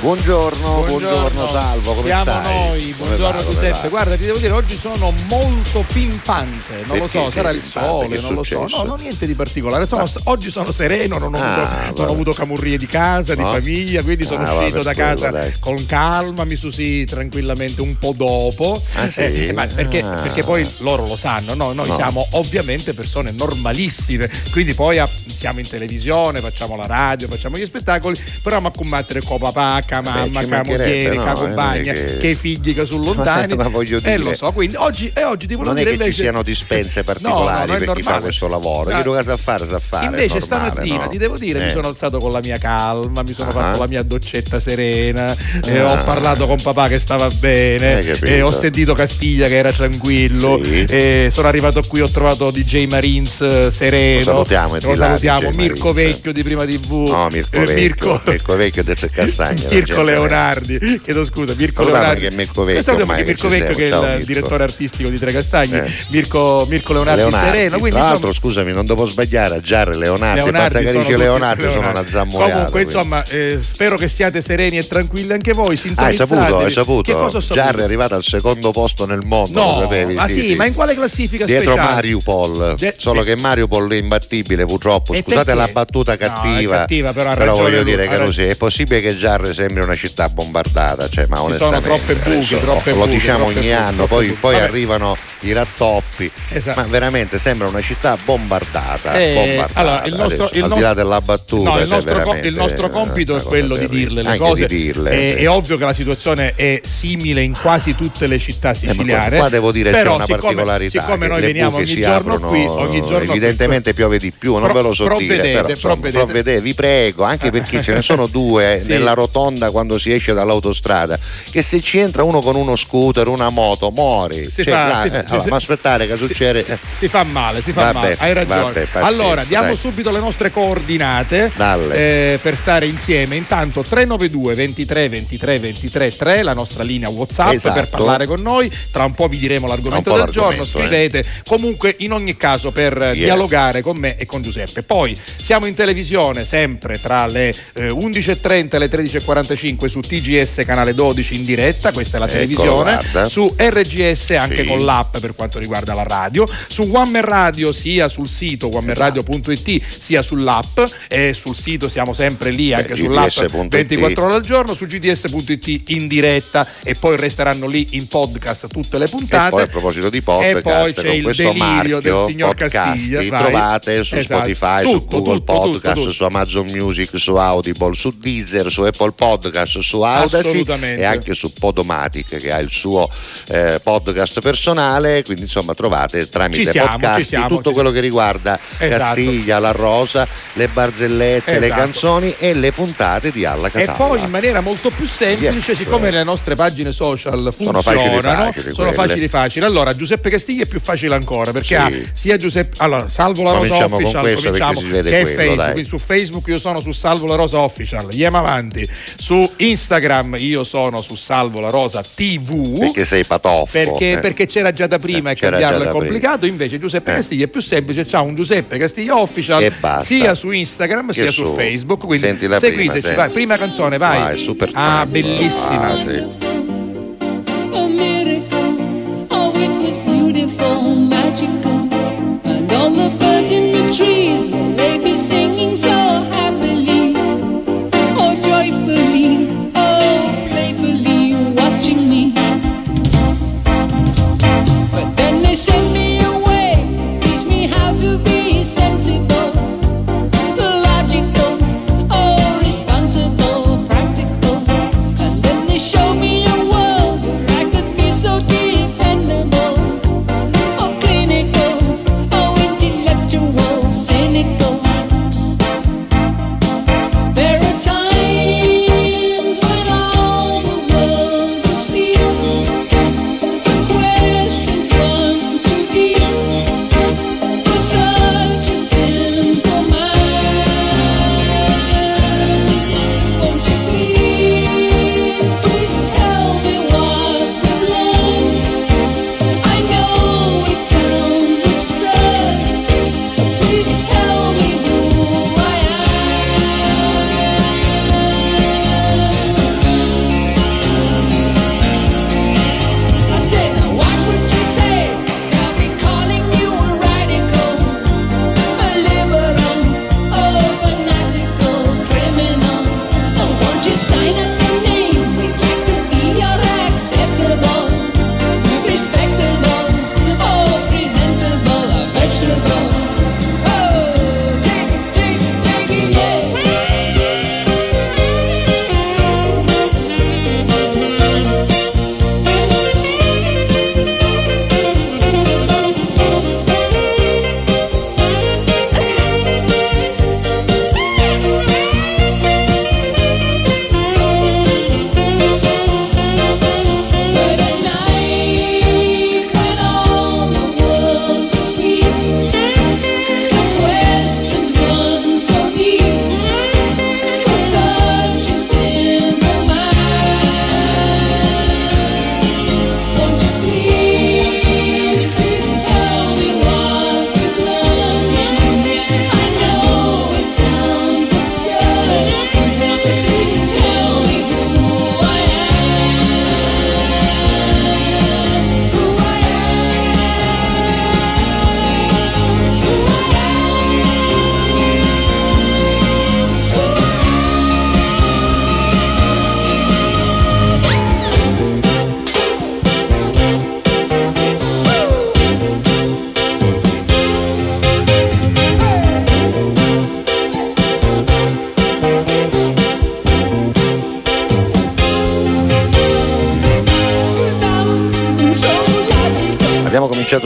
Buongiorno, buongiorno, Salvo, come Siamo stai? noi, buongiorno come Giuseppe. va? Guarda, ti devo dire, oggi sono molto pimpante. Non lo Perché so, sei sarà il sole, non lo so. No, no, niente di particolare. Sono- oggi sono sereno, non ho, Ah, avuto, non ho avuto camurrie di casa, di No? famiglia, quindi sono Ah, uscito da casa dai. con calma, mi susi tranquillamente un po' dopo. Ah, sì? Eh, perché, Ah. perché poi loro lo sanno, no? Noi No. siamo ovviamente persone normalissime, quindi poi ah, siamo in televisione, facciamo la radio, facciamo gli spettacoli, però ma combattere con papà, ca mamma, ci ca moglie, no, ca eh, non compagna, è che- che... i figli che sono lontani. Ma E dire- lo so, quindi oggi, e oggi ti volevo Non è dire che ci invece... siano dispense particolari no, no, è per chi fa questo lavoro. Chi lo sa fare, sa fare. è Invece stamattina ti devo dire, mi Eh. sono alzato con la mia calma, mi sono Ah. fatto la mia doccetta serena, eh, Ah. ho parlato con papà che stava bene, eh, ho sentito Castiglia che era tranquillo, eh, sono arrivato qui, ho trovato DJ Marines eh, sereno, salutiamo, è salutiamo, Mirko. Vecchio di Prima TV, No, Mirko eh, Vecchio. Mirko, Vecchio detto Castagna. Mirko Leonardi, chiedo scusa, Mirko Salutiamo Leonardi. Mirko Vecchio, salutiamo ormai Mirko Vecchio che è siamo. il Ciao, Mirko. direttore artistico di Tre Castagni, Eh. Mirko, Mirko Leonardi, Leonardi. sereno, quindi Tra insomma, l'altro, scusami, non devo sbagliare, a Giarre Leonardi, Leonardi basta che dice tutti- Leonardi, sono Leonardi. una zammoiata. Comunque, quindi. insomma, eh, spero che siate sereni e tranquilli anche voi. Ah, hai saputo, hai saputo. Giarre è arrivato al secondo posto nel mondo, lo No, sapevi? ma sì, ma in quale classifica Dietro speciale? Mariupol, De- solo che Mariupol è imbattibile purtroppo. E Scusate perché? la battuta No, cattiva, però voglio lui, dire che così è possibile che Giarre sembri una città bombardata, cioè, ma Ci sono troppe buche, adesso troppe lo buche, diciamo ogni buche, anno, poi, poi arrivano i rattoppi, Esatto. ma veramente sembra una città bombardata, Eh, bombardata. allora, il nostro- adesso, il al di là della battuta, No, il cioè, nostro, co- veramente il nostro compito una è quello di dirle le cose. di dirle, è, sì. è ovvio che la situazione è simile in quasi tutte le città Eh, ma siciliane. qua devo dire c'è però una siccome, particolarità. Siccome noi veniamo ogni giorno aprono, qui, ogni giorno evidentemente piove di più, non ve lo so dire, provvedete, vi prego, anche perché ce ne sono due nella rotonda quando si esce dall'autostrada, che se ci entra uno con uno scooter, una moto, muori. Si Cioè, fa- là, si- eh, si- allora, si- ma aspettare che succede... eh, Si fa male, si fa Vabbè, male, hai ragione. vabbè, pazienza, allora, diamo dai. subito le nostre coordinate eh, per stare insieme. Intanto 392 23 23 23 3, la nostra linea WhatsApp Esatto. per parlare con noi. Tra un po' vi diremo l'argomento del po' giorno. l'argomento, Scrivete comunque in ogni caso per eh, Yes. dialogare con me e con Giuseppe. Poi siamo in televisione sempre tra le eh, 11.30 e le 13.45 su TGS canale 12 in diretta, questa è la Eccolo, televisione. guarda. Su RGS anche Sì. con l'app per quanto riguarda la radio, su One Radio sia sul sito Esatto. onemanradio.it sia sull'app e sul sito siamo sempre lì anche Beh, sull'app GDS.it. 24 ore al giorno, su gds.it in diretta e poi resteranno lì in podcast tutte le puntate. E poi a proposito di E poi podcast, c'è con il questo delirio marchio del signor Castiglia, vai. trovate su Esatto. Spotify, Tutto, su Google tutto, Podcast, tutto. su Amazon Music, su Audible, su Deezer, su Apple Podcast, su Audacity Assolutamente. e anche su Podomatic che ha il suo eh, podcast personale, quindi insomma trovate tramite siamo, podcast siamo, tutto quello che riguarda Esatto. Castiglia, la Rosa, le barzellette, le Esatto. canzoni e le puntate di Alla E Catalla. poi in maniera molto più semplice, Yes. siccome le nostre pagine social Sono funzionano, facili facili sono facili facili. Allora, Giuseppe Castiglia è più facile ancora perché Sì. ha sia Giuseppe. Allora, Salvo la Rosa Cominciamo Official, cominciamo, che è quello, Facebook. su Facebook io sono su Salvo la Rosa Official, andiamo avanti. Su Instagram io sono su Salvo la Rosa TV. Perché sei patoffo. Perché, eh. perché c'era già da prima Eh, e cambiarlo è da prima. complicato, invece Giuseppe Eh. Castiglia è più semplice, c'ha un Giuseppe Castiglia Official sia su Instagram Che sia su, su. Facebook, quindi prima, seguiteci, vai, prima canzone, vai. Vai, super ah, bellissima. Ah, sì.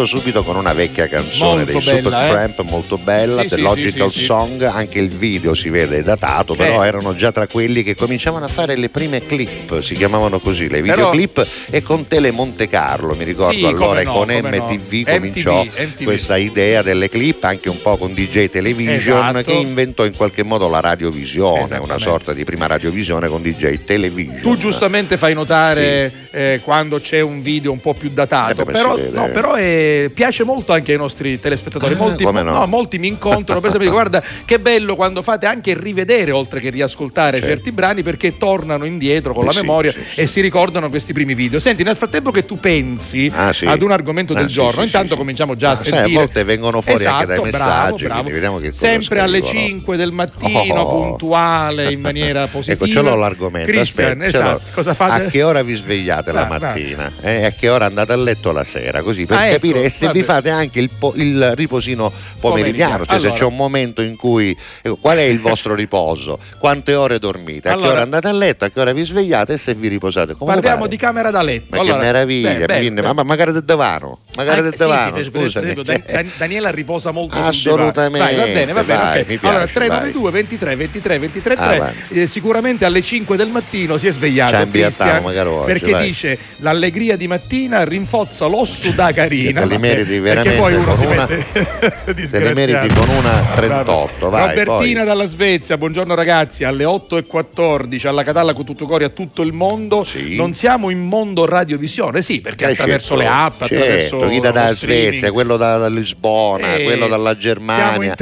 Subito con una vecchia canzone Molto dei Supertramp, molto bella, Sì, The sì, Logical sì. Song, anche il video si vede datato, però Eh. erano già tra quelli che cominciavano a fare le prime clip, si chiamavano così, le Però- videoclip e con Tele Monte Carlo, mi ricordo allora no, con come no. MTV cominciò MTV, MTV. questa idea delle clip, anche un po' con DJ Television Esatto. che inventò in qualche modo la radiovisione, una sorta di prima radiovisione con DJ Television. Tu giustamente fai notare eh, quando c'è un video un po' più datato, Eh beh, però, no, però eh, piace molto anche ai nostri telespettatori. Ah, Molti, come no? molti mi incontrano, per esempio, guarda che bello quando fate anche rivedere oltre che riascoltare Certo. certi brani perché tornano indietro con Eh la sì, memoria sì, sì. e si ricordano questi primi video. Senti, nel frattempo che tu pensi Ah, sì. ad un argomento Ah, del sì, giorno, sì, intanto sì, sì. cominciamo già a Ah, sai, sentire. a volte vengono fuori anche dai Esatto, bravo, messaggi, bravo. quindi vediamo che cosa Sempre alle scrivono. 5 del mattino, Oh. puntuale, in maniera positiva. Ecco, ce l'ho l'argomento. Cristian, aspetta, esatto. Cosa fate? A che ora vi svegliate la Vai, vai. mattina? Eh, e a che ora andate a letto la sera? Così per Ah, ecco, capire e se vi vabbè. fate anche il, po- il riposino pomeridiano, Pomeridiano. cioè se Allora. c'è un momento in cui ecco, qual è il vostro riposo? Quante ore dormite? A che Allora. ora andate a letto? A che ora vi svegliate e se vi riposate? Come Parliamo di camera da letto. Ma Allora, che meraviglia, beh, beh, beh. ma magari del divano, magari del sì, divano, sì, scusa. Dan- Dan- Daniela riposa molto Assolutamente. Vai, va bene, va bene. vai, ok. mi piace, allora, vai. 392 23 23 23 3, Ah, eh, sicuramente alle 5 del mattino si è svegliato Cristian, perché vai. dice l'allegria di mattina rinfozza l'osso da carina. Te li meriti perché veramente poi uno con si una- mette te li meriti con una 38, vai, Robertina poi. dalla Svezia, buongiorno ragazzi, alle 8.14 alla Catalla con tutto cori a tutto il mondo. Sì. Non siamo in mondo radiovisione, sì, perché Eh, attraverso certo, le app, certo, attraverso chi da, da lo streaming. Svezia, quello da, da Lisbona, Eh, quello dalla Germania,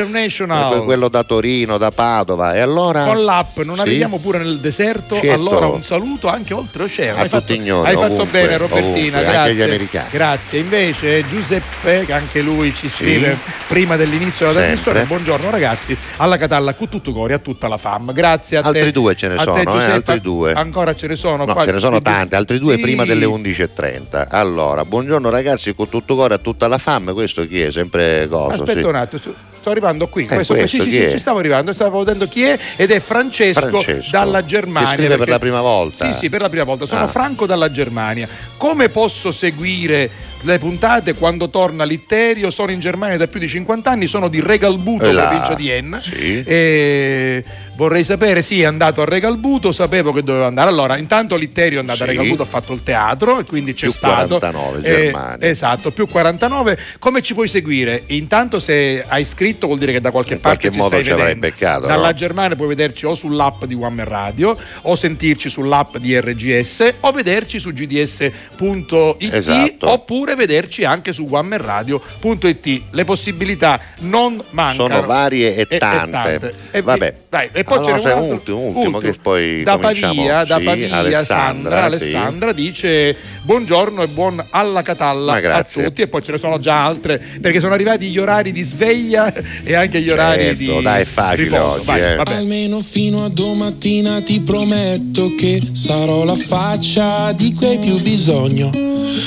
quello da Torino, da Padova. E allora Con l'app non Sì? arriviamo pure nel deserto, Certo. allora un saluto anche oltreoceano. Hai tutti fatto, ignoti, hai fatto ovunque, bene Robertina, ovunque, grazie. Grazie. Invece Giuseppe, che anche lui ci scrive prima dell'inizio della trasmissione, buongiorno ragazzi, alla Catalla con tutto cori, a tutta la fam. Grazie a te. Altri due ce ne a te, sono, eh, Giuseppe. altri due. Ancora ce ne sono. No, qua- ce ne sono tante, altri due Sì. prima delle 11.30. Allora, buongiorno ragazzi, con tutto cuore a tutta la fame, questo chi è? Sempre coso, Aspetta sì. un attimo, sto- arrivando qui. Eh, questo, questo sì, sì, sì, ci stavo arrivando, stavo vedendo chi è ed è Francesco, Francesco, dalla Germania. che scrive per perché- la prima volta. Sì, sì, per la prima volta. Sono Ah. Franco dalla Germania. Come posso seguire le puntate quando torna Litterio? Sono in Germania da più di 50 anni, sono di Regalbuto, E là, provincia di Enna. sì. E vorrei sapere, sì, è andato a Regalbuto, sapevo che doveva andare. Allora, intanto Litterio è andato Sì. a Regalbuto, ha fatto il teatro e quindi c'è Più stato 49 Eh, Germania. esatto, più 49. Come ci puoi seguire? Intanto se hai scritto vuol dire che da qualche In parte qualche ci modo stai ci avrai beccato, Dalla no? Germania puoi vederci o sull'app di One Man Radio o sentirci sull'app di RGS o vederci su gds.it Esatto. oppure vederci anche su onemanradio.it. Le possibilità non mancano. Sono varie e E- e tante. E, Vabbè. Dai, e poi Allora, c'è sai, un altro- ultimo, ultimo, che poi da. Pavia, da Sì, Pavia, Alessandra, Sandra, sì. Alessandra dice buongiorno e buon alla Catalla a tutti e poi ce ne sono già altre perché sono arrivati gli orari di sveglia e anche gli orari Certo, di dai, è facile riposo. oggi, Vai, eh. vabbè. Almeno fino a domattina ti prometto che sarò la faccia di cui hai più bisogno.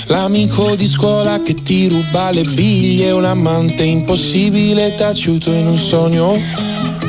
L'amico di scuola che ti ruba le biglie, un amante impossibile taciuto in un sogno.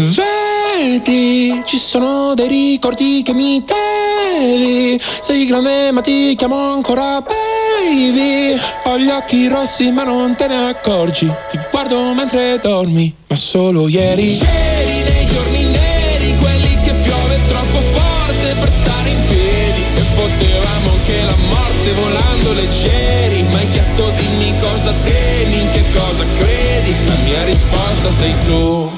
Vedi, ci sono dei ricordi che mi devi. Sei grande ma ti chiamo ancora baby. Ho gli occhi rossi ma non te ne accorgi. Ti guardo mentre dormi, ma solo ieri. Ieri nei giorni neri, quelli che piove troppo forte per stare in piedi. E potevamo anche la morte volando leggeri. Ma hai chiesto dimmi cosa temi, in che cosa credi. La mia risposta sei tu.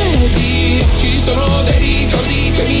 Vedi, ci sono dei ricordi che mi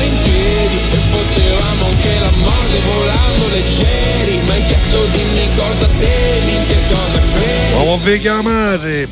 stare in piedi E potevamo anche la morte volando leggeri Ma hai chiesto dimmi cosa temi, che cosa credi Come vi chiamate?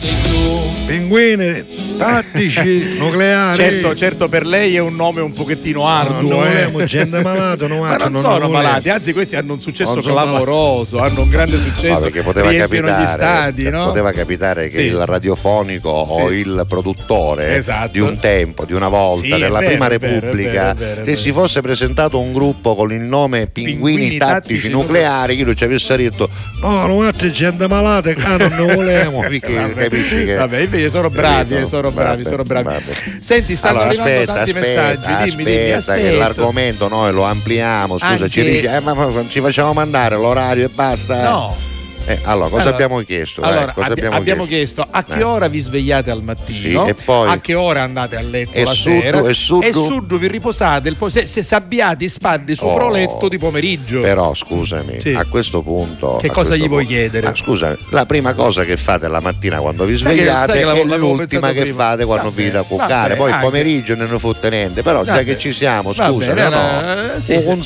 Pinguini tattici nucleari. Certo, certo, per lei è un nome un pochettino arduo. non eh. gente malata, non Ma non, non sono volevo. malati, anzi questi hanno un successo Non sono clamoroso, hanno un grande No, successo, perché poteva riempiono capitare, gli stadi, che no? poteva capitare che Sì. il radiofonico o Sì. il produttore Esatto. di un tempo, di una volta, Sì, della vero, prima Repubblica, vero, vero, se si fosse presentato un gruppo con il nome Pinguini, Pinguini Tattici, Tattici Nucleari, chi non ci avesse detto No, non faccio gente malata, ah, non ne perché Vabbè, capisci che Vabbè, invece sono bravi, Capito? Sono bravi, Vabbè, sono bravi. vabbè. Senti, stanno allora, arrivando aspetta, tanti aspetta, messaggi, dimmi, dimmi, aspetta, che aspetta. l'argomento noi lo ampliamo, scusa, Anche- ci, eh, ma, ma ci facciamo mandare l'orario e basta. No. Eh, allora, cosa Allora, abbiamo chiesto? dai? Allora, cosa abbi- abbiamo, chiesto? a che Eh. ora vi svegliate al mattino, Sì, e poi- a che ora andate a letto E la suddu- sera e suddu- suddu vi riposate po- se, se sabbiate i spaddi sopra Oh, letto di pomeriggio. Però scusami, Sì. a questo punto. Che cosa gli vuoi punto- chiedere? Ah, scusa, la prima cosa che fate la mattina quando vi Sai che- svegliate sai che è l'ultima che prima. fate quando Va vi da cuccare. Poi il pomeriggio non ne fotte niente. Però già che ci siamo, scusa, no? eh, sì, sì.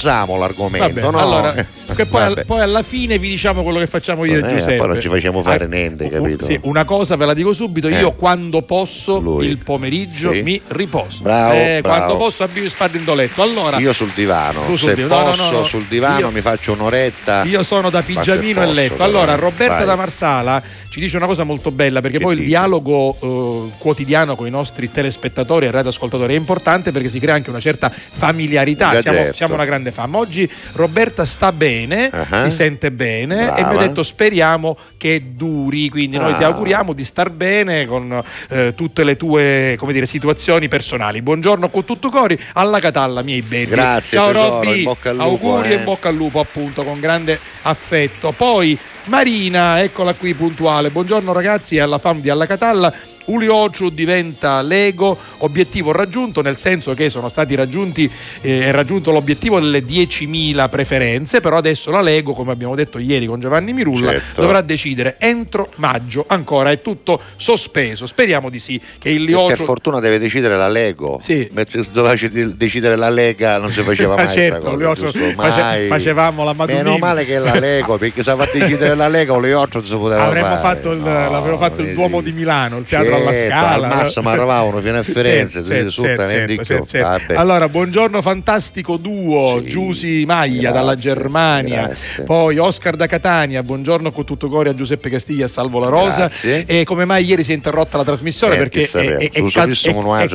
L'argomento, Vabbè, no? allora, Eh, che poi, al- vabbè. poi alla fine vi diciamo quello che facciamo io e Eh, Giuseppe. poi non ci facciamo fare Ah, niente, capito? sì, una cosa ve la dico subito, Eh. io quando posso Lui. il pomeriggio Sì. mi riposo. Bravo, Eh, bravo. Quando posso avvio spaddo in letto. Allora, Io sul divano, Tu sul se divano. No, no, posso, no, no. sul divano Io- mi faccio un'oretta. Io sono da pigiamino e posso, letto. però. Allora, Roberta Vai. da Marsala ci dice una cosa molto bella perché Che poi il dice? dialogo eh, quotidiano con i nostri telespettatori e radioascoltatori è importante perché si crea anche una certa familiarità. Siamo, siamo una grande fama. Oggi Roberta sta bene, Ah. si sente bene e mi Brava. ha detto speriamo che duri. Quindi noi ti Ah. auguriamo di star bene con eh, tutte le tue come dire, situazioni personali. Buongiorno con tutto cori alla Catalla, miei belli. Grazie, Ciao tesoro, Robby, auguri eh. e in bocca al lupo appunto con grande affetto. Poi Marina, eccola qui puntuale. Buongiorno ragazzi, alla fam di Alla Catalla. Uliociu diventa Lego, obiettivo raggiunto, nel senso che sono stati raggiunti, eh, è raggiunto l'obiettivo delle 10.000 preferenze, però adesso la Lego, come abbiamo detto ieri con Giovanni Mirulla, Certo. dovrà decidere entro maggio, ancora è tutto sospeso. Speriamo di sì, che il Per Liociu... fortuna deve decidere la Lego. Sì. Doveva ci- decidere la Lega non si faceva mai. Certo, cosa, Liociu face- Mai. facevamo la Madunini. Meno male che è la Lego, perché se aveva decidere la Lega o Lioccio non si poteva Avremmo fare. fatto il, No, l'avremmo fatto il Duomo sì. di Milano, il teatro alla Certo, Scala. Al massimo arrivavano fino a Firenze, Certo, certo, certo, certo. Allora, buongiorno fantastico duo, Sì. Giusi Maglia dalla Grazie, Germania, grazie. poi Oscar da Catania, buongiorno con tutto cuore a Giuseppe Castiglia, salvo la Rosa. Grazie. E come mai ieri si è interrotta la trasmissione Eh, perché è, è- è cad- è-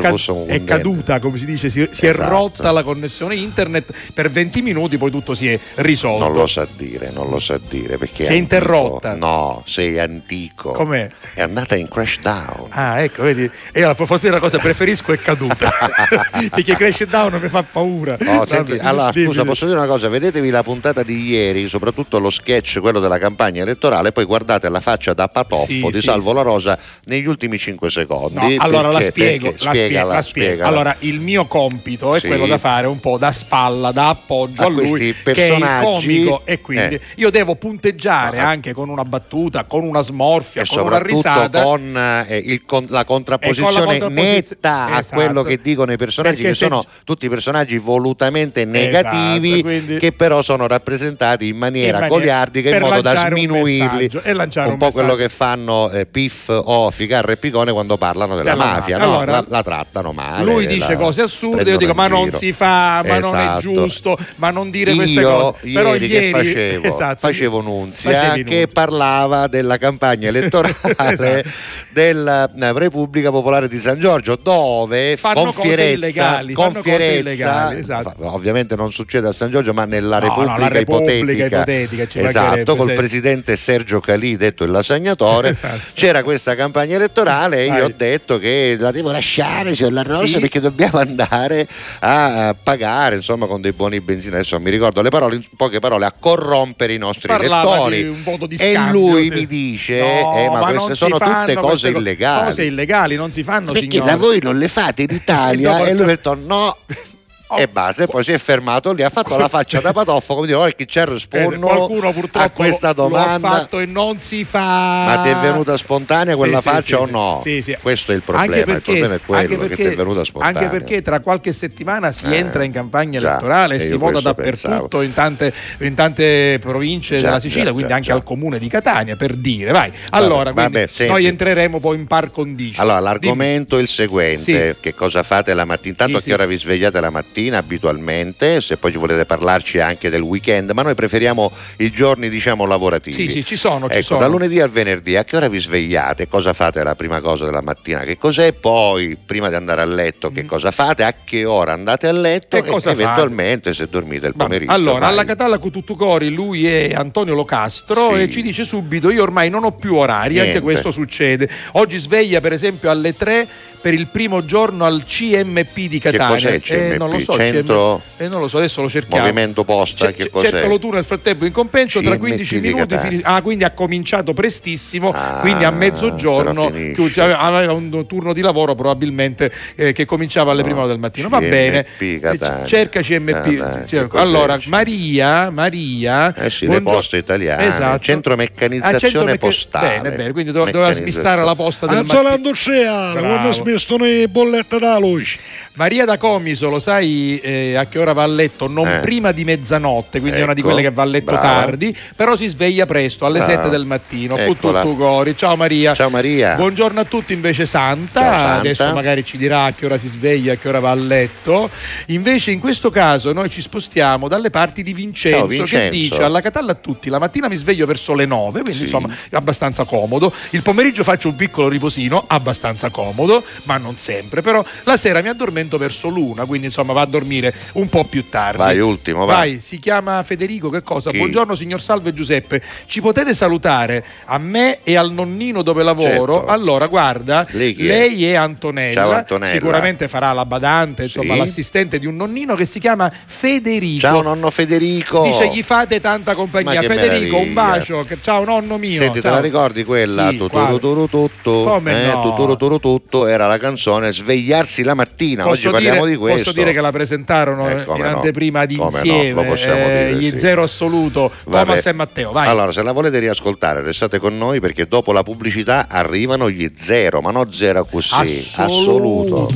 è è caduta, come si dice, si, si è Esatto. rotta la connessione internet per 20 minuti, poi tutto si è risolto. Non lo sa dire, non lo sa dire perché è interrotta. No, sei antico. Com'è? È andata in crash down. Ah, ecco, vedi? E io a proposito della cosa preferisco è caduta. Perché crash down mi fa paura. Oh, senti, allora, dimmi, scusa, posso dire una cosa? Vedetevi la puntata di ieri, soprattutto lo sketch, quello della campagna elettorale, poi guardate la faccia da patoffo Sì, di sì, Salvo sì. La Rosa negli ultimi 5 No, secondi. allora la spiego, perché- la spiegala, la spiego. Allora, il mio compito è quello da fare un po' da spalla, da appoggio A a, lui, questi che è il personaggi, comico, e quindi eh. io devo punteggiare Ah. anche con una battuta, con una smorfia, e con una risata. con eh, il con- la contrapposizione contrapposizione- netta a esatto. quello che dicono i personaggi, Perché che sono tutti personaggi volutamente negativi, Esatto, quindi- che però sono rappresentati in maniera, In maniera- goliardica in modo da sminuirli. un, un po' quello che fanno eh, Piff o Ficarra e Picone quando parlano della Della mafia, mafia. no? Allora, la, la trattano male. Lui la dice cose assurde, io dico ma non giro." si fa, ma non è Esatto. giusto, ma non dire queste Io cose. Però ieri, che facevo? esatto, facevo Nunzia che parlava della campagna elettorale Esatto. della eh, Repubblica Popolare di San Giorgio dove Fanno con fierezza, con fierezza esatto. ovviamente non succede a San Giorgio ma nella No, Repubblica, no, Repubblica ipotetica, ipotetica, esatto col presidente Sergio Calì detto il lasagnatore Esatto. c'era questa campagna elettorale e io ho detto che la devo lasciare signor La Rosa Sì. perché dobbiamo andare a pagare insomma con dei buoni benzina adesso mi ricordo le parole in poche parole a corrompere i nostri Parlava elettori un voto di e scambio, lui sì. mi dice No, eh, ma, non queste sono tutte cose illegali Cose illegali non si fanno, perché signore. da voi non le fate in Italia Dopo- e lui ha detto no Oh. e basta e poi si è fermato lì ha fatto la faccia da patoffo come dire "Oh, chi ci Eh, qualcuno a purtroppo questa lo- lo domanda ha fatto e non si fa. ma ti è venuta spontanea quella Sì, faccia sì, o no? Sì. Questo è il problema, Anche il perché, problema è quello anche che perché- ti è venuta spontanea. Anche perché tra qualche settimana si Eh, entra in campagna già, elettorale e si vota dappertutto in tante, in tante province Già, della Sicilia, già, quindi già, anche già. al comune di Catania, per dire. Vai. Allora, vabbè, senti. noi entreremo poi in par condicio. Allora, l'argomento è il seguente: che cosa fate la mattina? Intanto a che ora vi svegliate la mattina abitualmente? Se poi ci volete parlarci anche del weekend, ma noi preferiamo i giorni, diciamo, lavorativi. Sì, sì, ci sono, ci ecco, sono. da lunedì al venerdì, a che ora vi svegliate? Cosa fate la prima cosa della mattina? Che cos'è? Poi, prima di andare a letto, che cosa fate? A che ora andate a letto? Mm. Che cosa e eventualmente se dormite il Va- pomeriggio. Allora, vai. alla Catalla Cututtucori lui è Antonio Locastro Sì. e ci dice subito io ormai non ho più orari, anche Niente. questo succede. Oggi sveglia per esempio alle 3 per il primo giorno al CMP di Catania. cos'è il Eh, non lo CMP? so, Centro- CMP eh, non lo so, adesso lo cerchiamo. Movimento Posta, Ce- che cos'è? cercalo tu nel frattempo in compenso tra CMP 15 di minuti Catania. fini- ah quindi ha cominciato prestissimo Ah, quindi a mezzogiorno chiude- aveva un turno di lavoro probabilmente eh, che cominciava alle No, prime ore del mattino va CMP bene Catania. Cerca CMP Ah, dai, che cerca. cos'è allora CMP? Maria Maria Eh sì, le buongio- poste italiane, esatto. centro Ah, meccanizzazione centro mecca- postale. bene bene quindi dove- doveva smistare la posta del La zona mattino industriale, Bravo. quando smestono le bollette da luce. Maria da Comiso, lo sai eh, a che ora va a letto? Non Eh. prima di mezzanotte, quindi è una di Ecco, quelle che va a letto brava. tardi, però si sveglia presto, alle Brava. 7 del mattino. Tutto. Ciao Maria. Ciao Maria. Buongiorno a tutti invece Santa. Santa. adesso magari ci dirà a che ora si sveglia, a che ora va a letto. Invece in questo caso noi ci spostiamo dalle parti di Vincenzo, Ciao, che Vincenzo. dice alla Catalla a tutti, la mattina mi sveglio verso le 9, quindi Sì. insomma è abbastanza comodo. Il pomeriggio faccio un piccolo riposino, abbastanza comodo, ma non sempre. Però la sera mi addormento verso l'una, quindi insomma va a dormire un po' più tardi. Vai, ultimo, vai. si chiama Federico, che cosa? Chi? Buongiorno signor Salve Giuseppe, ci potete salutare a me e al nonnino dove lavoro? Certo. Allora, guarda, Lei è? lei è Antonella, Ciao, Antonella. sicuramente farà la badante, insomma Sì. l'assistente di un nonnino che si chiama Federico. Ciao nonno Federico. Dice gli fate tanta compagnia. Federico, un meraviglia. bacio. che- Ciao nonno mio. Senti, te ciao. la ricordi quella? Sì, quale? turu tutto. Come eh, no? tuturu turu tutto era la canzone Svegliarsi la mattina. Oggi Posso parliamo dire, di questo. posso dire che la presentarono Eh, in no. anteprima di Come no, insieme possiamo eh, dire, gli sì. zero assoluto Vabbè. Thomas e Matteo vai Allora, se la volete riascoltare, restate con noi perché dopo la pubblicità arrivano gli zero, ma non zero così. Assoluto.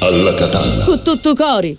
Alla Catalla. Con tutto cori.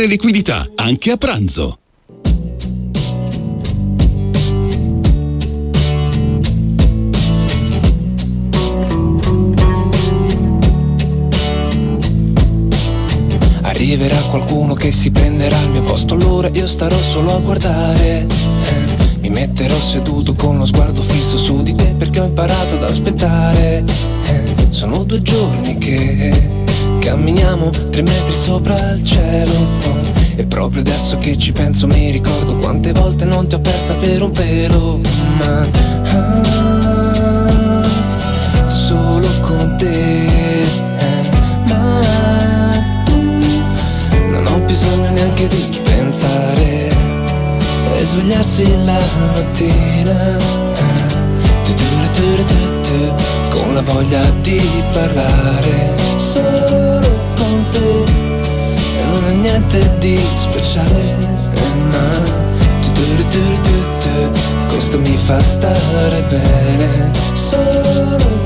avere liquidità anche a pranzo. Arriverà qualcuno che si prenderà al mio posto, allora io starò solo a guardare. Mi metterò seduto con lo sguardo fisso su di te perché ho imparato ad aspettare. Sono due giorni che camminiamo tre metri sopra il cielo. E proprio adesso che ci penso mi ricordo quante volte non ti ho persa per un pelo. Ma ah, solo con te. eh, Ma tu non ho bisogno neanche di pensare e svegliarsi la mattina eh, con la voglia di parlare solo con te e non è niente di speciale eh, no. Tu, questo mi fa stare bene solo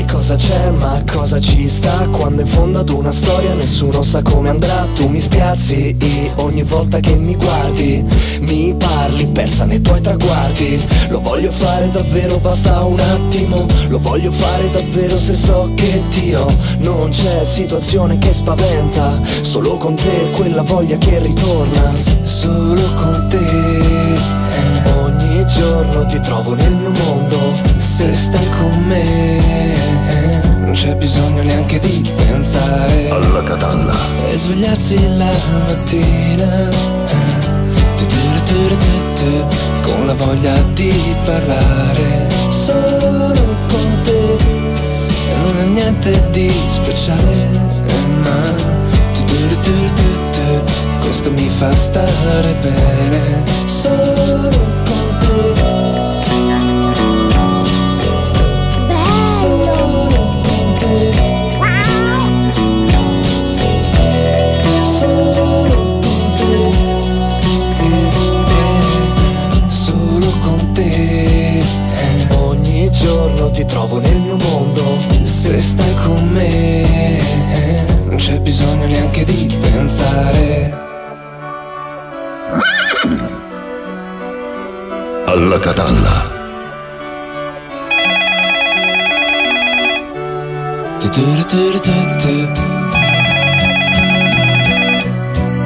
Sai cosa c'è ma cosa ci sta? Quando in fondo ad una storia nessuno sa come andrà. Tu mi spiazzi e ogni volta che mi guardi Mi parli persa nei tuoi traguardi. Lo voglio fare davvero basta un attimo. Lo voglio fare davvero se so che Dio Non c'è situazione che spaventa Solo con te quella voglia che ritorna. Solo con te giorno ti trovo nel mio mondo. Se stai con me non c'è bisogno neanche di pensare. Alla catalla. E svegliarsi la mattina con la voglia di parlare. Solo con te non è niente di speciale ma questo mi fa stare bene. Solo ti trovo nel mio mondo. Se stai con me non c'è bisogno neanche di pensare. Alla catalla. Tu,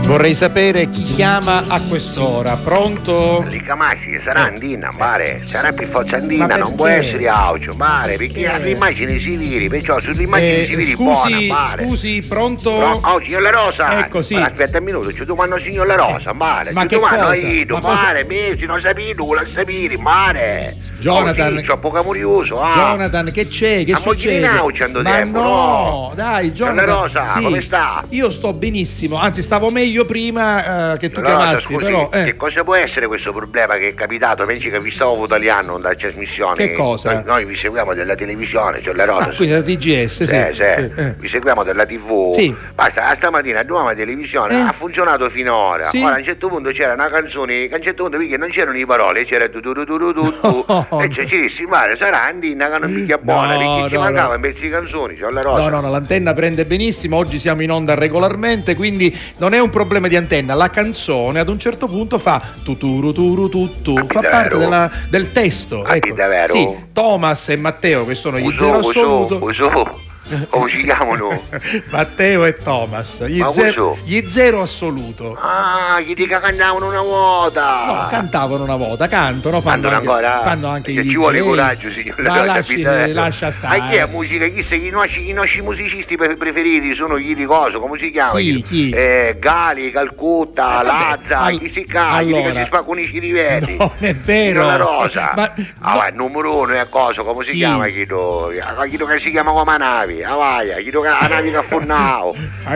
Vorrei sapere chi chiama a quest'ora. Pronto? Ricamasi, sarà Andina, mare, sarà più forza Andina, non può essere audio, mare, perché ha le immagini civili, perciò sulle immagini Eh, civili buona, scusi, mare. scusi, pronto? No, oh, signor La Rosa! Ecco, sì. Aspetta un minuto, ci domando signor La Rosa, mare, ma ci che domando cosa? io, Ma cosa- mare, mesi, non sapete, vuole sapere, mare! Jonathan- Oh, sì, c'ho poco curioso, ah! Jonathan, che c'è? Che A succede? Andato Ma no, no? dai, Jonathan. La Rosa, sì. come sta? Io sto benissimo, anzi stavo meglio prima eh, che tu Rosa, chiamassi, scusi, però eh, che cosa può essere questo problema che è capitato? Pensi che vi stavo italiano da trasmissione? Che cosa? Noi, vi seguiamo dalla televisione, cioè la Rosa. ah, quindi la TGS, sì. Sì, sì, eh. vi seguiamo dalla tv. Sì. Basta, stamattina a nuova televisione Eh. ha funzionato finora. Sì. Ora a un certo punto c'era una canzone, che a un certo punto perché non c'erano le parole, c'era tu tu tu tu tu tu. No. e cioè, ci dissi, mare, sarà Andina che non picchia buona, No, perché ci no, mancava no. un pezzo di canzoni, cioè la rosa. No, no, no, l'antenna prende benissimo, oggi siamo in onda regolarmente, quindi non è un problema di antenna, la canzone ad un certo punto fa tuturu turu tuttu, Ah, fa parte della- del testo. Ah, ecco. Sì, Thomas e Matteo che sono gli Uso, zero uso, assoluto. uso. Come ci chiamano? Matteo e Thomas, gli, zero, gli zero assoluto. Ah, gli dica cantavano una volta. No, cantavano una volta, cantano, fanno anche, ancora? fanno anche Che i ci vuole coraggio, signor Ma lasci, lascia stare. Ma chi è musica? Chi sei? I nostri, i nostri musicisti pre- preferiti sono gli di cosa? Come si chiama? Chi? Chi? Eh, Gali, Calcutta, Eh, vabbè, Lazza, all- chi si? Chi allora. che si spaccano i cirivelli? Non è vero. La Rosa. Ma- ah, no. vai, numero uno è cosa? Come si Chi? chiama? Chi do? Ah, Chi do che si chiama come navi? Ah, vai, chi che la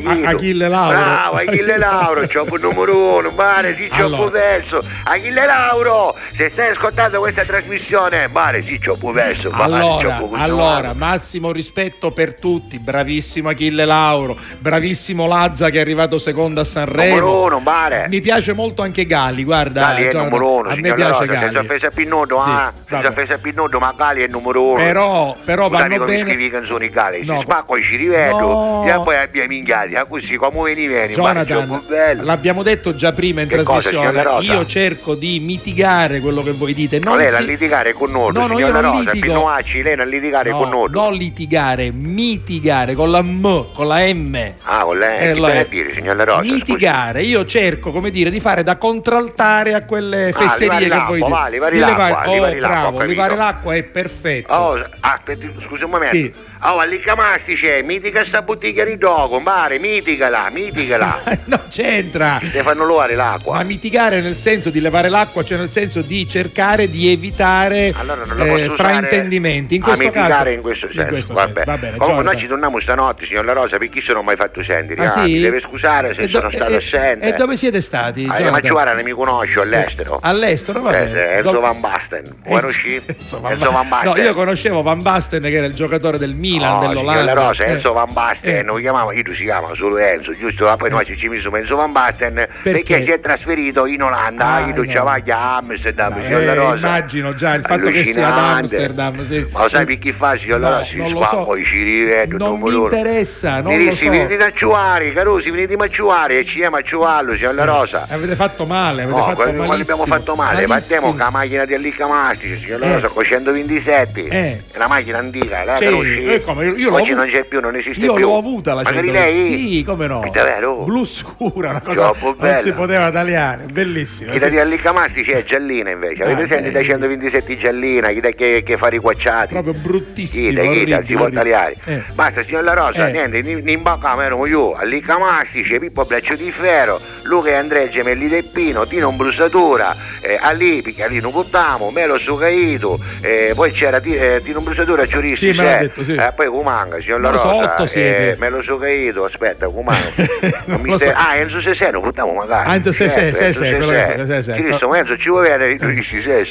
chi A- do? Achille Lauro. Bravo, Achille Lauro, c'ho il numero uno, mare, sì, c'ho Allora. il verso. Achille Lauro, se stai ascoltando questa trasmissione, mare, sì, c'ho mare, Allora, allora, massimo rispetto per tutti, bravissimo Achille Lauro, bravissimo Lazza che è arrivato secondo a Sanremo. Numero uno, mare. Mi piace molto anche Gali, guarda. Gali è Jonathan, numero uno, a me piace Gali. senza offesa a Pinnodo, Sì, ah, senza offesa a Pinnodo, ma Gali è il numero uno. Però, però vanno bene. Sono i cali, No. si spacco e ci rivedo, No. e poi abbiamo inviati, ah, così come veni vieni, ma Jonathan, l'abbiamo detto già prima in Che trasmissione. io cerco di mitigare quello che voi dite. Non Non lei si- litigare con noi, No, no, io signora non Rosa, litigo. Pinoacci, lei non litigare No, con noi. non litigare, mitigare con la M, con la M. Ah, con Eh, che lo deve è. dire, signora Rosa? Mitigare, io cerco come dire di fare da contraltare a quelle Ah, fesserie levare che voi dite. va, levare l'acqua, oh, levare ho bravo, levare l'acqua è perfetto. Oh, aspetti, scusi un momento. Sì. Oh, all'Iccamastice, mitica sta bottiglia di dogo, mare, mitigala, mitigala. non c'entra. Le fanno levare l'acqua. Ma mitigare nel senso di levare l'acqua, cioè nel senso di cercare di evitare Allora eh, fraintendimenti. In a questo mitigare caso, in questo senso. questo va senso. bene. Va bene, Comunque Jonathan. noi ci torniamo stanotte, signor La Rosa, perché se non ho mai fatto sentire. Ah, Ah, sì? Mi deve scusare se do- sono stato e- assente. E dove siete stati? Ah, Jonathan? ma Giovanna non mi conosco all'estero. All'estero, va Eh, bene. sì, Enzo Van Basten. Conosci? Enzo Van Basten. No, io conoscevo Van Basten che era il giocatore del Milan, No, dell'Olanda. signor La Rosa, Eh. Enzo Van Basten, Eh. non lo chiamava, io si chiama solo Enzo, giusto? Ma poi noi ci misimo Enzo Van Basten perché, si è trasferito in Olanda, Ah, io no. ci va a Amsterdam, Eh, signor La Rosa. immagino già il fatto che sia ad. Amsterdam. Sì. Ma lo sai per chi fa, signor La No, Rosa? Si lo fa, so. poi ci rivedo, Non mi loro. interessa, non lo Dirissi, so. venite a ciuare, Carusi, venite a ciuare e ci chiama a ciuarlo, signor La Rosa. Avete fatto male, avete No, fatto quando quando abbiamo fatto male, Malissimo. partiamo con la macchina di Allicamastici, signor La Eh. Rosa, con 127. Eh. È una macchina antica, la Sì, conosci? Eh, come, io Oggi non c'è più, non esiste Io più. l'ho avuta la Magari 120. lei? Sì, come no. Davvero? Blu scura, una cosa Troppo non bella. si poteva tagliare, bellissima. Chi da sì. di Allicamastici è giallina invece, avete Ah, sentito eh. da 127 giallina, chi da che, che fa riquacciati? Proprio bruttissimo. Chita, chita, orribile, si può tagliare. Eh. Basta, signor La Rosa, Eh. niente, in, bocca ero io, Allicamastici, Pippo Braccio di Ferro, Luca e Andrea Gemelli del Pino, Tino Brussatura, eh, Ali, Piccarino Cuttamo, Melo Sucaito, eh, poi c'era eh, Tino Brussatura, Ciuristi, Sì, me l'ha c'è, detto, sì. Eh, poi Cumanga, signor La lo so, Rosa, eh, Melo Sucaito, aspetta, Cumanga. Non mi lo so. stai- Ah, Enzo Seseno, Cuttamo magari. Ah, Enzo che- Sesè. Cristo, Enzo ci vuoi vedere? Tu dici sì, non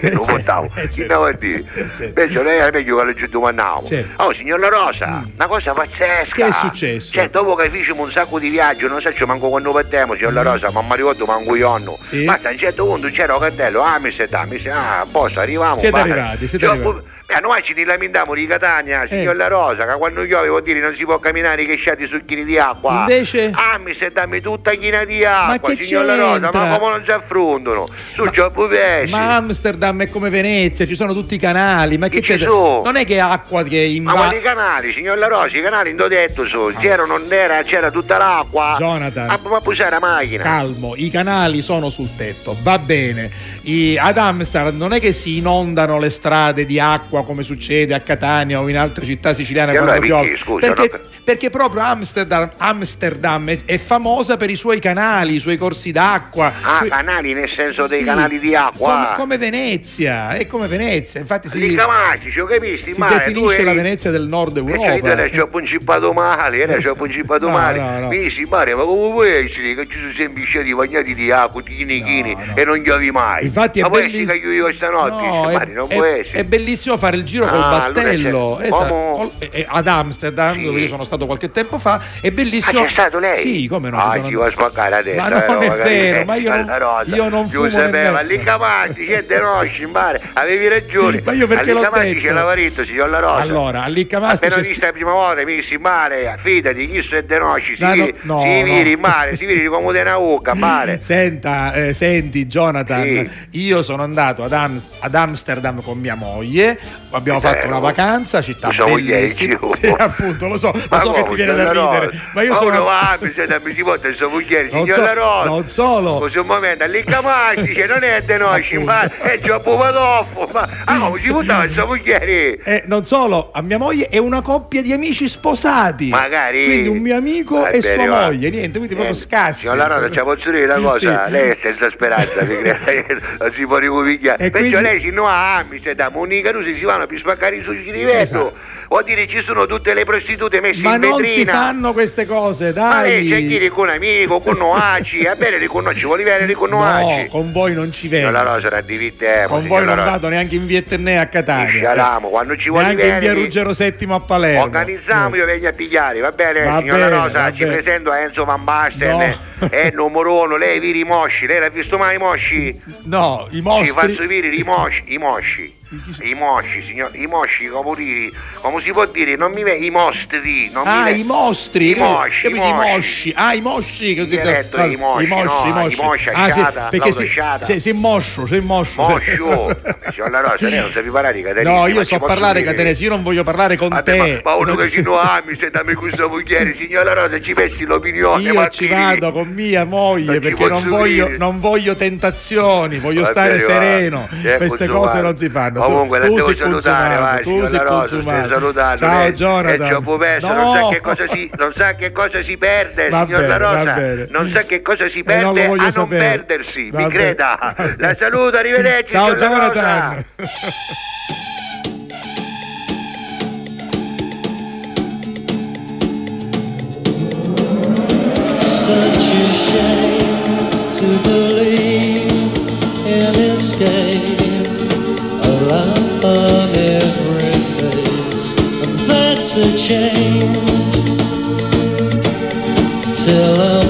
sì, contavo. sì. Chi andava a dire? Invece lei era meglio che domandavamo. Sì. Oh, signor La Rosa, una cosa pazzesca. Che è successo? Cioè, dopo che fecimo un sacco di viaggi, non so se manco quando partiamo, signor La Rosa, ma mi ricordo manco io anno. Mm. Ma a un certo punto c'era un cartello, ah, mi siete, mi siete, ah, posto, arriviamo. Siete arrivati, siete Cioè, arrivati. Eh, noi ci lamentiamo di Catania, signor Eh. La Rosa, che quando io avevo dire non si può camminare che sciati su chini di acqua. Invece? Ah, mi stai dammi tutta china di acqua, che signor La Rosa, ma come non si affrontano? Su Gioppo Pesci. Ma Amsterdam è come Venezia, ci sono tutti i canali, ma che, Che c'è? sono? Non è che acqua che Ma quali invade. canali, signor La Rosa, i canali ho detto so, c'era, non era, c'era tutta l'acqua. Jonathan. Ah, ma usare la macchina. Calmo, i canali sono sul tetto, va bene. I- ad Amsterdam non è che si inondano le strade di acqua come succede a Catania o in altre città siciliane E quando allora piove. perché, scusa, perché, no? Perché proprio Amsterdam, Amsterdam è, è famosa per i suoi canali, i suoi corsi d'acqua. Ah, Que- canali nel senso dei Sì, canali di acqua. Come, come Venezia, è come Venezia, infatti si, Lì Camastici, ho capisti? si mare, definisce la eri- Venezia del nord E cioè, Europa. era ci ho principato male, era ci ho principato No, male. no, no. Mi Mario, ma come puoi essere che ci sono sempre sciati bagnati di acqua, chini chini, No, e non giovi mai? Infatti è ma può belliss- che io stanotte? No, Dice, è, non è- può essere. è bellissimo fare il giro col Ah, allora battello esatto, col- e- e ad Amsterdam, Sì. dove io sono stato qualche tempo fa. È Ah, bellissimo. c'è stato lei? Sì, come no? Ah, ci a spaccare adesso. Ma non eh, è magari- vero, ma io non- io non fumo Giuseppe, ma lì Camasti, c'è De Rosci, in mare, avevi ragione. Ma io perché l'ho detto? c'è lavaretto, signor La Rosa. Allora, a Liccamasti Appena vista la prima volta, mi dissi mare, fidati, chi sono De Rosci, si No, no, viri, no, si no. viri in mare, si viri come una ucca, mare. Senta, eh, senti Jonathan, Sì. io sono andato ad, Am- ad Amsterdam con mia moglie, abbiamo È fatto una vacanza, città è bellissima. Sì, appunto, lo so, Ma so che ti viene da ridere, Rosa? ma io Ma sono stai mi si porta il suo mogliere, Non signor so- Rosa. non solo. Così un momento, lì dice, non è De Rosci, Appunto. ma è Gioppo Padoffo, ma ah, si buttava il suo mogliere? E non solo, a mia moglie è una coppia di amici sposati. Magari. Quindi un mio amico Va e sua va. moglie, niente, quindi proprio Eh, scassi. Signor La Rosa, ci posso dire una cosa? Sì. Lei è senza speranza, non si può ricominciare. E Perciò quindi- lei si no a Amsterdam, unica Rusi si vanno per spaccare i suoi rivetto. Esatto. Vuol dire ci sono tutte le prostitute messe Ma in non vetrina. si fanno queste cose, Ma lei c'è dai. chi con un amico, con Noaci, è bene riconosci, vuole vedere No, riconosci. con voi non ci Signor La vedo. Rosa, era di vitemo, Con voi non vado neanche in Vietnamè a Catania. Scialamo, quando ci vuole Neanche in via Ruggero VII a Palermo. Organizziamo, io vengo a pigliare, va bene, Va signora bene, Rosa, va ci bene. presento a Enzo Van Basten, No. è numero uno, lei viri i mosci, lei l'ha visto mai i mosci? No, i Ci mostri. faccio viri i mosci, i mosci. I mosci, signor, i mosci, come, dire, come si può dire? Non mi ve- i mostri. Non Ah, mi i mostri, I mosci, i mosci. Ah, i mosci. che ho detto- guarda, i mosci? I mosci, No, i mosci. Ah, sciata, perché l'autosciata. si, si moscio, si moscio. Moscio. Signor La Rosa, lei non sapevi parlare di catenese. No, io so parlare catenese, io non voglio parlare con Vabbè, te. ma, ma uno che ci non ami, se dammi questa mogliere, signor La Rosa, ci pensi l'opinione, Io ma ci vado con mia moglie Non perché non voglio, dire. non voglio tentazioni, voglio stare sereno. Queste cose non si fanno. Comunque, la tu devo salutare, consumato, va, tu signor sei Rosa, salutando. Ciao lei. Jonathan. È perso, No. non sa che cosa si, non sa che cosa si perde, Va signor La bene, Rosa. Non sa che cosa si Eh, perde voglio a non sapere. perdersi, Va mi bene. creda. La saluto, arrivederci. Ciao. Jonathan. Such a shame to believe a change. Till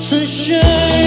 share. It's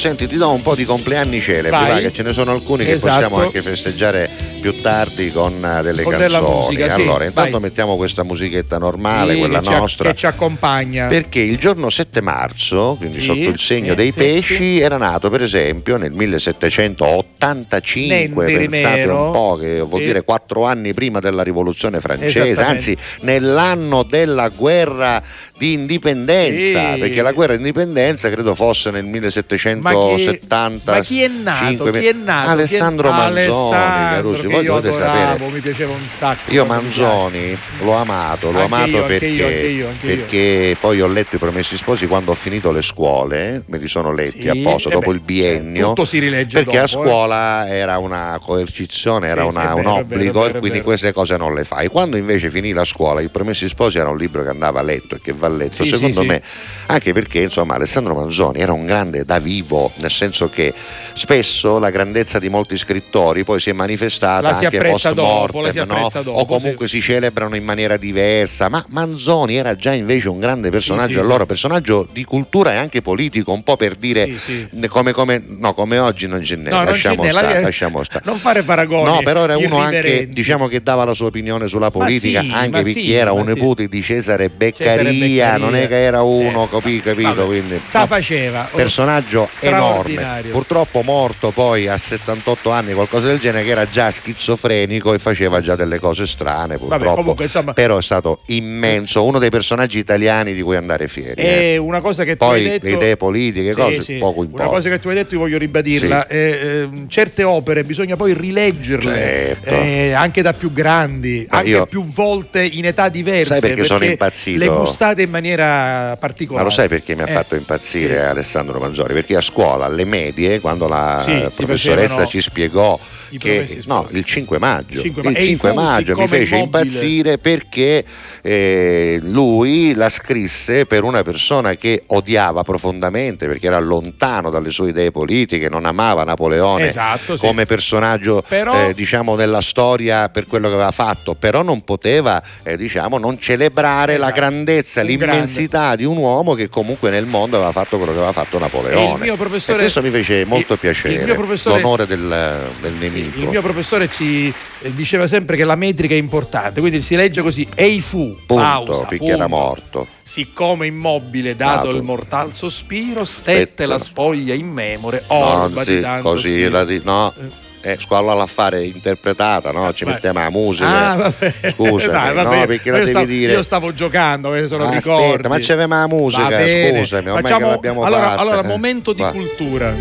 Senti, ti do un po' di compleanni celebri, va, che ce ne sono alcuni che Esatto. possiamo anche festeggiare più tardi con eh, delle Con canzoni. musica, sì, allora, intanto vai. mettiamo questa musichetta normale, Sì, quella che ci nostra. che ci accompagna. Perché il giorno 7 marzo, quindi Sì, sotto il segno sì, dei sì, pesci, sì. era nato per esempio nel 1785, Niente di pensate un po', che vuol Sì. dire quattro anni prima della rivoluzione francese, anzi nell'anno della guerra di indipendenza, Sì. perché la guerra di indipendenza credo fosse nel 1770. Ma chi, è nato? Chi è nato? Alessandro Chi è- Manzoni, Alessandro, Carusi, voi io dovete adoravo, sapere. mi piaceva un sacco. Io Manzoni l'ho amato, l'ho Anche amato io, perché, io, anche io, anche io. perché poi ho letto i Promessi Sposi quando ho finito le scuole, me li sono letti Sì, apposta eh dopo beh, il biennio. tutto si rilegge perché a dopo, eh. scuola era una coercizione, era Sì, una- un vero, obbligo vero, e quindi vero. queste cose non le fai. Quando invece finì la scuola, i Promessi Sposi era un libro che andava letto e che va letto, Sì, secondo sì, me, anche perché insomma Alessandro Manzoni era un grande da vivo, nel senso che spesso la grandezza di molti scrittori poi si è manifestata si anche post mortem, no? o comunque si celebrano in maniera diversa, ma Manzoni era già invece un grande personaggio, sì, allora sì. personaggio di cultura e anche politico, un po' per dire Sì, sì. come, come- no, come oggi non ce n'è, No, non lasciamo, ce n'è, la- lasciamo stare. Non fare paragoni. No, però era uno anche diciamo che dava la sua opinione sulla politica, sì, anche perché sì, era un sì. nipote di Cesare Beccaria, Cesare Beccaria. Non è che era uno, Eh, capi- capito? vabbè, Quindi, la faceva. Oh, personaggio enorme, purtroppo morto poi a 78 anni, qualcosa del genere, che era già schizofrenico e faceva già delle cose strane, purtroppo. comunque, insomma- però è stato immenso, uno dei personaggi italiani di cui andare fieri. eh. E una cosa che tu Poi hai detto. le idee politiche, Sì, cose sì. poco Una importa. cosa che tu hai detto, io voglio ribadirla. Sì. Eh, ehm, certe opere bisogna poi rileggerle Certo. eh, anche da più grandi, Ma anche io- più volte in età diverse. Sai perché sono impazzito? Le gustate in maniera particolare. Ma lo sai perché mi ha Eh, fatto impazzire sì. Alessandro Manzori? Perché a scuola, alle medie, quando la Sì, professoressa ci spiegò che no, il 5 maggio, Cinque il ma- e i 5 fu, maggio mi fece immobile- impazzire perché eh, lui la scrisse per una persona che odiava profondamente perché era lontano dalle sue idee politiche, non amava Napoleone Esatto, sì. come personaggio Però- eh, diciamo nella storia per quello che aveva fatto, però non poteva eh, diciamo non celebrare la Esatto. grandezza, Un l'immensità di un uomo che comunque nel mondo aveva fatto quello che aveva fatto Napoleone. E il mio professore- E questo mi fece molto piacere, il mio professore- l'onore del, del Sì, nemico. il mio professore ci eh, diceva sempre che la metrica è importante, quindi si legge così: Ei fu, Punto, pausa, punto. era morto. Siccome immobile, dato, Dato. il mortal sospiro, stette Stette la spoglia in memore, orba di tanto così la di- no. Eh, squalla l'affare interpretata, no? Ci Vai. mettiamo la musica. Ah, vabbè. no, perché la devi stavo, dire. Io stavo giocando, eh, sono Ah, ricordi. aspetta, ma c'aveva la musica, scusami, ormai Facciamo- che l'abbiamo allora, fatta. allora, eh. momento di Va. cultura.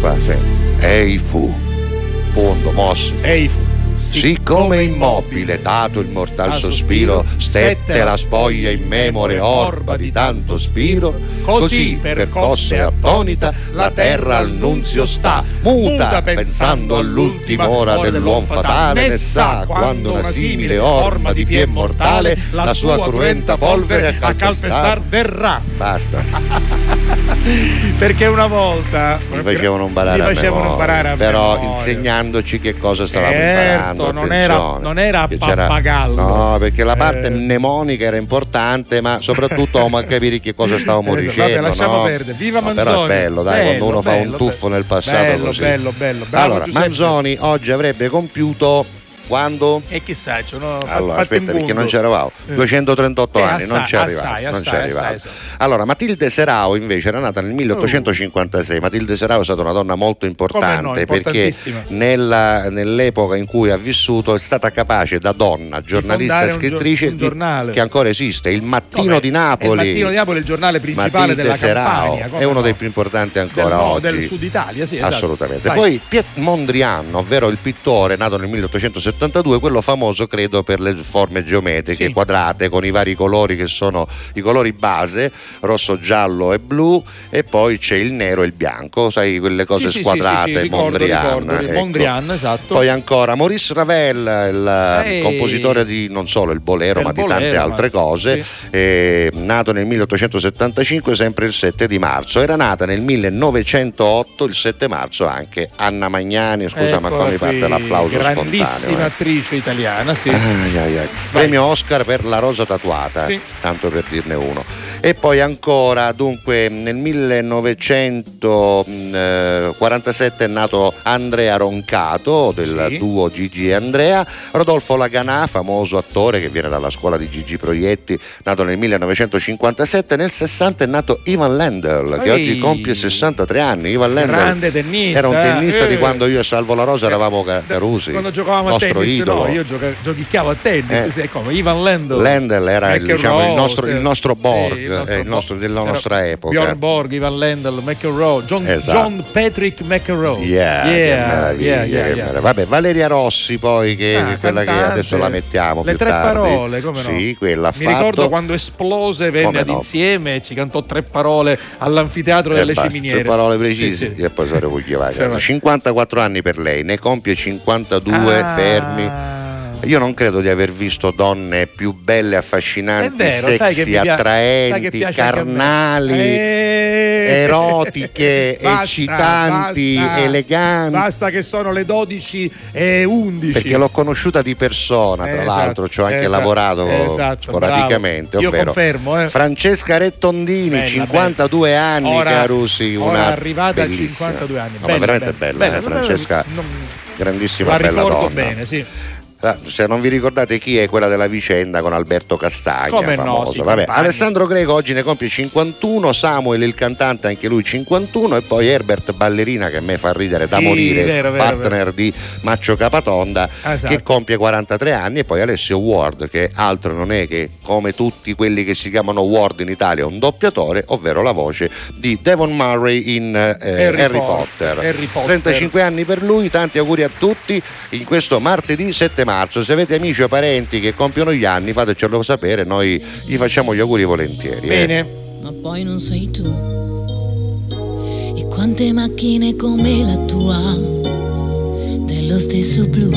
Qua, sì. Ei fu. Punto, mosso. Ei fu. Siccome immobile, dato il mortal sospiro, stette la spoglia in memore orba di tanto spiro, così percossa e attonita? la terra al nunzio sta, muta pensando all'ultima ora dell'uomo fatale, ne sa quando una simile orma di pie mortale la sua cruenta polvere a calpestar verrà. Basta, Perché una volta mi facevano imparare mi a memoria, imparare a però memoria. insegnandoci che cosa stavamo Certo, imparando. Non era- attenzione. non era a Che c'era- pappagallo. No, perché la parte Eh. mnemonica era importante, ma soprattutto a capire che cosa stavamo dicendo. vabbè, lasciamo no? perdere. Viva No, Manzoni. Però è bello, dai, quando Bello, uno fa un bello, tuffo bello. nel passato Bello, così. bello, bello. Bravo, allora, Giuseppe. Manzoni oggi avrebbe compiuto quando? E chissà, cioè, no, Allora, aspetta, un perché non c'eravamo. Eh. 238 Eh, anni, non assai, ci arrivavo. non ci arrivavo. Allora, Matilde Serao invece era nata nel 1856. Matilde Serao è stata una donna molto importante no, perché nella- nell'epoca in cui ha vissuto è stata capace da donna, giornalista e un scrittrice, un di- giornale. che ancora esiste, il Mattino Vabbè, di Il Napoli. Mattino di Napoli è il giornale principale Matilde della Serao Campania. come è uno no? dei più importanti ancora del, oggi. del sud Italia, sì, esatto. Assolutamente. Vai. Poi Piet Mondrian, ovvero il pittore nato nel 1872, quello famoso credo per le forme geometriche Sì. quadrate con i vari colori che sono i colori base, rosso, giallo e blu e poi c'è il nero e il bianco, sai quelle cose Sì, squadrate, sì, ricordo, Mondrian. ricordo, ecco. Mondrian, esatto. Poi ancora Maurice Ravel, il Ehi. compositore di non solo il bolero Del ma di bolero, tante ma- altre cose, nato nel 1875 sempre il 7 di marzo. Era nata nel 1908 il 7 marzo anche Anna Magnani, scusa ma Eccola qua mi parte l'applauso spontaneo. Eh. attrice italiana, sì. Ai, ai, ai. Premio Oscar per La rosa tatuata, Sì. tanto per dirne uno. E poi ancora, dunque, nel 1947 è nato Andrea Roncato del Sì. duo Gigi e Andrea, Rodolfo Laganà, famoso attore che viene dalla scuola di Gigi Proietti, nato nel 1957, nel 60 è nato Ivan Lendl, che Ehi. oggi compie 63 anni. Ivan Lendl Grande tennista. era un tennista eh. di quando io e Salvo La Rosa eravamo ca- carusi. Quando giocavamo a nostro idolo. No, io gioca- giochicchiavo a tennis, Eh. come Ivan Lendl. Lendl era il, diciamo, il nostro, il nostro Borg, eh, il nostro- della Era nostra epoca. Bjorn Borg, Ivan Lendl, McEnroe, John, Esatto. John Patrick McEnroe. Yeah, che yeah, yeah, che yeah. Vabbè, Valeria Rossi poi che Ah, quella che cantante. adesso la mettiamo Le tre tardi. parole, come no? Sì, quella Mi fatto. ricordo quando esplose, venne ad no? insieme e ci cantò tre parole all'anfiteatro Eh, delle basta, ciminiere. tre parole precise Sì, sì. e poi saremo chi va a Sì, casa. va. 54 anni per lei, ne compie 52 Ah. Fermi. Io non credo di aver visto donne più belle, affascinanti, vero, sexy, attraenti, piace a me. carnali, Eh. erotiche, Basta, eccitanti, basta. eleganti. Basta che sono le 12 e 11. Perché l'ho conosciuta di persona, tra Esatto, l'altro, ci ho anche esatto, lavorato esatto, sporadicamente. bravo. Io ovvero confermo, eh. Francesca Rettondini, Bella, 52 anni, Ora- Carusi, ora una arrivata a bellissima. 52 anni. No, Bella, ma veramente bella, bella, bella, eh, bella, Francesca, non- grandissima La bella donna. bene, sì. Ah, Se non vi ricordate chi è quella della vicenda con Alberto Castagna, Come no, famoso. sì, Vabbè. Alessandro Greco oggi ne compie 51, Samuel il cantante anche lui 51 e poi Herbert Ballerina che a me fa ridere da Sì, morire, vero, vero, partner di Maccio Capatonda Esatto. che compie 43 anni e poi Alessio Ward che altro non è che come tutti quelli che si chiamano Ward in Italia un doppiatore, ovvero la voce di Devon Murray in eh, Harry Harry, Potter. Potter. Harry Potter. 35 anni per lui, tanti auguri a tutti in questo martedì 7 marzo. Se avete amici o parenti che compiono gli anni, fatecelo sapere, noi gli facciamo gli auguri volentieri. eh. Bene. ma poi non sei tu. E quante macchine come la tua, dello stesso blu.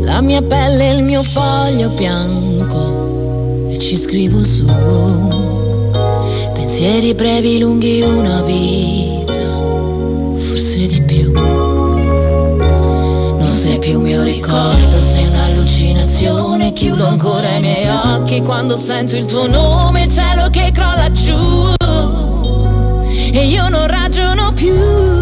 La mia pelle è il mio foglio bianco e ci scrivo su. Pensieri brevi, lunghi, una vita, ricordo, sei un'allucinazione. Chiudo ancora i miei occhi quando sento il tuo nome, cielo che crolla giù. E io non ragiono più.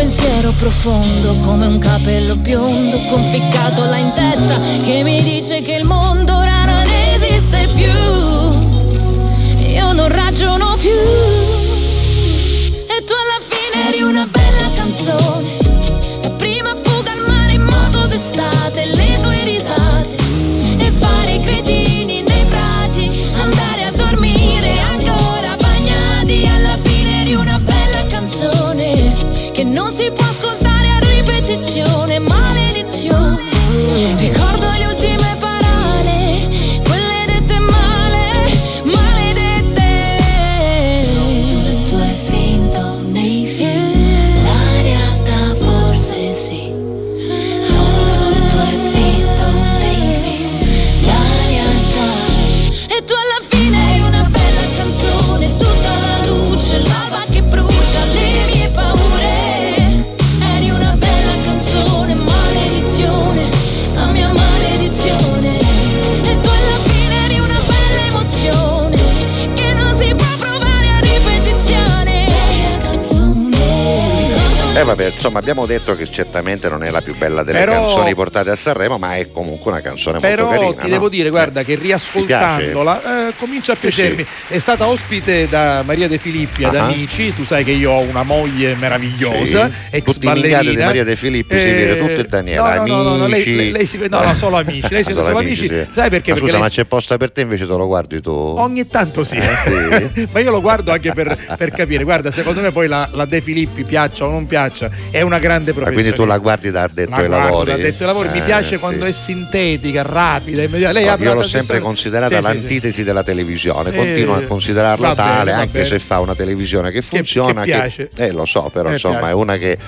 Pensiero profondo come un capello biondo conficcato là in testa che mi dice che il mondo ora non esiste più. Io non ragiono più. Vabbè, insomma, abbiamo detto che certamente non è la più bella delle Però- canzoni portate a Sanremo, ma è comunque una canzone Però molto carina. ti no? devo dire, guarda, che riascoltandola eh, comincia a piacermi. È stata ospite da Maria De Filippi ad Ah. Amici. Tu sai che io ho una moglie meravigliosa, Sì. ex Tutti ballerina. di Maria De Filippi si vede, tutte e Daniela, no, no, no, no, lei, Amici. lei, lei si vede, no, no, solo amici. Lei si vede solo amici. sì. Sai perché? Ma perché scusa, lei- ma c'è posta per te invece te lo guardi tu? Ogni tanto sì, Eh, sì? ma io lo guardo anche per, per capire. Guarda, secondo me poi la, la De Filippi piaccia o non piaccia, faccia. È una grande Ma professione. quindi tu la guardi da addetto La ai lavori? da addetto ai lavori. Mi Eh, piace sì. quando è sintetica, rapida, immediata. Lei apre io l'ho sempre considerata Sì, sì, sì. l'antitesi della televisione, Eh, continuo a considerarla bene, tale, anche bene. se fa una televisione che funziona. che piace. eh, lo so, però Eh, insomma piace. è una che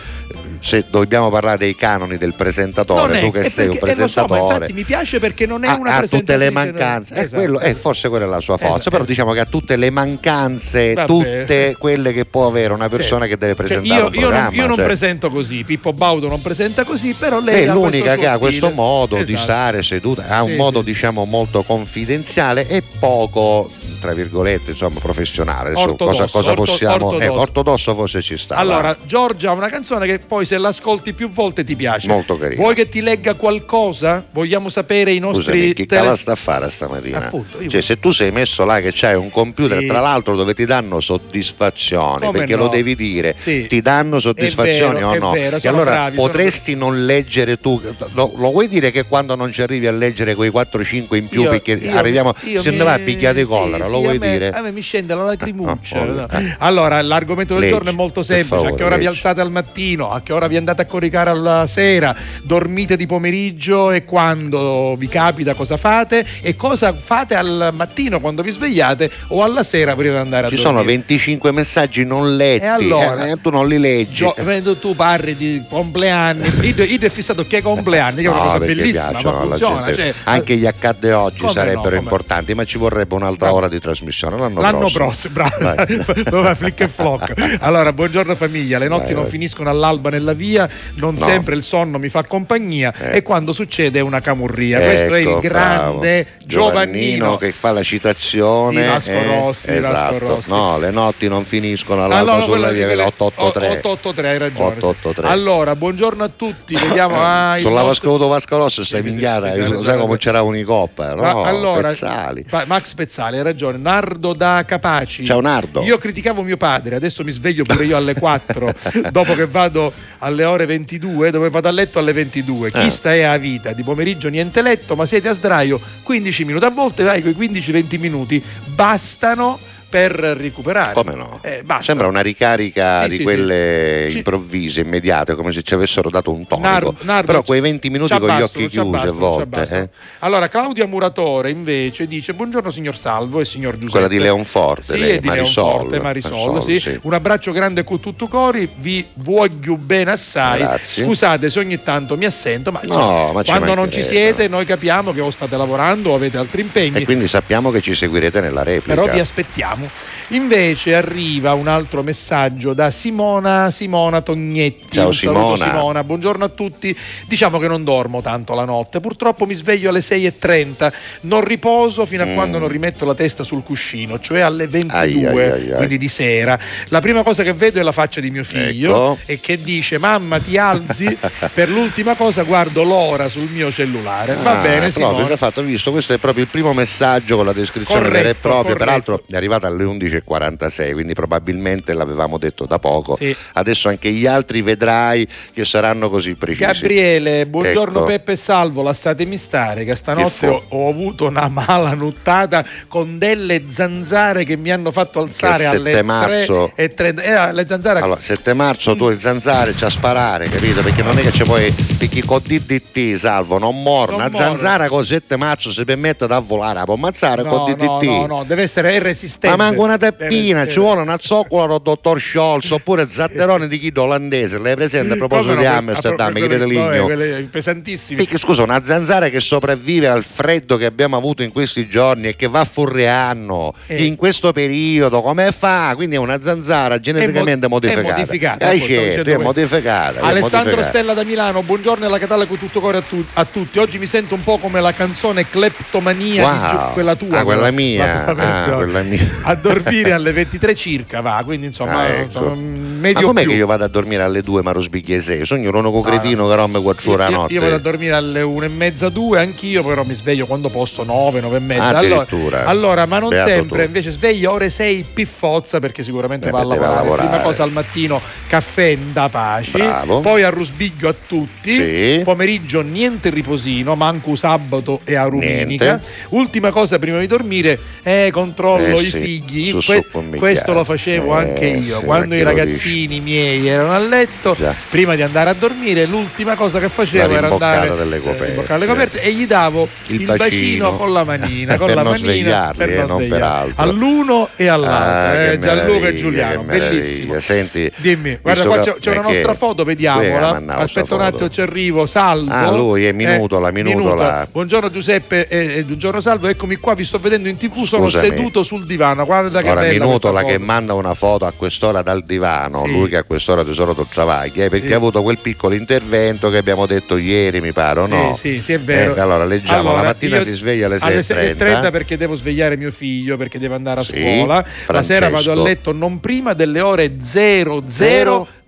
se dobbiamo parlare dei canoni del presentatore, tu che sei un perché- eh, lo so, presentatore. infatti mi piace perché non è ha, una ha tutte le mancanze, eh, Esatto. quello- eh, forse quella è la sua forza, Esatto. però diciamo che ha tutte le mancanze, Vabbè. tutte quelle che può avere una persona che deve Cioè, presentare io, un io non, io non cioè. presento così, Pippo Baudo non presenta così, però lei è l'unica che ha questo modo di Esatto. stare seduta, ha un Sì, modo sì. diciamo molto confidenziale e poco tra virgolette insomma professionale Ortodosso, cosa, cosa orto- possiamo ortodosso. ecco, ortodosso forse ci sta Allora, va. Giorgia ha una canzone che poi se l'ascolti più volte ti piace. Molto carina. Vuoi che ti legga qualcosa? Vogliamo sapere i nostri Scusami, chi tele- cala sta a fare stamattina? Appunto, io- Cioè, se tu sei messo là che c'hai un computer, Sì. tra l'altro dove ti danno soddisfazioni, Come perché no? lo devi dire, Sì. ti danno soddisfazioni vero, o no? vero, e sono allora bravi, sono potresti non leggere tu, lo, lo vuoi dire che quando non ci arrivi a leggere quei 4-5 in più Io- perché io- arriviamo, io se mi- ne va a picchiare di sì, collera, lo a vuoi me- dire? A me mi scende la lacrimuccia. Ah, no? eh. Allora, l'argomento del Leggi, giorno è molto semplice. a favore, che ora vi leggi. alzate al mattino? A che ora vi andate a coricare alla sera? Dormite di pomeriggio e quando vi capita cosa fate? E cosa fate al mattino quando vi svegliate o alla sera prima di andare a Ci dormire? sono 25 messaggi non letti, E allora? eh, tu non li leggi. Gio- tu parli di compleanni, io, io ho fissato che compleanni, che è una No, cosa bellissima, piacciono ma funziona. gente. cioè, Anche gli accadde oggi sarebbero no, come- importanti, ma ci vorrebbe un'altra Va- ora di trasmissione l'anno, L'anno prossimo. prossimo, bravo, flick e flock. Allora, buongiorno famiglia, le notti Vai, non vai. finiscono all'alba nella via, non No. sempre il sonno mi fa compagnia Eh. e quando succede è una camurria. Questo è il Ecco, grande bravo. Giovannino. che fa la citazione Di Vasco eh, Rossi, di Vasco esatto. Rossi. no le notti non finiscono all'alba Allora, sulla via quella- 883 883, hai ragione. 883. Allora, buongiorno a tutti, vediamo. ah, sulla nostro- Vasco Vasco Rosso stai minchiata sai come c'era Unicoppa no? Ma allora, Pezzali Max Pezzali, hai ragione. Nardo da Capaci. Ciao, Nardo. Io criticavo mio padre, adesso mi sveglio pure io alle 4, dopo che vado alle ore 22, dove vado a letto alle 22. Chi Eh. sta è a vita, di pomeriggio niente letto, ma siete a sdraio 15 minuti. A volte dai, quei 15-20 minuti bastano per recuperare. come no? Eh, basta. Sembra una ricarica Sì, di sì, quelle sì. Improvvise, immediate, come se ci avessero dato un tonico. Nardo- Nardo, Però quei 20 minuti con gli occhi chiusi a abbastano, ci volte. eh. Allora, Claudia Muratore invece dice: Buongiorno signor Salvo e signor Giuseppe. Quella di Leonforte, Sì, lei, di Marisol. Leonforte, Marisol, Marisol, sì. Un abbraccio grande con tutto cori, vi voglio bene assai. Grazie. Scusate se ogni tanto mi assento, ma, No, insomma, ma quando non ci siete noi capiamo che o state lavorando o avete altri impegni. E quindi sappiamo che ci seguirete nella replica. Però vi aspettiamo. Invece arriva un altro messaggio da Simona Simona Tognetti. Ciao, Simona. Simona. Buongiorno a tutti. Diciamo che non dormo tanto la notte. Purtroppo mi sveglio alle 6.30. Non riposo fino a Mm. quando non rimetto la testa sul cuscino, cioè alle 22, Ai, ai, ai, quindi di sera. La prima cosa che vedo è la faccia di mio figlio Ecco. e che dice mamma ti alzi. per l'ultima cosa guardo l'ora sul mio cellulare. Va Ah, bene, proprio, Simona. già fatto, visto, questo è proprio il primo messaggio con la descrizione Corretto, vera e propria, corretto. peraltro è arrivata alle 11.46, quindi probabilmente l'avevamo detto da poco. Sì. Adesso anche gli altri vedrai che saranno così precisi. Gabriele, buongiorno Ecco. Peppe e Salvo, lasciatemi stare che stanotte ho, avuto una mala nuttata con delle zanzare che mi hanno fatto alzare alle 7 marzo- 3 e 30. Eh, le zanzare Allora, 7 marzo tu il zanzare c'ha sparare, capito? Perché non è che ci puoi. Perché con DDT, salvo, non morre. Non Una zanzara con 7 marzo si permette di volare, la può ammazzare no, con DDT. no, no, no, deve essere resistente. Ma manca una tappina, ci vuole una zoccola del dottor Scholz oppure zatterone di Guido olandese. Lei è presente a proposito di Amsterdam, che vabbè, ligno. pesantissimi. Perché scusa, una zanzara che sopravvive al freddo che abbiamo avuto in questi giorni e che va furreando Eh. in questo periodo, come fa? Quindi è una zanzara geneticamente È mo- è modificata. modificata, Eh, ecco, stavo certo, è modificata. è Alessandro modificata. Stella da Milano, buongiorno alla Catalla con tutto cuore a, tu- a tutti. Oggi mi sento un po' come la canzone Kleptomania, di Wow. Gio- quella tua. Ah, quella mia. la tua Ah, quella mia. A dormire alle 23 circa va, quindi insomma, Ah, ecco. insomma, medio Ma com'è più. che io vado a dormire alle 2 ma lo sbiglie 6? Sogno l'unico cretino che romme 4 Io, ore a io- notte. io vado a dormire alle una e mezza, due, anch'io, però mi sveglio quando posso, 9, 9 e mezza. Ah, allora, allora, ma non Beato sempre, tu. invece sveglia ore 6 piffozza perché sicuramente Eh, va a lavorare. lavorare. Prima cosa al mattino caffè da pace, Bravo. poi a rusbiglio a tutti, Sì. pomeriggio niente riposino, manco sabato e a ruminica. Ultima cosa prima di dormire, eh, controllo Eh, i sì, figli. su, su, questo lo facevo Eh, anche io, sì, quando i ragazzini bambini miei erano a letto, prima di andare a dormire, l'ultima cosa che facevo era andare delle coperte. eh, le coperte e gli davo il, Il bacino. bacino. con la manina, con Per la non manina per eh, non per svegliarli. All'uno e all'altro, Ah, eh, Gianluca e Giuliano, bellissimo. Senti, Dimmi, guarda qua c'è, c'è una nostra foto, vediamola. Aspetta un attimo, ci arrivo, salvo. Ah, lui è Minutola, Minutola. Buongiorno Giuseppe e, buongiorno Salvo, eccomi qua, vi sto vedendo in tv, sono Scusami. seduto sul divano, guarda che Ora bella Minutola che manda una foto a quest'ora dal divano, Sì. lui che a quest'ora tesoro del travaglio, eh, perché Sì. ha avuto quel piccolo intervento che abbiamo detto ieri, mi pare, o Sì, no? sì, sì, è vero. Eh, allora leggiamo, Allora, la mattina si sveglia alle alle 6.30. 6.30 perché devo svegliare mio figlio perché deve andare a scuola. La sera vado a Francesco. letto non prima delle ore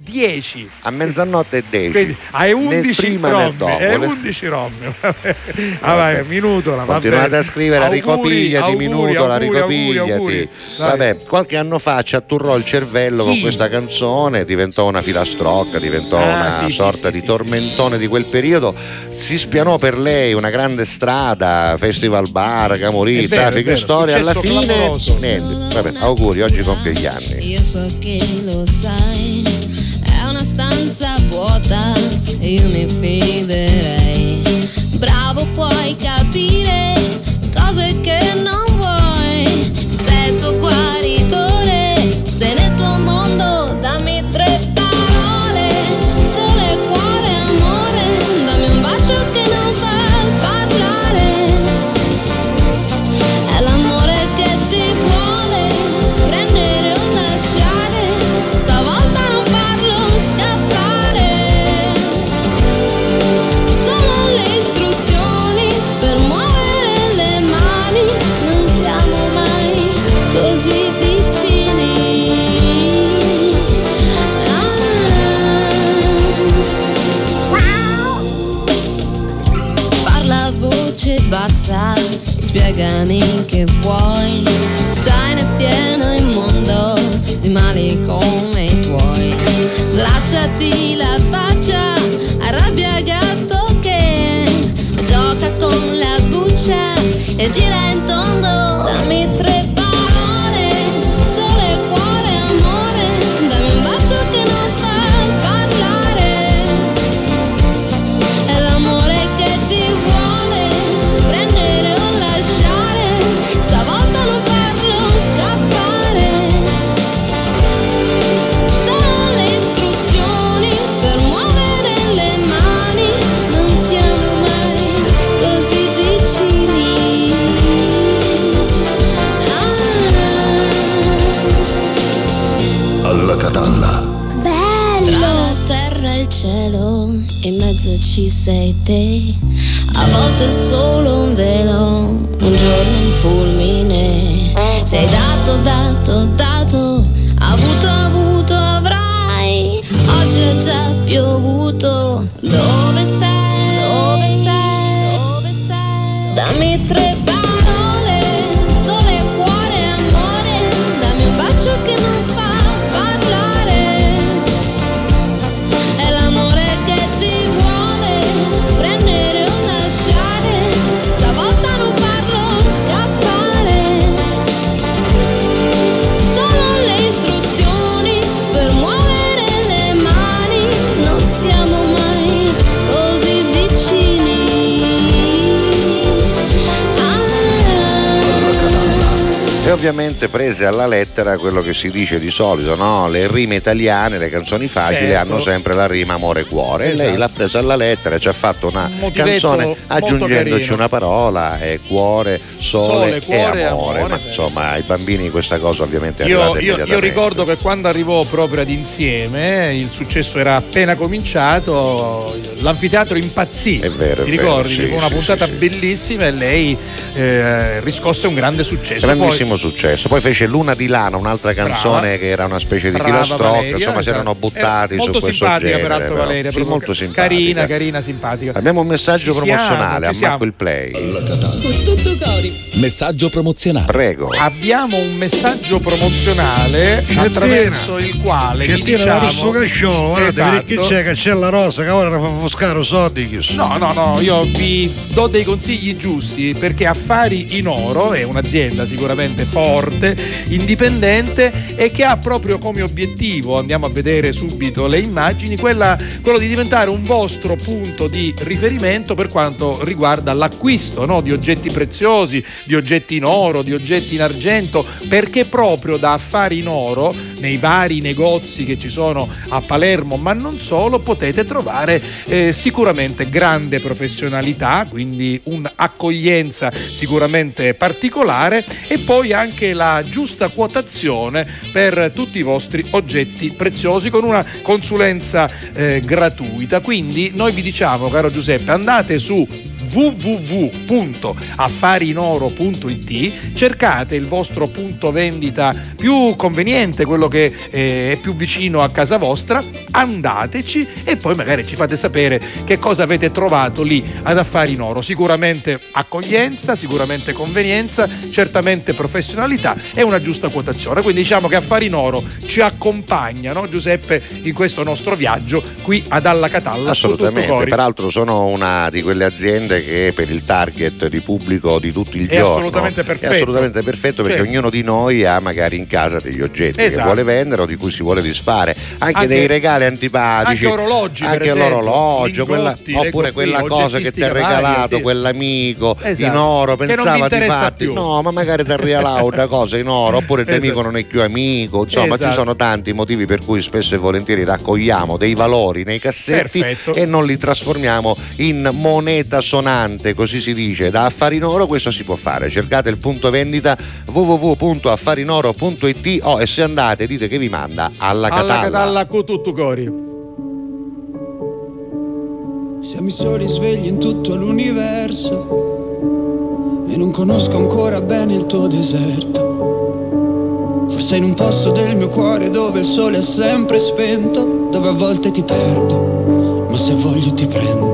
0010. A mezzanotte e 10. Quindi hai 11 né prima né romme, dopo. Le- 11 romme. ah, vai, minuto la Continuate a scrivere, ricopigliati minuto, la ricopigliati. Vabbè, qualche anno fa ci atturrò il cervello con Chi? questa canzone, diventò una filastrocca, diventò Ah, una sì, sorta sì, di sì, tormentone di quel periodo. Si spianò per lei una grande strada, festival bar, Camorì, È traffico è e storia. Alla fine, niente. Vabbè, auguri, oggi compie gli anni. Io so che lo sai, è stanza vuota io mi fiderei. Bravo, puoi capire cose che non vuoi. Sei il tuo spiegami che vuoi. Sai ne pieno il mondo di mali come i tuoi. Slacciati la faccia, arrabbia gatto che gioca con la buccia e gira in tondo. Dammi tre te. A volte solo un velo, un giorno un fulmine. Sei dato, dato, dato, ovviamente prese alla lettera quello che si dice di solito, no? Le rime italiane, le canzoni facili Certo. hanno sempre la rima amore cuore. E lei Esatto. l'ha presa alla lettera, ci ha fatto una motivetto canzone aggiungendoci una parola, e cuore, sole, Sole, cuore, e amore. amore, Ma insomma ai bambini questa cosa ovviamente è Io, arrivata io- io immediatamente. ricordo che quando arrivò proprio ad insieme, il successo era appena cominciato, l'anfiteatro impazzì. È vero, è Ti vero, ricordi? sì, Fu una sì, puntata sì, sì. bellissima e lei eh, riscosse un grande successo. Grandissimo successo. Poi fece Luna di Lana, un'altra canzone Brava. che era una specie di Brava filastrocca, Valeria, insomma si esatto. erano buttati Era su molto questo simpatica genere. peraltro però. Valeria, Sì, molto simpatica. carina, carina, simpatica. Abbiamo un messaggio Ci promozionale siamo, ci a Marco il Play. Con tutto cori. Messaggio promozionale. Prego. Abbiamo un messaggio promozionale attraverso il quale gli Scettina la diciamo russo casciolo, guardate, Esatto. perché c'è Cancella Rosa che ora fa foscare soldi chi No, no, no, io vi do dei consigli giusti perché Affari in Oro è un'azienda sicuramente forte, indipendente e che ha proprio come obiettivo, andiamo a vedere subito le immagini, quella, quello di diventare un vostro punto di riferimento per quanto riguarda l'acquisto no? di oggetti preziosi, di oggetti in oro, di oggetti in argento, perché proprio da affari in oro, nei vari negozi che ci sono a Palermo, ma non solo, potete trovare eh, sicuramente grande professionalità, quindi un'accoglienza sicuramente particolare e poi anche la giusta quotazione per tutti i vostri oggetti preziosi con una consulenza eh, gratuita. Quindi noi vi diciamo, caro Giuseppe, andate su www.affarinoro.it cercate il vostro punto vendita più conveniente, quello che eh, è più vicino a casa vostra, andateci e poi magari ci fate sapere che cosa avete trovato lì ad Affari in Oro. Sicuramente accoglienza, sicuramente convenienza, certamente professionalità e una giusta quotazione. Quindi diciamo che Affari in Oro ci accompagna, no, Giuseppe, in questo nostro viaggio qui ad Alla Catalla. Assolutamente, peraltro sono una di quelle aziende che per il target di pubblico di tutto il È giorno assolutamente perfetto. è assolutamente perfetto perché Certo. ognuno di noi ha magari in casa degli oggetti che Esatto. vuole vendere o di cui si vuole disfare, anche, Anche- dei regali antipatici, anche orologi, anche esempio, l'orologio, quella- oppure quella cosa che ti ha varia, regalato sì. quell'amico Esatto. in oro, Che pensava di farti, più. no, ma magari ti ha regalato una cosa in oro, oppure il Esatto. amico non è più amico, insomma, Esatto. ci sono tanti motivi per cui spesso e volentieri raccogliamo dei valori nei cassetti Perfetto. e non li trasformiamo in moneta sonante, così si dice. Da Affari in Oro questo si può fare. Cercate il punto vendita www.affarinoro.it oh, e se andate dite che vi manda alla Alla Catalla. Catalla con tutto cori. Siamo i soli svegli in tutto l'universo e non conosco ancora bene il tuo deserto. Forse in un posto del mio cuore dove il sole è sempre spento, dove a volte ti perdo, ma se voglio ti prendo.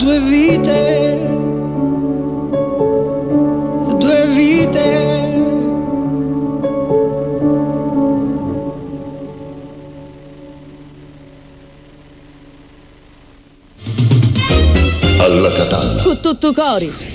due vite, due vite. Alla Catalla. Con tutto cori.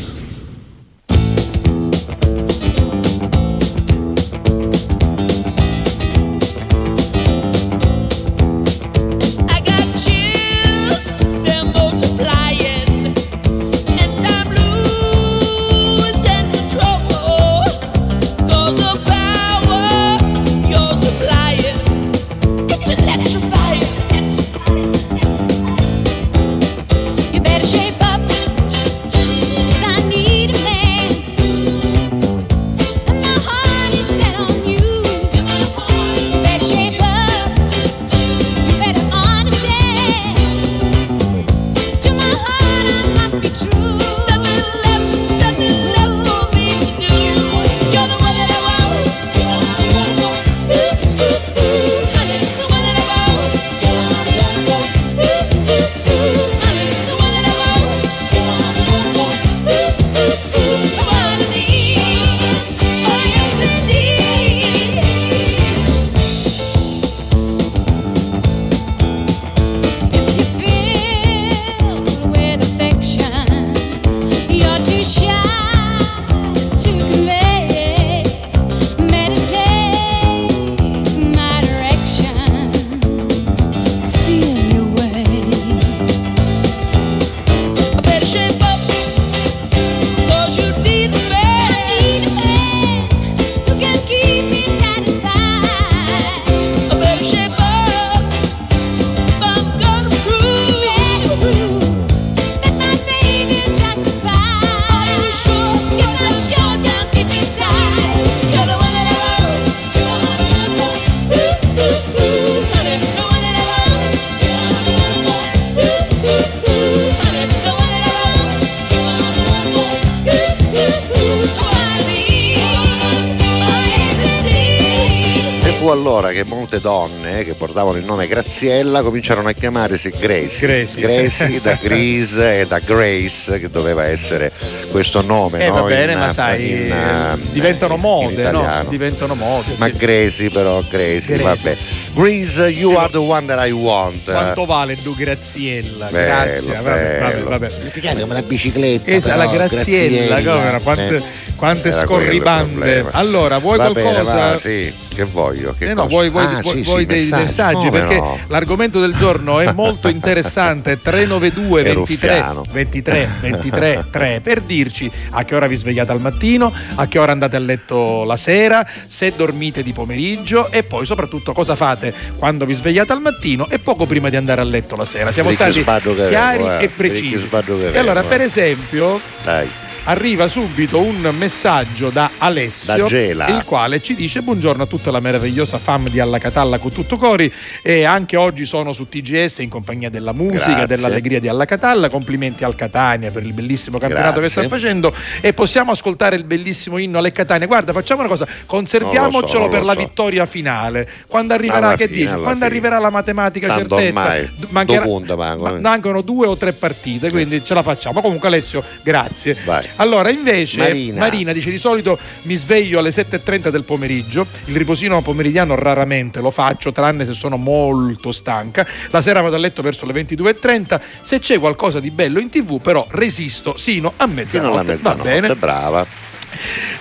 Graziella cominciarono a chiamarsi Gracie. Gracie. da Grease e da Grace, che doveva essere questo nome. Eh, no? va bene, In- ma sai, in, eh, diventano in mode, no? Diventano mode. Ma sì. Gracie però, Gracie, Gracie. vabbè. Grease, you are the one that I want. Quanto vale Du Graziella? Bello, Grazie. Vabbè, vabbè, bello. vabbè. Ti chiami come la bicicletta. Esa, la però, Graziella, come era? quante, eh. Quante Era scorribande. Allora, vuoi Va bene, qualcosa? va, sì, che voglio? Che Eh no, vuoi, vuoi- Ah, vuoi- sì, vuoi sì, dei messaggi, messaggi perché no? l'argomento del giorno è molto interessante 392 È 23 ruffiano. 23 23 3 per dirci a che ora vi svegliate al mattino a che ora andate a letto la sera se dormite di pomeriggio e poi soprattutto cosa fate quando vi svegliate al mattino e poco prima di andare a letto la sera siamo Ricchi stati chiari eh. e precisi e allora per eh. esempio Dai. Arriva subito un messaggio da Alessio, Da Gela. il quale ci dice buongiorno a tutta la meravigliosa fam di Alla Catalla con tutto cori e anche oggi sono su TGS in compagnia della musica, Grazie. dell'allegria di Alla Catalla, complimenti al Catania per il bellissimo campionato Grazie. che sta facendo e possiamo ascoltare il bellissimo inno alle Catania. Guarda, facciamo una cosa, conserviamocelo so, per lo la so. vittoria finale. Quando arriverà, Alla che fine, dici? Quando fine. arriverà la matematica Tanto certezza? ormai, mancherà- ma- mancano due o tre partite, quindi ce la facciamo. Comunque Alessio, grazie. Vai. Allora, invece, Marina. dice di solito mi sveglio alle 7.30 del pomeriggio, il riposino pomeridiano raramente lo faccio, tranne se sono molto stanca. La sera vado a letto verso le 22.30. Se c'è qualcosa di bello in tv, però resisto sino a mezzanotte. alla Va mezzanotte, bene. brava.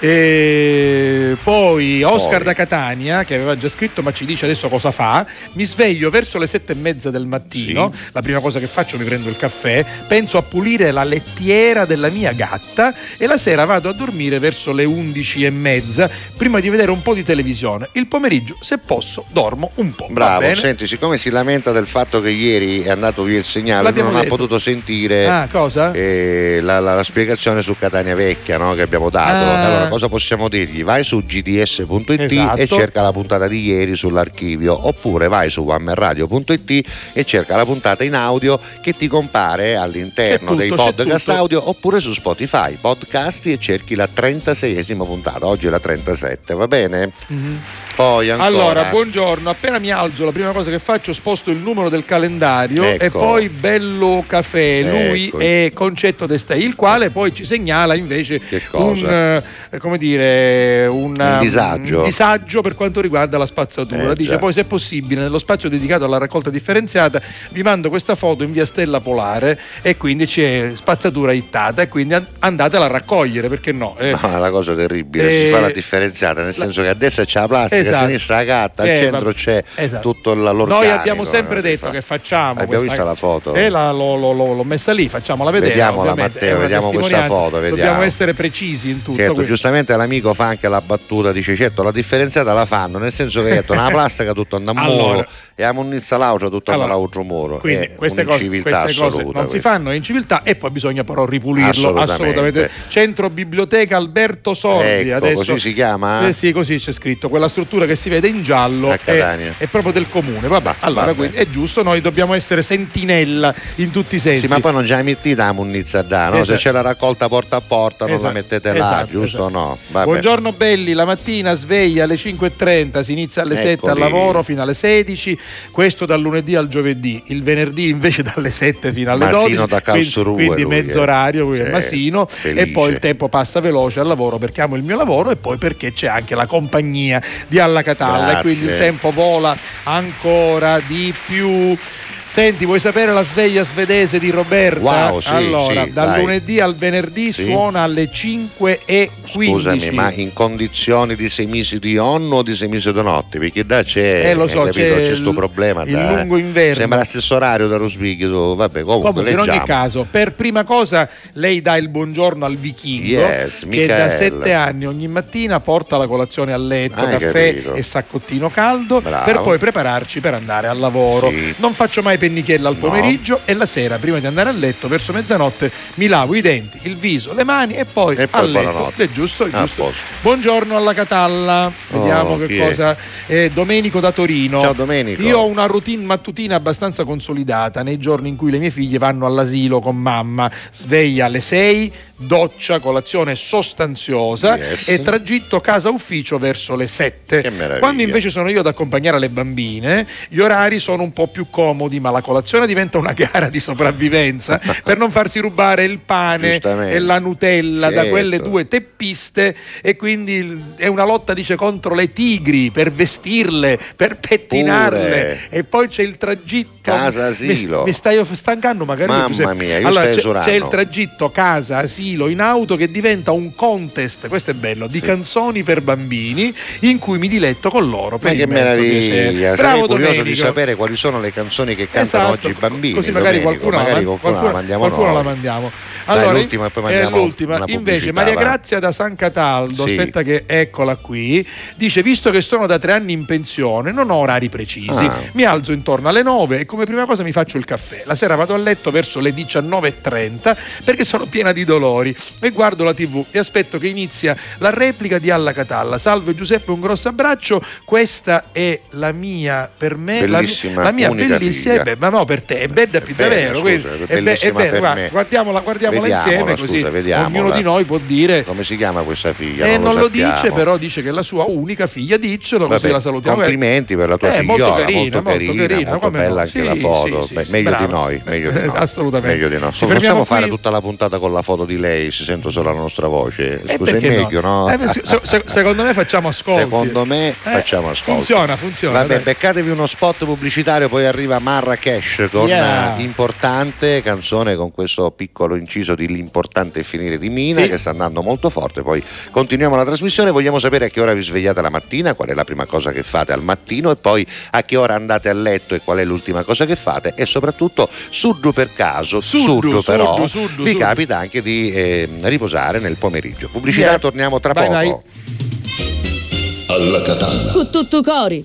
E poi Oscar Poi. da Catania, che aveva già scritto, ma ci dice adesso cosa fa. Mi sveglio verso le sette e mezza del mattino. La prima cosa che faccio mi prendo il caffè, penso a pulire la lettiera della mia gatta e la sera vado a dormire verso le undici e mezza prima di vedere un po' di televisione. Il pomeriggio, se posso, dormo un po'. Bravo, senti, siccome si lamenta del fatto che ieri è andato via il segnale, L'abbiamo non ha detto. potuto sentire Ah, cosa? eh, la, la- la spiegazione su Catania Vecchia no, che abbiamo dato. Ah. Allora, cosa possiamo dirgli? Vai su gds.it Esatto. e cerca la puntata di ieri sull'archivio, oppure vai su wammerradio.it e cerca la puntata in audio che ti compare all'interno dei tutto, c'è podcast audio, oppure su Spotify, podcasti e cerchi la 36esima puntata. Oggi è la 37, va bene? Mhm. Poi ancora. Allora, buongiorno. Appena mi alzo, la prima cosa che faccio sposto il numero del calendario Ecco. e poi Bello Caffè. Lui Ecco. è Concetto Destei, il quale poi ci segnala invece un, eh, come dire, un, Un disagio. un disagio per quanto riguarda la spazzatura. Eh, Dice già. poi, se possibile, nello spazio dedicato alla raccolta differenziata, vi mando questa foto in via Stella Polare e quindi c'è spazzatura ittata e quindi an- andatela a raccogliere, perché no? Eh, No, è una cosa terribile, Eh, si fa la differenziata, nel senso che a destra c'è la plastica, Esatto. a sinistra la carta, al Eh, centro c'è Esatto. tutto il- l'organico. Noi abbiamo sempre no, si detto fa. che facciamo. Abbiamo questa- visto la foto. E la- l'ho, l'ho- l'ho- l'ho messa lì, facciamola vedere. Vediamola, Matteo, vediamo questa foto, vediamo. Dobbiamo essere precisi in tutto. Certo, giustamente l'amico fa anche la battuta, dice certo la differenziata la fanno, nel senso che detto, una plastica tutto andando a Allora. muro e la munnizza laucia tutto Allora, andando all'altro muro. Quindi è queste cose, queste cose non si questa. fanno, è inciviltà e poi bisogna però ripulirlo Assolutamente. assolutamente. Centro Biblioteca Alberto Sordi. Ecco, adesso, così si chiama? Eh sì, così c'è scritto. Quella struttura che si vede in giallo A è, è proprio del comune. Vabbè, allora vabbè. quindi è giusto, noi dobbiamo essere sentinella in tutti i sensi. Sì, ma poi non già mettita la munnizza da, no? Se Esatto. c'è la raccolta porta a porta non la Esatto, mettete là, esatto, giusto o esatto. no? Vabbè. Buongiorno belli, la mattina sveglia alle 5.30, si inizia alle 7 al Eccoli. lavoro fino alle 16, questo dal lunedì al giovedì, il venerdì invece dalle 7 fino alle Masino 12, da quindi, Karlsruhe quindi lui, mezzo orario, quindi Sì, Masino, felice. e poi il tempo passa veloce al lavoro perché amo il mio lavoro e poi perché c'è anche la compagnia di Alla Catalla e Grazie. quindi il tempo vola ancora di più. Senti, vuoi sapere la sveglia svedese di Roberta? Wow, sì, allora, sì, dal dai. lunedì al venerdì Sì. suona alle 5 e 15. Scusami, ma in condizioni di sei mesi di onno o di sei mesi di notte? Perché da c'è, Eh, lo so, capito, c'è c'è il- sto problema. il da- lungo inverno. Sembra lo stesso orario da Rosvighi, tu. vabbè, comunque, Comunque, in ogni leggiamo. caso, per prima cosa, lei dà il buongiorno al vichingo Yes, che da sette anni ogni mattina porta la colazione a letto, Hai caffè capito. e saccottino caldo Bravo. per poi prepararci per andare al lavoro. Non faccio mai pennichella al No. pomeriggio e la sera, prima di andare a letto, verso mezzanotte, mi lavo i denti, il viso, le mani e poi, E poi a letto. È giusto, è giusto. Buongiorno alla Catalla, vediamo Oh, che chi è? cosa. Eh, Domenico da Torino. Ciao, Domenico. Io ho una routine mattutina abbastanza consolidata nei giorni in cui le mie figlie vanno all'asilo con mamma, sveglia alle 6, doccia, colazione sostanziosa Yes. e tragitto casa ufficio verso le 7. Che meraviglia. Quando invece sono io ad accompagnare le bambine, gli orari sono un po' più comodi, ma la colazione diventa una gara di sopravvivenza per non farsi rubare il pane e la Nutella da Certo. quelle due teppiste e quindi è una lotta dice contro le tigri per vestirle, per pettinarle Pure. e poi c'è il tragitto Casa, asilo. Mi, mi stai stancando magari Mamma mia, io allora, c'è, c'è il tragitto casa asilo in auto che diventa un contest questo è bello di Sì. canzoni per bambini in cui mi diletto con loro Ma che meraviglia! Sarei bravo curioso di Domenico sapere quali sono le canzoni che cantano Esatto, oggi i bambini. Così magari Domenico, qualcuno, magari la, qualcuno qualcuno- la mandiamo qualcuno la mandiamo. Dai, Allora, l'ultima e poi è mandiamo l'ultima. Invece Maria. Grazia da San Cataldo, Sì. aspetta che eccola qui, dice visto che sono da tre anni in pensione non ho orari precisi, Ah. mi alzo intorno alle 9 e come prima cosa mi faccio il caffè. La sera vado a letto verso le 19.30 perché sono piena di dolori e guardo la tv e aspetto che inizia la replica di Alla Catalla. Salve Giuseppe, un grosso abbraccio. Questa è la mia, per me, la mia- Bellissima, la mia, bellissima, figlia. Eh beh, ma no per te, è bella più bella, davvero. scusa, è è be- è bella, guarda, guardiamola, guardiamola insieme così scusa, vediamola. ognuno di noi può dire Come si chiama questa figlia? eh, non lo sappiamo. dice, però dice che è la sua unica figlia, diccelo così Vabbè, la salutiamo. Complimenti per la tua Eh, molto figliola, carina, molto molto carina, molto bella no. anche Sì, la foto. sì, Beh, sì, meglio di noi, meglio di noi. assolutamente. Meglio di noi. Ci Non fermiamo possiamo fare tutta la puntata con la foto di lei, si sente solo la nostra voce. Eh, Scusa, è meglio, no? Eh, se- se- se- secondo me facciamo ascolti. Secondo me Eh, facciamo ascolti. Funziona, funziona. Vabbè, beccatevi uno spot pubblicitario, poi arriva Marrakesh con Yeah. Importante, canzone con questo piccolo inciso di L'importante è finire di Mina Sì. che sta andando molto forte. Poi continuiamo la trasmissione, vogliamo sapere a che ora vi svegliate la mattina, qual è la prima cosa che fate al mattino e poi a che ora andate a letto e qual è l'ultima cosa che fate e soprattutto suddu per caso, Suddu, suddu però, suddu, suddu, vi capita anche di eh, riposare nel pomeriggio. Pubblicità, Yeah. torniamo tra Vai, poco. vai. Alla Catalla. Cu tutto cori.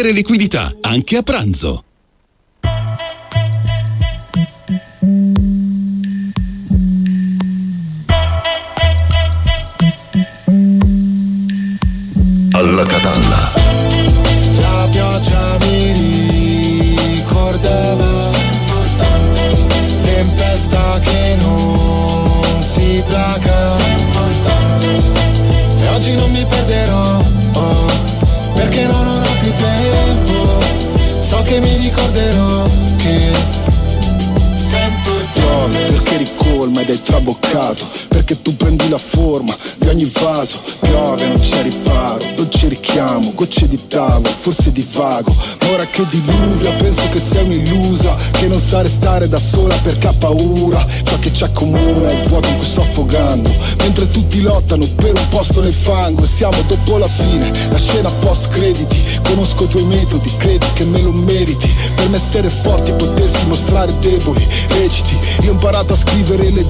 liquidità, anche a pranzo. Alla catalla. La pioggia mi ricordava Tempesta che non si placa che mi ricorderò che Piove perché ricolma ed è traboccato Perché tu prendi la forma di ogni vaso. Piove, non c'è riparo, dolce richiamo Gocce di tavolo, forse di vago. Ma ora che diluvia penso che sei un'illusa Che non sa restare da sola perché ha paura. Ciò che ci accomuna è il vuoto in cui sto affogando. Mentre tutti lottano per un posto nel fango E siamo dopo la fine, la scena post crediti. Conosco i tuoi metodi, credi che me lo meriti. Per me essere forti potersi mostrare deboli Reciti, io ho imparato a scrivere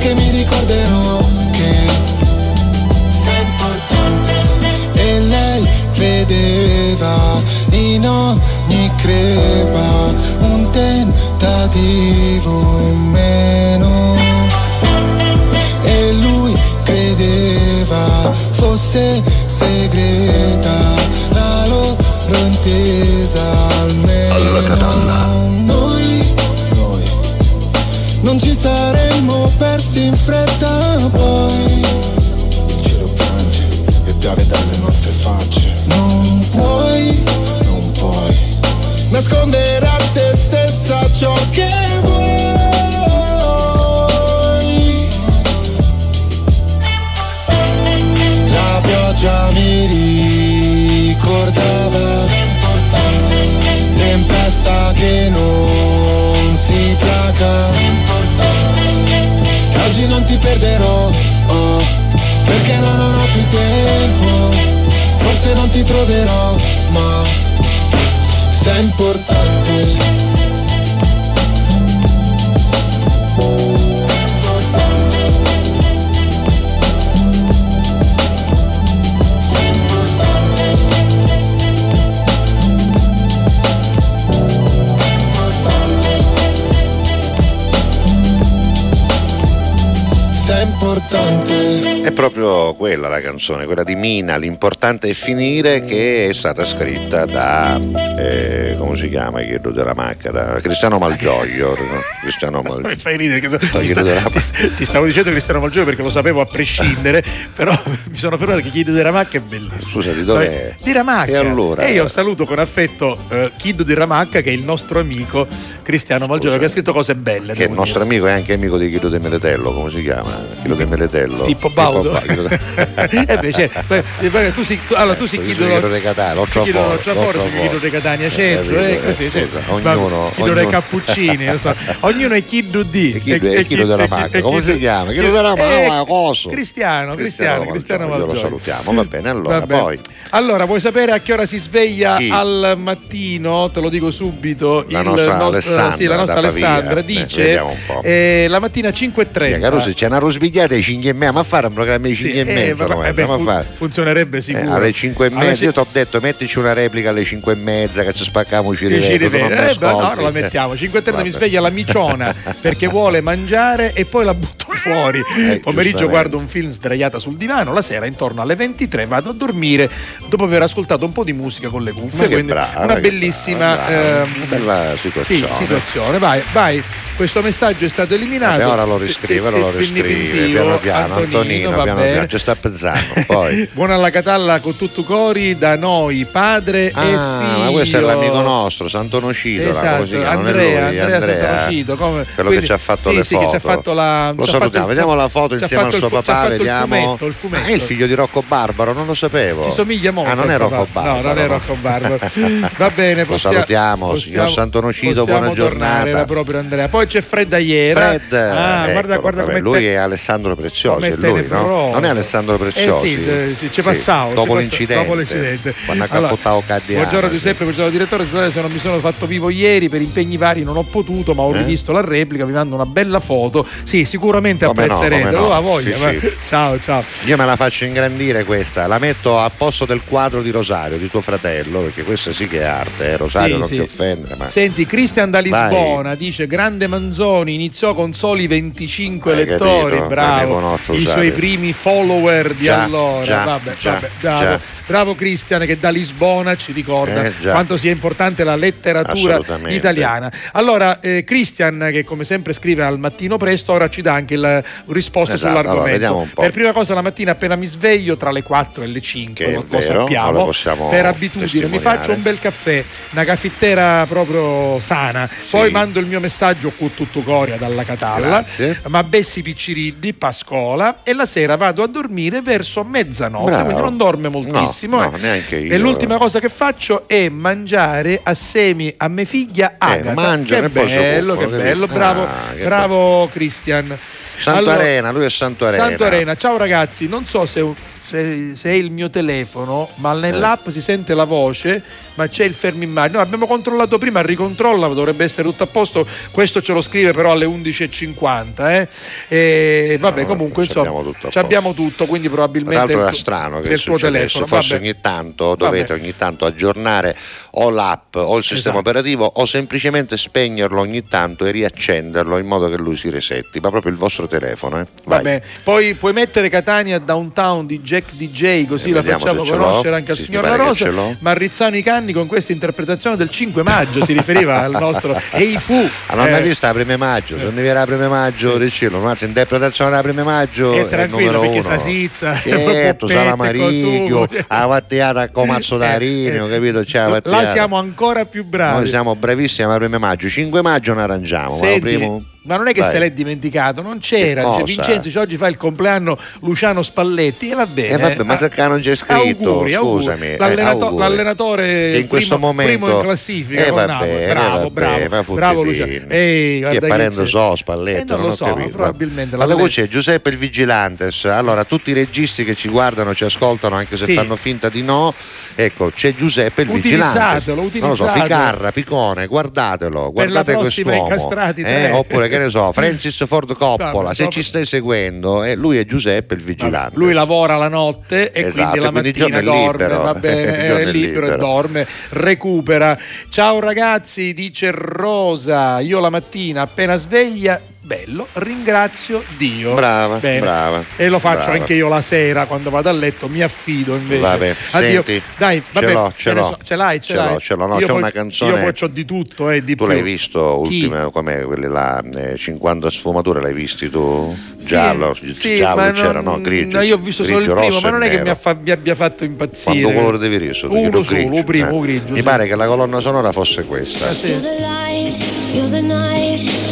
che mi ricorderò che sei importante E lei vedeva in ogni crepa Un tentativo in meno E lui credeva fosse segreta La loro intesa almeno Alla catalla. Persi in fretta poi Il cielo piange e piove dalle nostre facce Non puoi, Non puoi nascondere a te stessa ciò che vuoi. La pioggia mi ricordava tempesta che non si placa. Ti perderò, oh, perché non ho più tempo. Forse non ti troverò, ma sei importante. Proprio quella la canzone, quella di Mina, l'importante è finire, che è stata scritta da, eh, come si chiama, chiedo della macca, da Cristiano Malgioglio. no? Cristiano Malgioglio. Mi fai ridere che Dai, ti, sta- della- ti ti stavo dicendo Cristiano Malgioglio perché lo sapevo a prescindere, però mi sono fermato che Chiedo di Ramacca è bellissimo. Scusati, dov'è? Di Ramacca. E allora? E io saluto con affetto eh, Chiedo di Ramacca che è il nostro amico Cristiano Malgioglio che ha scritto cose belle. Che è il nostro amico è anche amico di Chilo De Meletello, come si chiama? Chilo De Meletello. Tipo Baudo. Chilo De- eh beh, certo. Poi tu si, allora tu si sono Chiedo De Catania, Occiaforte, si Occiaforte. chiedo di Catania, certo, Eh, eh, capito, così, eh, certo. scusa, ognuno- dei ognuno- cappuccini, so. ognuno è chiedo di. E e Chiedo della Macca, come si chiama? Chiedo della Macca, coso. Cristiano, Cristiano, Cristiano Malgioglio, lo salutiamo, va bene, allora poi. Allora, vuoi sapere a che ora si sveglia al mattino? Te lo dico subito. La nostra Alessandra sì, la nostra. Alessandra Eh, dice eh, la mattina 5.30. Caruso, c'è una rosbigliata alle 5 e mezza, ma a fare un programma alle 5 e eh, mezza, eh, beh, ma a fu- fare. funzionerebbe Eh, sicuro. alle 5 e mezza, io ti ho detto mettici una replica alle 5 e mezza che ci spacchiamo ci mi rivede. Eh, beh, no, non la mettiamo. 5.30 mi Vabbè. sveglia la miciona perché vuole mangiare e poi la butto fuori. Eh, Pomeriggio guardo un film sdraiata sul divano, la sera intorno alle 23 vado a dormire dopo aver ascoltato un po' di musica con le cuffie, brava, una bellissima brava, ehm, bella sì, situazione. Vai, vai. Questo messaggio è stato eliminato. Vabbè, ora lo riscrive, se- lo se- riscrive, definitivo, piano piano, Antonino, va piano piano, ci sta pensando, poi. Buona alla Catalla con tutto cori da noi, padre e figlio. Ah, ma questo è l'amico nostro, Santono Cidola, Esatto, è Andrea, lui, Andrea, Andrea, Santonocito, come- quello quindi- che ci ha fatto sì, le sì, foto. che ci ha fatto la- Lo salutiamo, vediamo la foto insieme al suo il- papà, fatto il vediamo. fumetto, il fumetto. Ah, è il figlio di Rocco Barbaro, non lo sapevo. Ci somiglia molto. Ah, non è Rocco. Barbaro. No, non è Rocco Barbaro. Va bene, Lo possiamo, salutiamo, possiamo- signor Santonocito, possiamo buona giornata. Era proprio Andrea. Poi c'è Fredda Iera. Fred, Ah, ecco, guarda, guarda vabbè, come lui te- è Alessandro Preziosi, è lui, no? Non è Alessandro Preziosi. Eh sì, sì, ci passavo, dopo ci l'incidente. dopo l'incidente. Quando ha Allora, cappottato Caddiano. Buongiorno Giuseppe, buongiorno direttore, scusate se non mi sono fatto vivo ieri per impegni vari, non ho potuto, ma ho Eh? rivisto la replica, vi mando una bella foto. Sì, sicuramente Come no, apprezzerete. come no. Oh, voglia, Sì, ma- sì. Ciao, ciao. Io me la faccio ingrandire questa, la metto a posto del quadro di Rosario, di tuo fratello, perché questa sì che è arte, eh. Rosario Sì, non sì. ti offendere, ma Senti, Cristian da Lisbona dice Grande Manzoni iniziò con soli 25 Hai lettori, capito? bravo. I suoi primi follower di Già, allora. già, vabbè, già, vabbè, bravo. Bravo Cristian che da Lisbona ci ricorda Eh, quanto sia importante la letteratura italiana. Allora, eh, Cristian, che come sempre scrive al mattino presto, ora ci dà anche la risposta Esatto, allora, sull'argomento. po'. per prima cosa, la mattina appena mi sveglio, tra le 4 e le 5, Che è lo, vero, sappiamo, lo per abitudine mi faccio un bel caffè, una caffettera proprio sana, poi mando il mio messaggio con tutto coria dalla Catalla, Grazie. ma Bessi Picciriddi, Pascola e la sera vado a dormire verso mezzanotte, Bravo. quindi non dorme moltissimo. No, eh. no, neanche io. E l'ultima cosa che faccio è mangiare assieme a mia figlia Agata. mangiano che e poi si bello, che bello, bravo, Ah, che bravo Cristian. Santo Allora- Arena, lui è Santo Arena. Santo Arena, ciao ragazzi, non so se, se- se è il mio telefono, ma nell'app Eh. si sente la voce, ma c'è il fermo immagine. No, abbiamo controllato prima, ricontrolla, dovrebbe essere tutto a posto. Questo ce lo scrive però alle 11.50. Eh? E vabbè, No, comunque insomma, abbiamo tutto abbiamo tutto, quindi Tra probabilmente il era strano che il tuo telefono. forse Vabbè. ogni tanto dovete ogni tanto aggiornare o l'app o il sistema Esatto. operativo o semplicemente spegnerlo ogni tanto e riaccenderlo in modo che lui si resetti, ma proprio il vostro telefono. Eh. Vabbè, poi puoi mettere Catania Downtown di Jack DJ, così Eh, la facciamo conoscere anche al signor La Rosa. Ma Rizzano i canni con questa interpretazione del 5 maggio si riferiva al nostro Ei fu. Ah, non Eh, hai visto la prima maggio? Se non devi la prima maggio, Ricciolo, un'altra interpretazione della prima maggio. E il tranquillo perché uno. sa sizza, Certo, Salamaricchio, cosù. la vattiata con mazzo d'arineo, capito? C'è la Là siamo ancora più bravi. Noi siamo bravissimi alla prima maggio, 5 maggio ne arrangiamo, ma lo Senti, primo... ma non è che Vai. se l'è dimenticato, non c'era. Dice? Vincenzo, dice, oggi fa il compleanno Luciano Spalletti e va bene. Eh vabbè, ma se qua non c'è scritto, auguri, scusami. eh, L'allenato- auguri. l'allenatore che in questo primo, momento primo in classifica eh, con vabbè, Napoli. eh, Bravo, vabbè, bravo, bravo. Luciano. Ehi, è che parente c'è. so Spalletto, Eh, non non, lo so, capito. probabilmente Ma la le- c'è Giuseppe il Vigilantes. Allora, tutti i registi che ci guardano, ci ascoltano, anche se Sì. fanno finta di no, ecco, c'è Giuseppe il Utilizzatelo, Vigilantes. Non lo so, utilizzatelo. Ficarra, Picone, guardatelo, guardate quest'uomo. Eh, oppure che ne so, Francis Ford Coppola, se ci stai seguendo, eh, lui è Giuseppe il Vigilante. Lui lavora la notte e Esatto, quindi la quindi mattina dorme, libero. va bene, è è libero, e libero. dorme, recupera. Ciao ragazzi, dice Rosa, io la mattina appena sveglia, bello, ringrazio Dio. Brava, Bene. brava, E lo faccio brava. anche io la sera quando vado a letto, mi affido invece. Vabbè, Addio. senti, Dai, vabbè, ce l'ho, ce l'ho. so- ce l'hai, ce, Ce l'hai. l'ho, ce l'ho. No, Io c'è poi- una canzone- Io poi c'ho di tutto e di Tu più. l'hai visto Chi? ultime come quelle là, eh, 50 sfumature l'hai visti tu? Giallo, Sì, giallo c'era, non- no, grigio. no, io ho visto solo il grigio, primo, rosso ma non è che mi, nero. ha fa- mi abbia fatto impazzire. Quanto colore devi tu? Uno solo, grigio, primo, eh. grigio. Mi sì. pare che la colonna sonora fosse questa. You're the light, you're the night,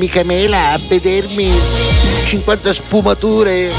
Amica Mela a vedermi 50 sfumature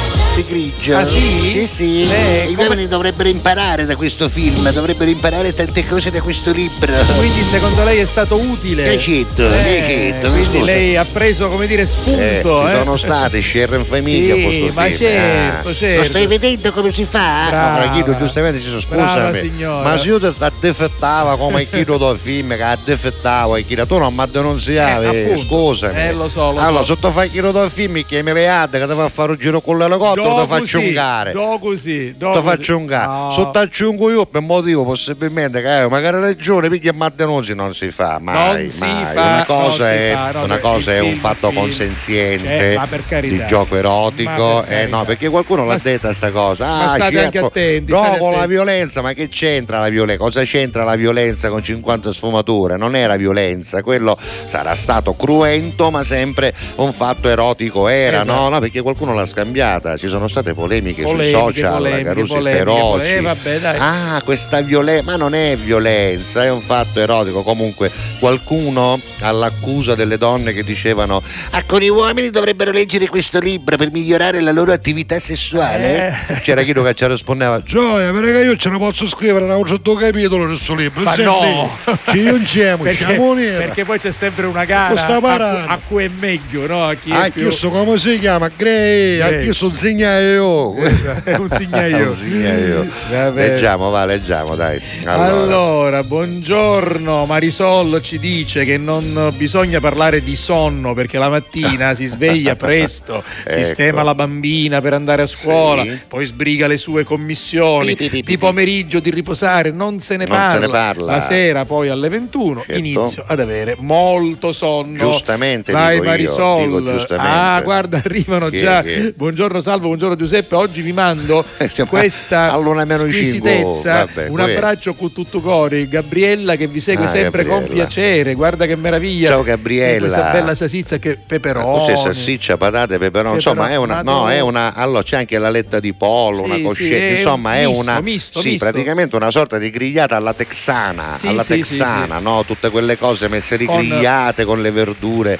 di grigio. Ah, sì? Sì, sì. Eh, I come- giovani dovrebbero imparare da questo film, dovrebbero imparare tante cose da questo libro. Quindi secondo lei è stato utile? Eh, certo, eh, certo, Quindi scusa. lei ha preso, come dire, Eh, spunto. ci eh. sono stati Sherry in famiglia Sì, con sto ma film. certo, Ah. certo. Lo stai vedendo come si fa? Brava. Ma Chino giustamente dice Brava, scusami, ma se io ti addefettava come Chino del film che addefettavo e Chino tu non mi denunziavi, Eh, scusami. Eh, lo so, lo allora, so. tu fai Chino del film chiami le ad che ti fa fare un giro con l'elicottero, Ti faccio un gare. Do così, do Ti così. faccio un gare. No. Aggiungo io per motivo possibilmente che eh, magari ragione, piglia ma denunzi non si fa mai. Si mai. fa, una cosa, è, fa, no, una cosa il è un fatto il consenziente carità. di gioco erotico. Per eh, no, perché qualcuno l'ha Ma- detta sta cosa. ma Ah, state certo. anche attenti, state con la attenti. violenza, ma che c'entra la violenza? Cosa c'entra la violenza con 50 sfumature? Non era violenza, quello sarà stato cruento, ma sempre un fatto erotico era, Esatto. no? No, perché qualcuno l'ha scambiata. Ci sono state polemiche, sui Polemiche, social, polemiche, carusi polemiche, feroci. eh, vabbè, dai. Ah, questa violenza, ma non è violenza, è un fatto erotico. Comunque, qualcuno all'accusa delle donne che dicevano Ah, con i uomini dovrebbero leggere questo libro per migliorare la loro attività sessuale? Eh. c'era chi che ci rispondeva Gioia, perché io ce ne posso scrivere una certo capitolo nel suo libro. Ma Senti, no! Ci giungiamo, perché, siamo nera. perché poi c'è sempre una gara a, a cui è meglio, no? A chi è Ah, più... questo come si chiama? Grey, Grey. anche sono zignaio. È un signaio. Un signaio. Leggiamo, va, leggiamo, dai. Allora. buongiorno. Marisol ci dice che non bisogna parlare di sonno perché la mattina si sveglia presto, Ecco. sistema la bambina per andare a scuola, Sì. poi sbriga le sue commissioni. Pi, pi, pi, Di pomeriggio di riposare non se ne, Non se parla. ne parla. La sera poi alle 21 Certo. inizio ad avere molto sonno. Giustamente Vai io, Marisol. giustamente. Ah, guarda, arrivano Che- già. che- Buongiorno Salvo, buongiorno Giuseppe. Oggi vi mando questa i cinque, squisitezza. vabbè, un abbraccio con tutto cori. Gabriella che vi segue Ah, sempre con Gabriella. piacere. Guarda che meraviglia. Ciao, Gabriella. Questa bella salsiccia che peperoni. Cos'è salsiccia, patate, peperoni? Insomma, è una. No, è una. Allora c'è anche la letta di pollo, Sì, una sì, coscetta. è insomma, è misto, una. misto, sì, misto. praticamente una sorta di grigliata alla texana. Sì, alla sì, texana, sì, no? Tutte quelle cose messe lì Con- grigliate con le verdure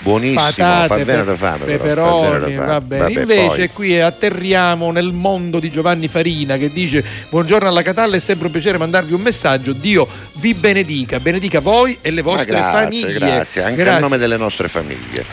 buonissimo, patate, fa bene pe- fame, peperoni, però, va bene. Vabbè, Invece poi. qui atterriamo nel mondo di Giovanni Farina che dice buongiorno alla Catalla, è sempre un piacere mandarvi un messaggio, Dio vi benedica, benedica voi e le vostre grazie, famiglie. Grazie, anche grazie. a nome delle nostre famiglie.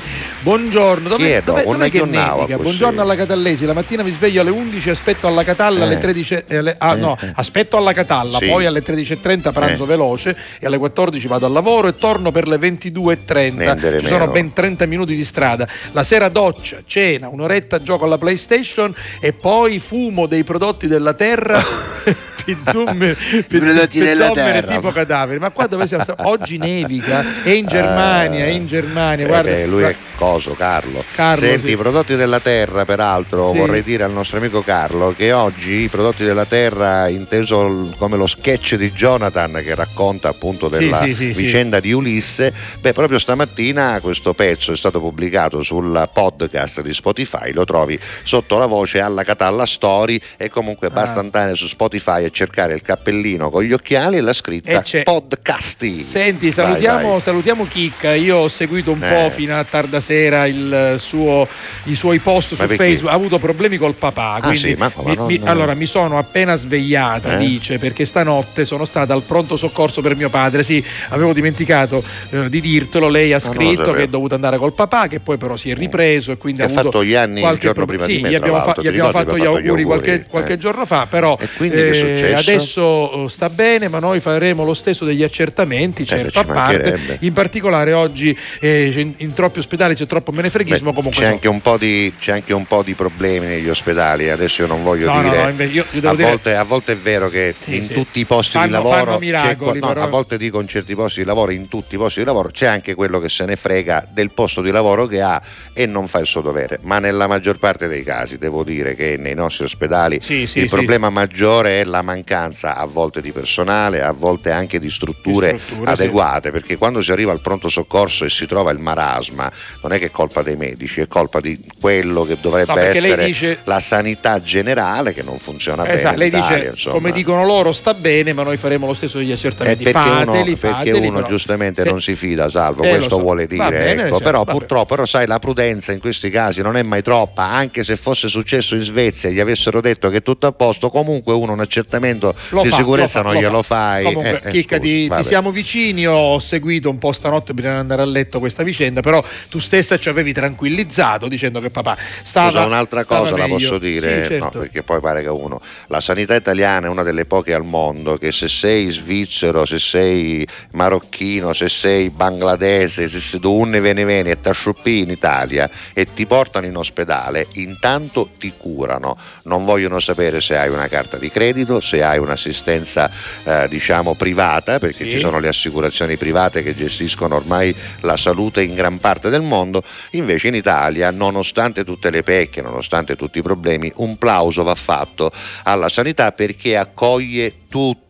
Buongiorno, dove, Chiedo, dove, dove che Buongiorno alla Catallesi, la mattina mi sveglio alle 11 aspetto alla Catalla eh. alle 13, eh, alle, ah, eh. no, eh. aspetto alla Catalla, sì. poi alle 13.30 pranzo eh. veloce e alle 14 vado al lavoro e torno per le 22.30. Ci meno. sono 20 30 minuti di strada. La sera doccia, cena, un'oretta gioco alla PlayStation e poi fumo dei prodotti della terra. Prodotti della pizzomere terra. tipo cadaveri. Ma qua dove siamo? Oggi nevica, è in Germania, è in Germania. Eh, Guarda, beh, lui è coso, Carlo. Carlo, Senti, sì. i prodotti della terra, peraltro, Sì. vorrei dire al nostro amico Carlo che oggi i prodotti della terra, inteso come lo sketch di Jonathan che racconta appunto della sì. vicenda di Ulisse, beh, proprio stamattina questo pezzo è stato pubblicato sul podcast di Spotify, lo trovi sotto la voce alla Catalla Story e comunque basta Ah. andare su Spotify e cercare il cappellino con gli occhiali e la scritta E podcasting. Senti, salutiamo, vai. salutiamo Chicca. Io ho seguito un Eh. po' fino a tarda sera il suo- i suoi post Ma su perché? Facebook. Ha avuto problemi col papà. Ah, sì, ma- ma mi- non- mi- allora mi sono appena svegliata, Eh? dice, perché stanotte sono stata al pronto soccorso per mio padre. Sì, avevo dimenticato eh, di dirtelo. Lei ha No, no, scritto sapevo. che è dovuto andare col papà, che poi però si è ripreso e quindi ha ha fatto gli anni il qualche giorno prob- prima di sì, me, gli abbiamo, fa- gli abbiamo fatto gli auguri qualche, auguri, qualche eh. giorno fa, però E quindi che è eh, adesso eh, sta bene, ma noi faremo lo stesso degli accertamenti, Eh, certo, a parte. In particolare oggi eh, in, in troppi ospedali c'è troppo menefreghismo, Beh, comunque c'è, no. anche un po di, c'è anche un po' di problemi negli ospedali, adesso io non voglio No, dire, no, io- io a, dire- volte, a volte è vero che Sì, in sì. tutti i posti di Fanno- lavoro, fanno c'è miracoli, però- a volte dico in certi posti di lavoro, in tutti i posti di lavoro c'è anche quello che se ne frega del posto di lavoro che ha e non fa il suo dovere, ma nella maggior parte dei casi devo dire che nei nostri ospedali Sì, il problema maggiore è la mancanza a volte di personale, a volte anche di strutture, Di strutture, adeguate, perché quando si arriva al pronto soccorso e si trova il marasma, non è che è colpa dei medici, è colpa di quello che dovrebbe No, essere dice- la sanità generale che non funziona Esatto, bene. in lei Italia, dice, insomma. come dicono loro, sta bene, ma noi faremo lo stesso degli È accertamenti. perché fateli, uno, perché fateli, uno giustamente Se- non si fida, Salvo, Eh, questo so. vuole dire. bene, ecco. certo, però purtroppo, però sai, la prudenza in questi casi non è mai troppa, anche se fosse successo in Svezia e gli avessero detto che è tutto a posto, comunque uno un accertamento Lo di fa, sicurezza fa, non lo glielo fa. fai. Comunque, Eh, eh, Chicca, scusi, ti, ti siamo vicini. Ho seguito un po' stanotte prima di andare a letto questa vicenda, però tu stessa ci avevi tranquillizzato dicendo che papà stava. Scusa, un'altra stava cosa la meglio. posso dire, Sì, certo. no, perché poi pare che uno, la sanità italiana è una delle poche al mondo che se sei svizzero, se sei marocchino, se sei bangladese, se sei dunne vene vene e t'asciuppi in Italia e ti portano in ospedale, intanto ti curano, non vogliono sapere se hai una carta di credito, se hai un'assistenza eh, diciamo privata, perché Sì. ci sono le assicurazioni private che gestiscono ormai la salute in gran parte del mondo, invece in Italia, nonostante tutte le pecche, nonostante tutti i problemi, un plauso va fatto alla sanità perché accoglie tutti.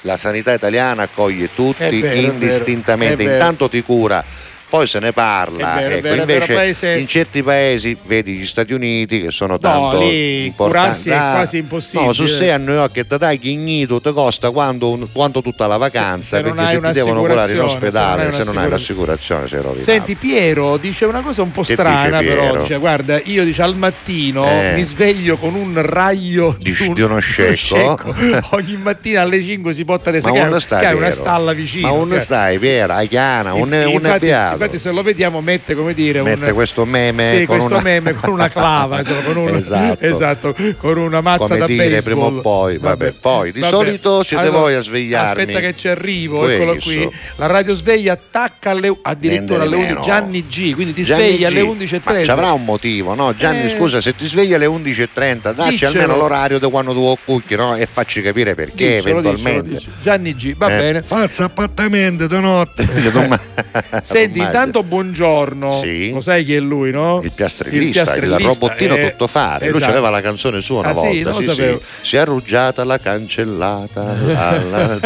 La sanità italiana accoglie tutti vero, indistintamente, intanto ti cura. Poi se ne parla, vero, ecco, vero, invece paese- in certi paesi, vedi gli Stati Uniti che sono No, tanto lì importanti, è Ah, quasi impossibile. No, su sei a New York e ti dai chignito, ti costa quanto, un- quanto tutta la vacanza, se non perché se ti devono curare in ospedale, se se non non hai l'assicurazione sei rovinato. Senti, Piero dice una cosa un po' Che strana, però. Dice: Guarda, io dice al mattino Eh. mi sveglio con un raglio Di- di uno scecco? Ogni mattina alle 5 si porta le hai una Piero? stalla vicino. Ma che- stai, Piero, hai chiana, un, un infatti, infatti se lo vediamo mette come dire Mette un, questo meme sì, con questo una- meme con una clava insomma, con un- Esatto. esatto, con una mazza Come da dire, baseball. prima o poi, vabbè, poi, di vabbè. solito siete Allora, voi a svegliarmi. aspetta che ci arrivo Questo. eccolo qui la radio sveglia attacca alle, addirittura alle Niente di 11 meno. Gianni G quindi ti Gianni svegli alle G. 11.30 Ma ci avrà un motivo, no? Gianni, Eh. scusa, se ti svegli alle 11.30, dacci Diccelo. almeno l'orario di quando tu cucchi, no? E facci capire perché Diccelo, eventualmente. diccelo. Gianni G va Eh. bene Fazza appartamento di notte. Senti. Intanto buongiorno. Sì. Lo sai chi è lui, no? Il piastrellista, il, piastrellista, robottino eh, tutto fare. Lui esatto. aveva la canzone sua una Ah, sì? volta. Non sì, sapevo. sì. Si è arruggiata la cancellata. la-.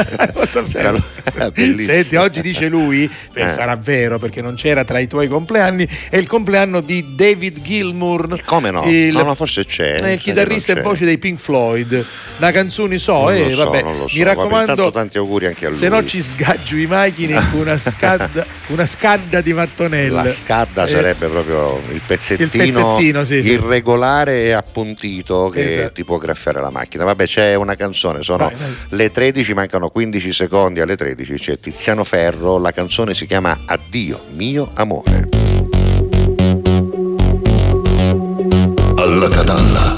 Senti, oggi dice lui, beh, Eh. sarà vero perché non c'era tra i tuoi compleanni, è il compleanno di David Gilmour. Come no? Il, No, no, forse c'è. è sai il chitarrista e voce dei Pink Floyd. La canzone so, eh, so, vabbè, so. mi Vabbè, raccomando. intanto tanti auguri anche a lui. Se no ci sgaggio i macchine con una scadda, una scadda di mattonella. La scadda Eh, sarebbe proprio il pezzettino, Il pezzettino, sì, sì. irregolare e appuntito che Esatto. ti può graffiare la macchina. Vabbè, c'è una canzone, sono Vai, vai. le 13, mancano 15 secondi alle 13. C'è Tiziano Ferro, la canzone si chiama Addio mio amore. Alla catalla.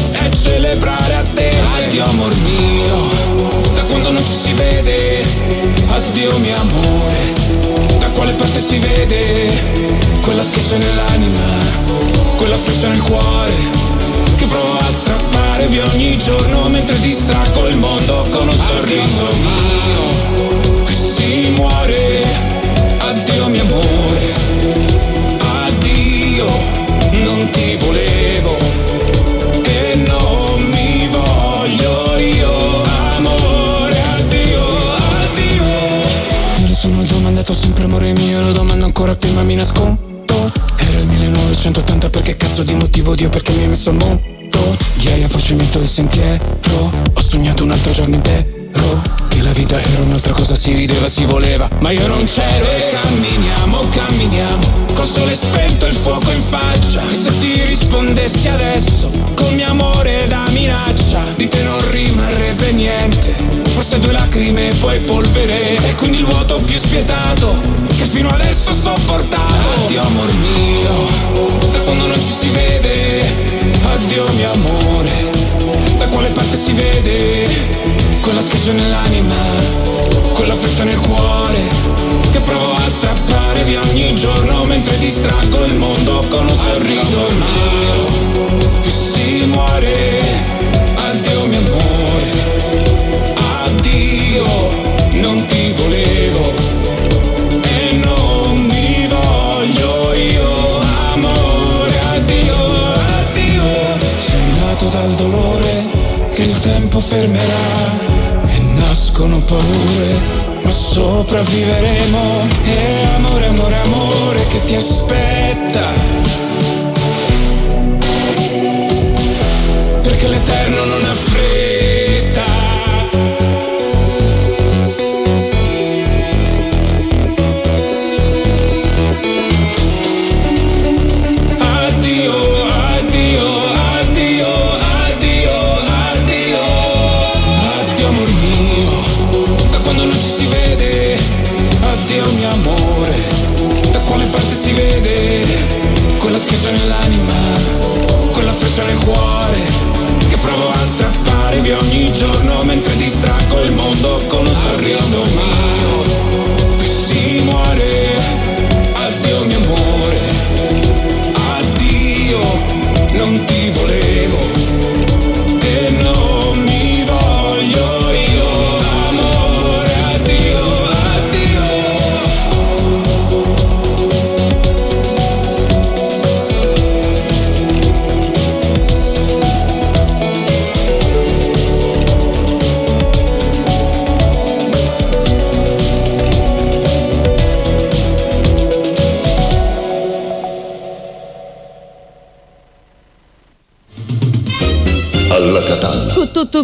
È celebrare attese Addio amor mio Da quando non ci si vede. Addio mio amore Da quale parte si vede? Quella schiaccia nell'anima Quella freccia nel cuore Che provo a strappare via ogni giorno Mentre distraggo il mondo con un sorriso mio Qui si muore. Addio mio amore Addio, ancora te ma mi nascondo. Era il 1980 perché cazzo di motivo Dio perché mi hai messo al mondo. Ghiaia poi ci metto il sentiero, ho sognato un altro giorno intero. Che la vita era un'altra cosa, si rideva, si voleva, ma io non c'ero e camminiamo, camminiamo, col sole spento il fuoco in faccia. E se ti rispondessi adesso, col mio amore da minaccia, di te non rimarrebbe niente. Forse due lacrime e poi polvere. E quindi il vuoto più spietato Che fino adesso ho sopportato. Addio amor mio Da quando non ci si vede. Addio mio amore Da quale parte si vede? Quella schiaccia nell'anima Quella freccia nel cuore Che provo a strappare via ogni giorno Mentre distraggo il mondo con un sorriso. Mio Più si muore? Addio mio amore Addio Non ti volevo E non mi voglio io. Amore Addio Addio. Sei nato dal dolore Che il tempo fermerà E nascono paure ma sopravviveremo. E amore, amore, amore che ti aspetta. Perché l'eterno non ha Schiaccia nell'anima Quella freccia nel cuore Che provo a strappare via ogni giorno Mentre distraggo il mondo con un sorriso mio. Qui si muore Addio mio amore Addio Non ti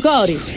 Con tutto cori.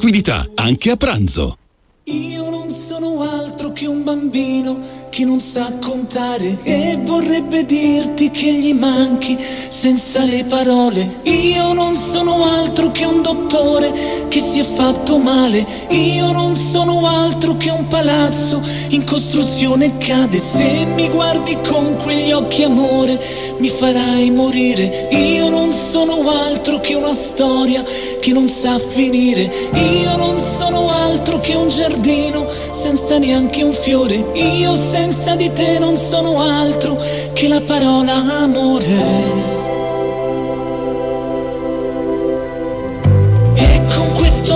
anche a pranzo. Io non sono altro che un bambino che non sa contare e vorrebbe dirti che gli manchi senza le parole. Io non sono altro che un dottore che si è fatto male. Io non sono altro che un palazzo in costruzione cade. Se mi guardi con quegli occhi amore mi farai morire. Io non sono altro che una storia che non sa finire. Io non sono altro che un giardino senza neanche un fiore. Io senza di te non sono altro che la parola amore.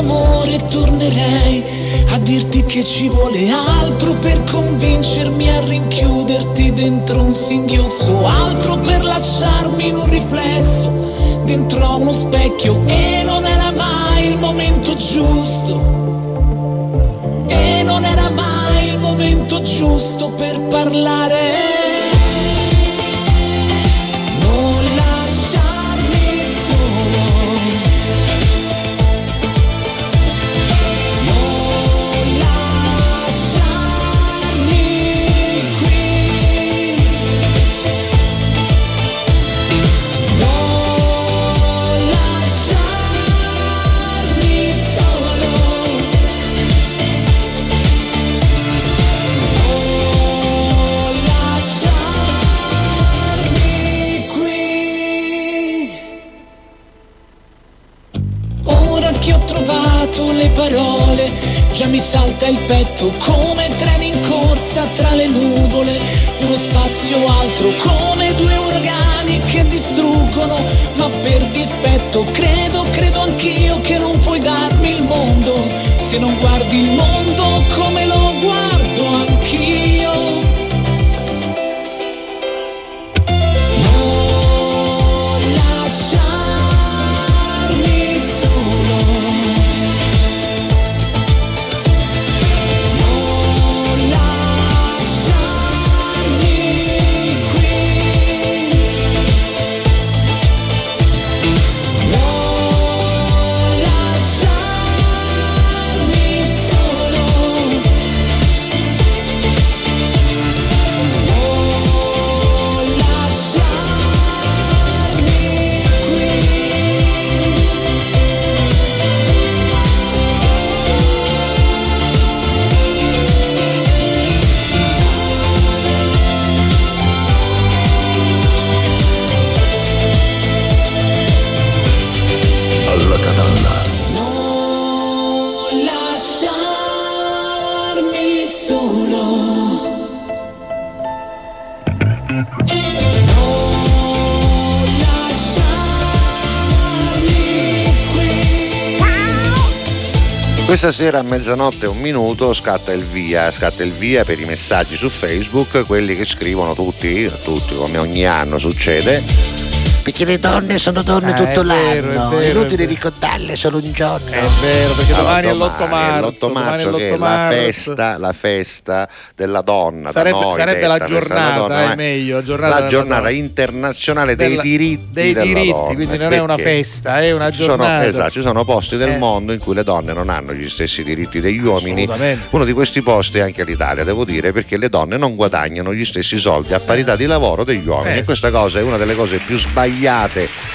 Amore tornerei a dirti che ci vuole altro per convincermi a rinchiuderti dentro un singhiozzo, altro per lasciarmi in un riflesso dentro a uno specchio e non era mai il momento giusto. E non era mai il momento giusto per parlare. Petto come treni in corsa tra le nuvole, uno spazio altro come due uragani che distruggono, ma per dispetto credo, credo anch'io che non puoi darmi il mondo, se non guardi il mondo come Questa sera a mezzanotte un minuto scatta il via, scatta il via per i messaggi su Facebook, quelli che scrivono tutti, tutti come ogni anno succede. Perché le donne sono donne Ah, tutto è vero, l'anno, è vero, è è inutile ricordarle solo un giorno. È vero, perché Allora, domani è l'8 marzo. l'8 domani marzo è che è l'8 la festa, la festa della donna. da Sarebbe- noi sarebbe la giornata, donna, è ma meglio, giornata la giornata internazionale Della- dei diritti dei della diritti, donna. quindi non è una festa, è una ci sono- giornata. esatto, ci sono posti del Eh. mondo in cui le donne non hanno gli stessi diritti degli uomini. Uno di questi posti è anche l'Italia, devo dire, perché le donne non guadagnano gli stessi soldi a parità di lavoro degli uomini. Eh. E questa cosa è una delle cose più sbagliate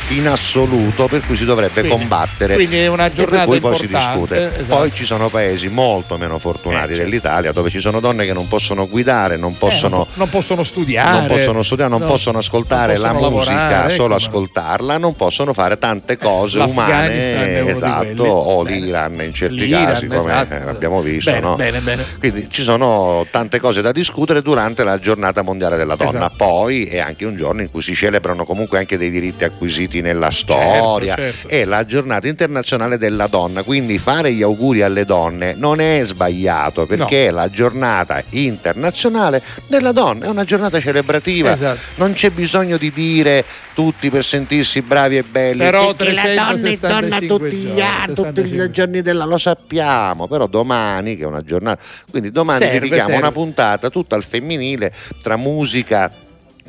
in assoluto, per cui si dovrebbe Quindi- combattere. quindi è una e per giornata cui poi si discute. esatto. Poi ci sono paesi molto meno fortunati Eh, certo. dell'Italia dove ci sono donne che non possono guidare, non possono Eh, non, non possono studiare. non possono studiare, non no, possono ascoltare non la possono musica, lavorare, solo ecco, ascoltarla, non possono fare tante cose l'Afghanistan umane, esatto, o Bene. l'Iran in certi L'Iran, casi, come esatto. eh, abbiamo visto. Bene, no? bene, bene. Quindi ci sono tante cose da discutere durante la giornata mondiale della donna. Esatto. Poi è anche un giorno in cui si celebrano comunque anche dei diritti acquisiti nella storia. certo. È la giornata internazionale della donna. Quindi fare gli auguri alle donne non è sbagliato perché è la giornata internazionale della donna. È una giornata celebrativa. Esatto. Non c'è bisogno di dire tutti per sentirsi bravi e belli. Però Perché la donna è donna 365 tutti gli anni, tutti 65. i giorni della lo sappiamo, però domani che è una giornata, quindi domani Serve, dedichiamo serve. una puntata tutta al femminile tra musica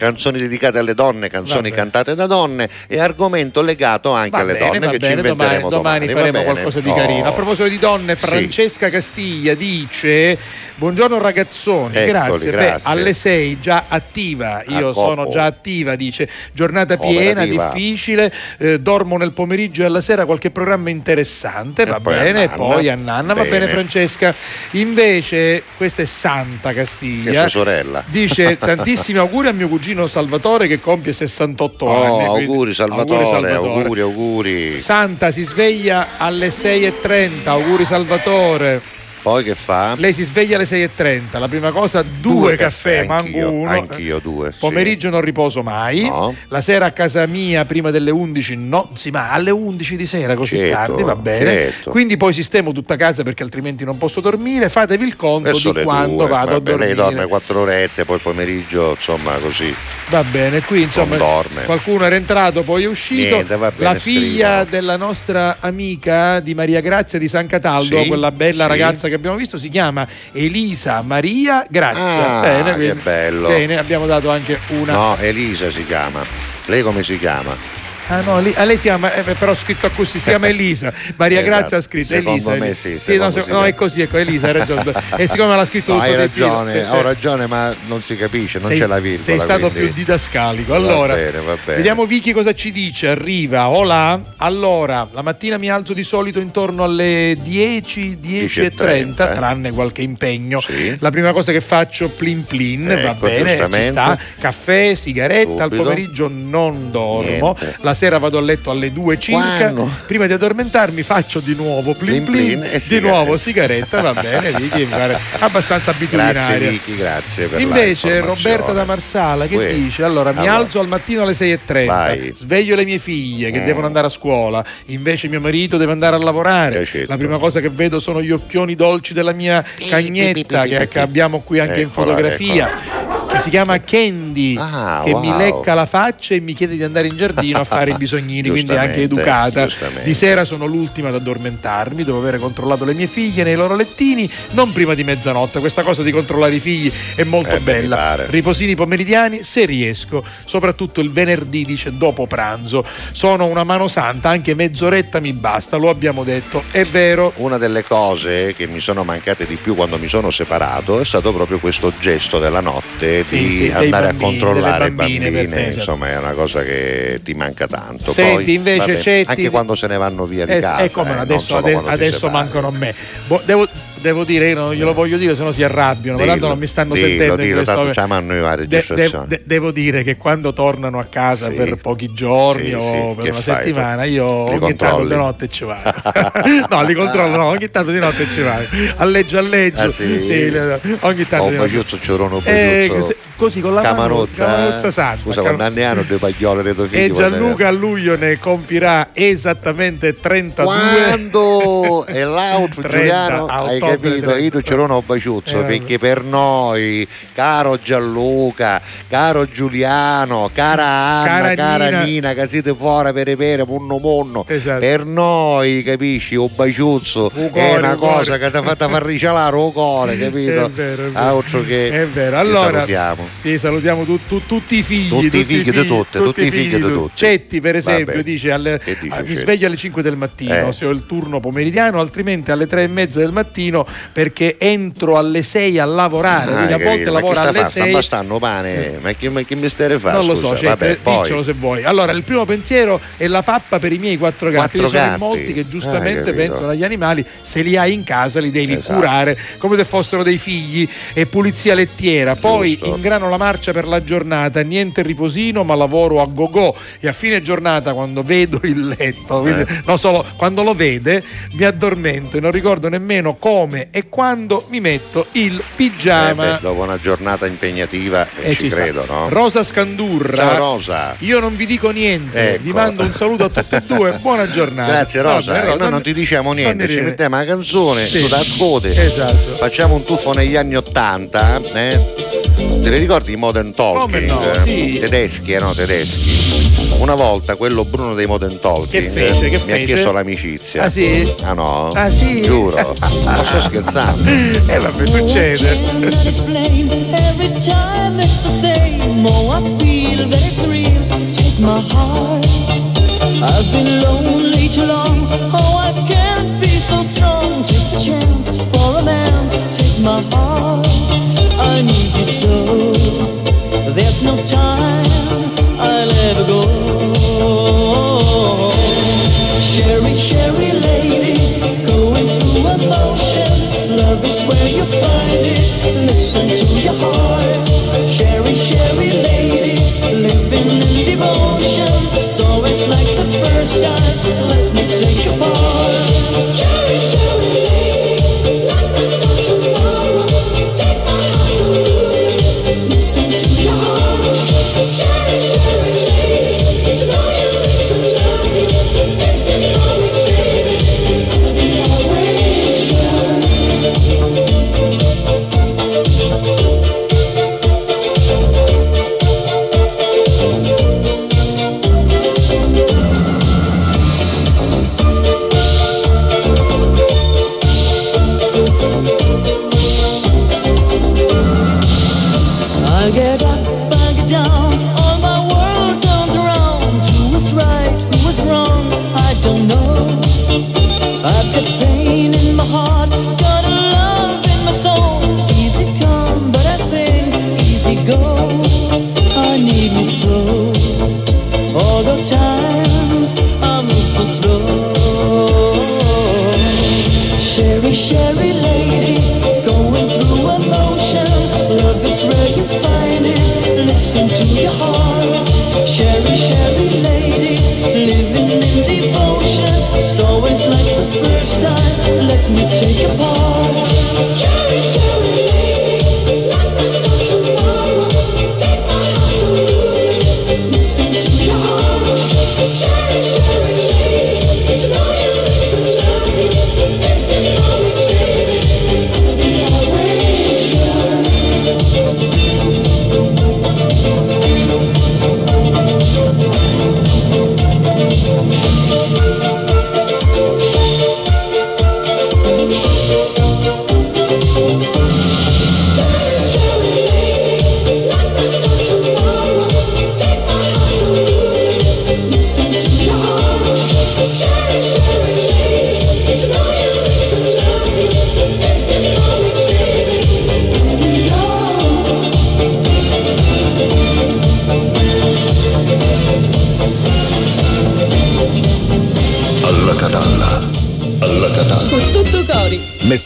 canzoni dedicate alle donne, canzoni bene. cantate da donne e argomento legato anche Va alle bene, donne che bene, ci inventeremo domani, domani va faremo bene? qualcosa di Oh. carino. A proposito di donne, Sì. Francesca Castiglia dice: Buongiorno ragazzoni, Eccoli, grazie. Beh, grazie. alle 6 già attiva, io Ah, sono oh, oh. già attiva, dice giornata piena, Operativa. difficile, eh, dormo nel pomeriggio e alla sera qualche programma interessante, va poi a bene, nanna. poi a nanna, va bene Bene. Francesca. Invece, questa è Santa Che Castiglia. sua sorella. Dice tantissimi auguri a mio cugino Salvatore che compie 68 Oh, anni. auguri Salvatore, Salvatore. auguri, auguri. Santa si sveglia alle 6.30, auguri Salvatore. Poi che fa? Lei si sveglia alle 6.30, la prima cosa due, caffè, manco anch'io, uno. anch'io due. sì. Pomeriggio non riposo mai. No. La sera a casa mia prima delle 11 no, sì, ma alle 11 di sera così Certo, tardi va bene. certo. Quindi poi sistemo tutta casa perché altrimenti non posso dormire. Fatevi il conto Verso di quando due. vado a Vabbè, dormire. lei dorme quattro orette, poi pomeriggio, insomma, così. Va bene, qui insomma qualcuno era entrato, poi è uscito. Niente, bene, la figlia scrivono. della nostra amica di Maria Grazia di San Cataldo, Sì, quella bella sì. ragazza che abbiamo visto, si chiama Elisa Maria Grazia. Ah, bene, che bello. Bene, abbiamo dato anche una. No, Elisa si chiama. Lei come si chiama? Ah no, lì- a lei si chiama, eh, però scritto così, si chiama Elisa. Maria Esatto. Grazia ha scritto Secondo Elisa. me Elisa. sì, no, se- sì. no, è così, ecco, Elisa ha ragione. e siccome l'ha scritto No, hai filo, ragione, eh, ho ragione, ma non si capisce, non sei, c'è la virgola. Sei stato quindi- più didascalico. Va Allora, bene, va bene. vediamo Vicky cosa ci dice. Arriva, hola. Allora, la mattina mi alzo di solito intorno alle 10, 10 e 30, 10:30, eh. tranne qualche impegno. Sì. La prima cosa che faccio, plin plin, va Ecco, bene, ci sta. Caffè, sigaretta, al Subito. pomeriggio non dormo. Niente. La sera vado a letto alle 2 circa. Quando? Prima di addormentarmi faccio di nuovo plin Plin plin, plin e di sigaretta. nuovo sigaretta, va bene, Vicky, mi pare abbastanza abitudinaria. Grazie Vicky, grazie per la Invece. Roberta da Marsala che Uè. dice allora mi Allora. alzo al mattino alle 6.30 Vai. sveglio le mie figlie che Mm. devono andare a scuola invece mio marito deve andare a lavorare certo. la prima cosa che vedo sono gli occhioni dolci della mia cagnetta che, che abbiamo qui anche in Eccola, fotografia che si chiama Candy Ah, che wow. mi lecca la faccia e mi chiede di andare in giardino a fare i bisognini quindi è anche educata. di sera sono l'ultima ad addormentarmi devo avere controllato le mie figlie nei loro lettini non prima di mezzanotte. Questa cosa di controllare i figli è molto Eh, bella. riposini pomeridiani se riesco soprattutto il venerdì dice dopo pranzo. Sono una mano santa anche mezz'oretta mi basta lo abbiamo detto. È vero. Una delle cose che mi sono mancate di più quando mi sono separato è stato proprio questo gesto della notte Sì, andare bambini, a controllare i bambine bambini, te, esatto. insomma è una cosa che ti manca tanto. Senti, Poi, invece, vabbè, anche quando se ne vanno via di Eh, casa. eh, come eh, adesso, adesso separi. mancano a me Boh, devo, devo dire io non glielo voglio dire se no si arrabbiano ma tanto Dillo, non mi stanno dillo, sentendo dillo, tanto ci amano io la De- de- de- devo dire che quando tornano a casa Sì. per pochi giorni Sì, o sì, per che una fai settimana io ogni tanto controlli? di notte ci vado no li controllo no ogni tanto di notte ci vado alleggio alleggio Ah, sì? ogni tanto Oh, di un notte pagliuzzo ciorono eh, pagliuzzo. Così con la Camarozza. Camarozza Santa. Scusa, Cam- quando anni hanno due pagliole dei tuoi figli? e Gianluca a luglio ne compirà esattamente 32. Quando e l'altro 30 Giuliano hai capito 30. io non ce l'ho baciuzzo Eh, perché per noi caro Gianluca caro Giuliano cara Anna Cara cara, Nina. Che siete fuori per pere munno munno Esatto. per noi capisci un baciuzzo Un è una un cuore. cosa che ti ha fatto farricialare un cuore capito È vero, è vero. altro che È vero, allora salutiamo sì, salutiamo tu- tu- tutti i figli, Tutti i figli di tutte, tutti i figli di tu- tutti. Cetti, per esempio, Vabbè. dice, alle- dice ah, mi sveglio alle 5 del mattino Eh. se ho il turno pomeridiano, altrimenti alle 3 e mezza del mattino perché entro alle 6 a lavorare. Ah, a volte Ma lavora alle fa? Sta 6. bastando pane ma che, ma che mestiere fa Non lo so, Cetti, Vabbè, diccelo se vuoi. Allora, il primo pensiero è la pappa per i miei quattro gatti. Quattro Ci sono in gatti. molti che Ah, giustamente capito. pensano agli animali, se li hai in casa li devi Esatto. curare come se fossero dei figli e pulizia lettiera. Poi Giusto. Ingrano la marcia per la giornata, niente riposino, ma lavoro a go-go. E a fine giornata, quando vedo il letto, quindi Eh. non solo quando lo vede, mi addormento e non ricordo nemmeno come e quando mi metto il Eh, pigiama. beh, dopo una giornata impegnativa eh, E ci ci credo no? Rosa Scandurra. Ciao Rosa Io non vi dico niente, Ecco. vi mando un saluto a tutti e due, buona giornata. Grazie Rosa, Vabbè, Eh, noi non ti diciamo niente, ci mettiamo la canzone, Sì. tu ti ascolti, Esatto. facciamo un tuffo negli anni Ottanta, eh? Te li ricordi i Modern Talking? Come no, Eh, sì. Tedeschi, eh, no, tedeschi. Una volta quello Bruno dei Modern Talking Che fece, eh, che mi ha fece? chiesto l'amicizia. Ah, sì? Ah no? Ah, sì? Giuro, non sto scherzando. Eh vabbè, succede. Oh, I feel that it's real. Take my heart. I've been lonely too long. Oh, I can't be so strong. Take the chance for a man. Take my heart. No time. I'll ever go.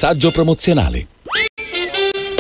Messaggio promozionale.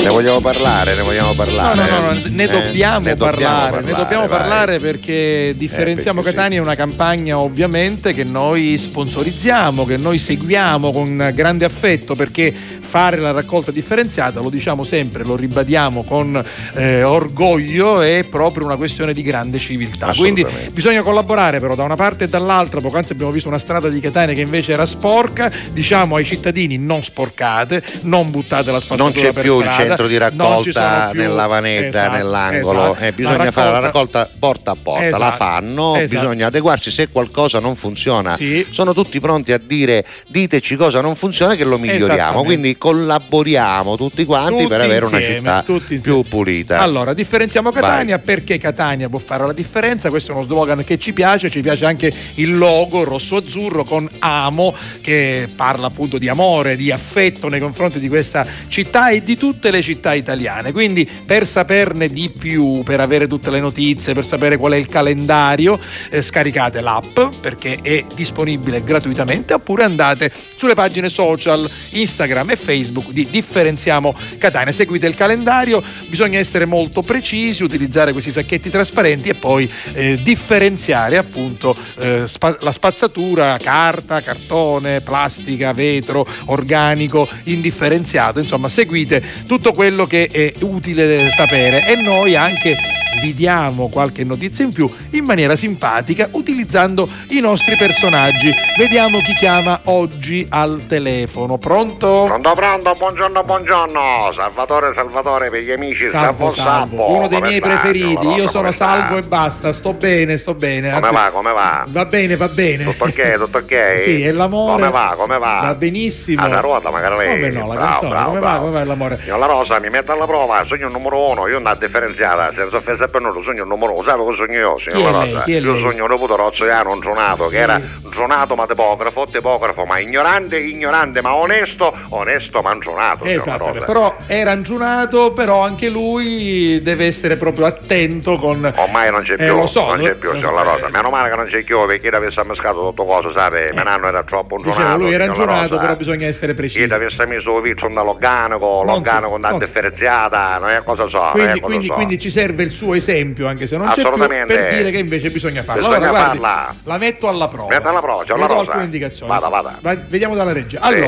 Ne vogliamo parlare, ne vogliamo parlare. No, no, no, ne Eh, dobbiamo, ne parlare, ne dobbiamo vai. parlare perché differenziamo Eh, perché Catania è una campagna ovviamente che noi sponsorizziamo, che noi seguiamo con grande affetto perché fare la raccolta differenziata, lo diciamo sempre, lo ribadiamo con eh, orgoglio, è proprio una questione di grande civiltà. Quindi bisogna collaborare però da una parte e dall'altra, poc'anzi abbiamo visto una strada di Catania che invece era sporca, diciamo ai cittadini non sporcate, non buttate la spazzatura Non c'è più il strada, centro di raccolta più- nella vanetta, Esatto, nell'angolo. esatto. Eh, bisogna La fare la raccolta- raccolta porta a porta, la Esatto, fanno, esatto. bisogna adeguarsi. Se qualcosa non funziona, Sì. sono tutti pronti a dire diteci cosa non funziona che lo miglioriamo. Quindi collaboriamo tutti quanti Tutti per avere una insieme, città tutti più pulita. Allora, differenziamo Catania perché Catania può fare la differenza, questo è uno slogan che ci piace, ci piace anche il logo rosso-azzurro con amo che parla appunto di amore, di affetto nei confronti di questa città e di tutte le città italiane. Quindi per saperne di più, per avere tutte le notizie, per sapere qual è il calendario, eh, scaricate l'app perché è disponibile gratuitamente oppure andate sulle pagine social Instagram e Facebook di Differenziamo Catania. Seguite il calendario, bisogna essere molto precisi, utilizzare questi sacchetti trasparenti e poi eh, differenziare appunto eh, spa- la spazzatura, carta, cartone, plastica, vetro, organico, indifferenziato, insomma seguite tutto quello che è utile sapere e noi anche vi diamo qualche notizia in più in maniera simpatica utilizzando i nostri personaggi. Vediamo chi chiama oggi al telefono. Pronto? Pronto, pronto, buongiorno, buongiorno. Salvatore, Salvatore per gli amici. Salvo, salvo, uno dei Come miei sta, preferiti. Io sono come sta? salvo e basta. Sto bene, sto bene. Come Anzi, va, come va? Va bene, va bene. Tutto ok, tutto ok? Sì, e l'amore. Come va, come va? Va benissimo. Ah, la ruota magari lei. Come no, la Bravo, canzone. bravo, come va? bravo. Come va l'amore? Signor La Rosa, mi mette alla prova, sogno numero uno, io una differenziata, senza offesa per nulla, sogno numero uno, sai cosa sogno io, signor è io sogno un dovuto Rozzaiano, un dronato, che era un dronato ma tipografo, tipografo ma ignorante, ignorante ma onesto, onesto ma La Esatto, però era angiunato, però anche lui deve essere proprio attento con... Ormai non c'è Eh, più, lo so, non lo- c'è più, lo signor. La Rosa. Meno male che non c'è più perché io avessi ammescato tutto coso, sai, mio nonno era troppo dronato. lui era Rosa. però bisogna essere precisi. Io ti avessi messo dall'organico, Non l'organico si- con si- differenziata, non è cosa so, Quindi, cosa quindi- so. quindi ci serve il suo esempio, anche se non c'è più, per dire che invece bisogna farlo. Bisogna allora, guardi, farla. la metto alla prova. Metta alla prova, La do Rosa. alcune indicazioni. Vada, vada. Va- vediamo dalla regia. Sì.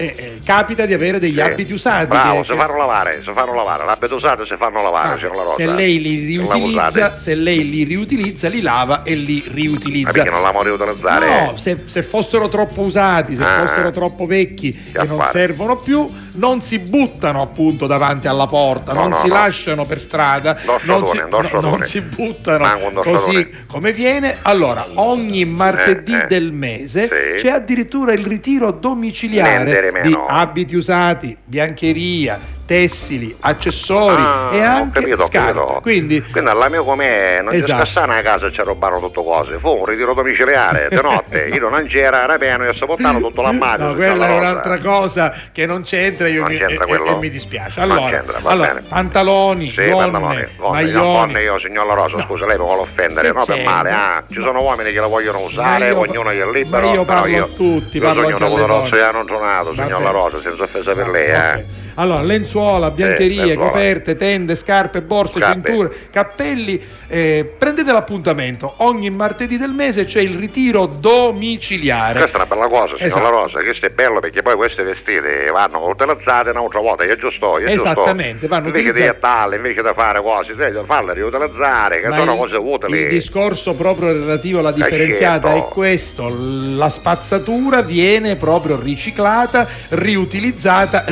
Eh, eh, capita di avere degli Sì. abiti usati. Bravo, che- si fanno lavare, si fanno lavare, l'abito usato si fanno lavare, La Rosa. se lei li la riutilizza, se lei li riutilizza, li lava e li Ma riutilizza. perché non l'amo riutilizzare? No, se, se fossero troppo usati, se Ah. fossero troppo vecchi e non affare. servono più, non si buttano appunto davanti alla porta, No, non no, si no. lasciano per strada, non si, non si buttano così come viene. Allora, ogni martedì Eh, eh. del mese Sì. c'è addirittura il ritiro domiciliare Niente di abiti usati, biancheria, tessili, accessori Ah, e anche capito, scarpe. capito. Quindi Quindi alla mia com'è, non Esatto. ci scassano a casa e ci rubano tutte cose. Fu un ritiro domiciliare, di notte, io non c'era, era pieno, io si portano tutto l'ammazzo. No, quella è un'altra cosa che non c'entra, io Non mi, c'entra e- e- e mi dispiace. Non Allora, allora, pantaloni, Sì, gonne, pantaloni, gonne, io, gonne io, signor La Rosa, scusa, lei mi vuole offendere, Che no per male, ah, ci sono uomini che la vogliono usare, io- ognuno è libero, io però parlo io, a tutti, io parlo sogno anche una alle donne. poderosa tornato, Va signor bene. La Rosa, senza offesa per lei, eh. Allora, lenzuola, biancherie, lenzuola. coperte, tende, scarpe, borse, Scarpe. cinture, cappelli. eh, prendete l'appuntamento. Ogni martedì del mese c'è il ritiro domiciliare. Questa è una bella cosa, signor Esatto. Rosa, questo è bello perché poi questi vestiti vanno utilizzati un'altra volta, è giusto, è giusto. Esattamente, vanno invece di utilizzati. talle, invece di fare cose, sì, farle riutilizzare, che Ma sono il- cose utili. Il discorso proprio relativo alla differenziata certo. è questo: la spazzatura viene proprio riciclata, riutilizzata,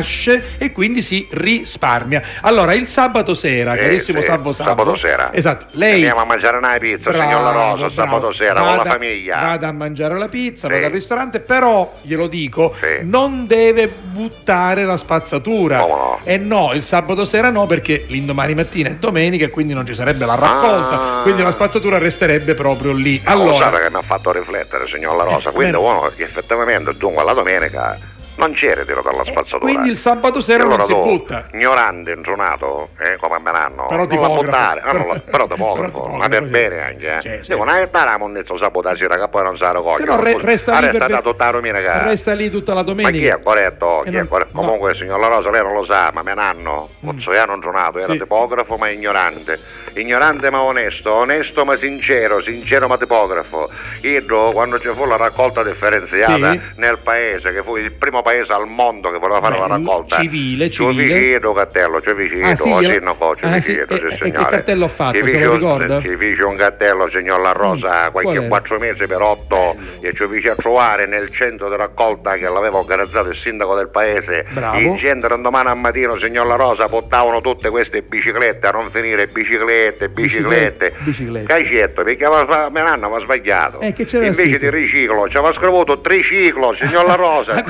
rinasce e quindi si risparmia. Allora, il sabato sera, Sì, carissimo sì, Salvo Salvo, sabato sera. esatto, lei Andiamo a mangiare una pizza, Bravo, signor La Rosa, bravo. sabato sera con la Vada- famiglia. Vada a mangiare la pizza, Sì. vada al ristorante, però glielo dico, Sì. non deve buttare la spazzatura. Come no? E no, il sabato sera no, perché l'indomani mattina è domenica e quindi non ci sarebbe la raccolta, Ah. quindi la spazzatura resterebbe proprio lì. Allora, Allora, che mi ha fatto riflettere, signor La Rosa. Eh, Quindi uno effettivamente, dunque, la domenica non c'era tiro dalla spazzatura. Quindi il sabato sera allora non si butta. Ignorante, intronato, eh, come me l'hanno. Però non la tipografo. buttare, no, non però Però tipografo, tipografo, ma per bene anche, eh. Sì, sì. Devo andare a monnezzo sabato sera che poi non sa Se raccogliere. no re- resta lì Resta tutta la domenica. Resta lì tutta la Ma chi domenica. è corretto? Chi Eh, è non- corretto? no. Mm. Comunque, signor La Rosa, lei non lo sa, ma me n'hanno. Pozzoiano intronato, era Sì. tipografo ma ignorante. Ignorante ma onesto, onesto ma sincero, sincero ma tipografo. Io, quando ci fu la raccolta differenziata Sì. nel paese, che fu il primo paese al mondo che voleva fare la raccolta. civile, Ci civile. vicino cartello, ci vicino, Ah, sì, sì, no, ci Ah, vicino, sì, e che signore. cartello ha fatto, Ci se lo ricorda? Ci fece un cartello, signor La Rosa, qual qualche quattro mesi per otto, e ci fece a trovare nel centro di raccolta che l'aveva organizzato il sindaco del paese. Bravo. In gente un domani al mattino, signor La Rosa, portavano tutte queste biciclette a non finire biciclette, biciclette. Biciclette. Cacetto, perché aveva, me l'hanno sbagliato. Eh, Invece scritto? di riciclo, ci aveva scritto triciclo, signor La Rosa, Ah,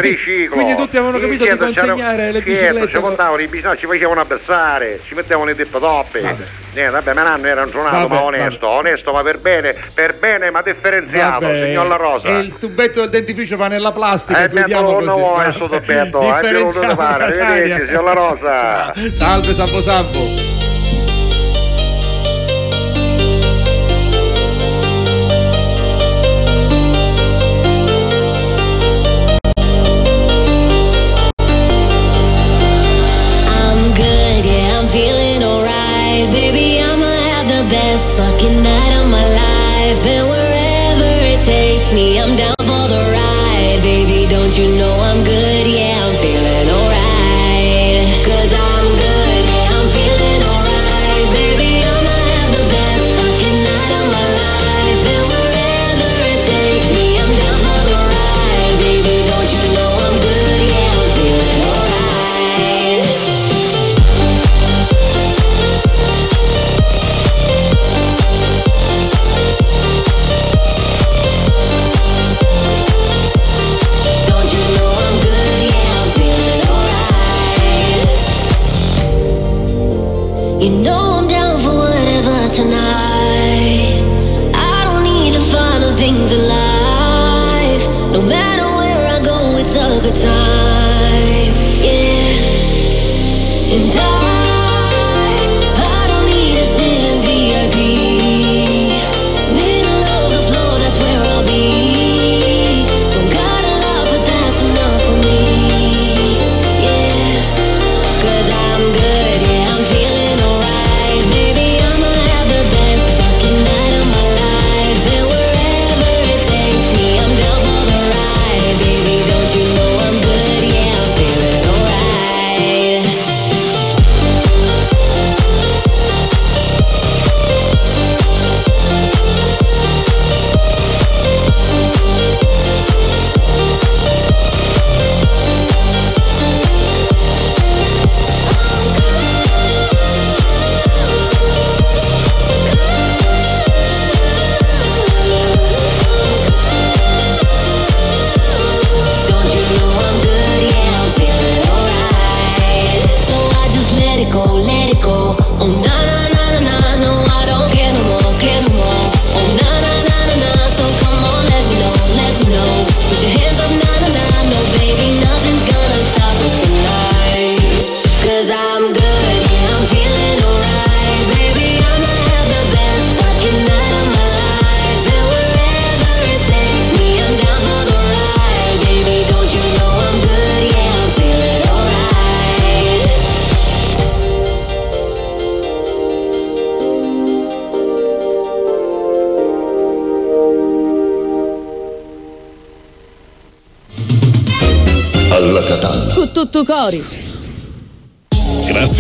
quindi- triciclo. quindi tutti avevano capito di centro c'era- consegnare le Certo, biciclette ci portavano i bici- no, ci facevano abbassare, ci mettevano i dip toppe. Niente, vabbè, me l'hanno era un giornato, Vabbè, ma onesto, onesto, ma per bene, per bene, ma differenziato, Vabbè, signor La Rosa. E il tubetto del dentifricio fa nella plastica. Eh, metto- così. no, Vabbè. è sotto petto, eh, Differenziamo che lo fare, arrivederci, signor La Rosa. Salve, salvo, salvo. Best fucking night of my life. And wherever it takes me, I'm down for the ride. Baby, don't you know I'm good,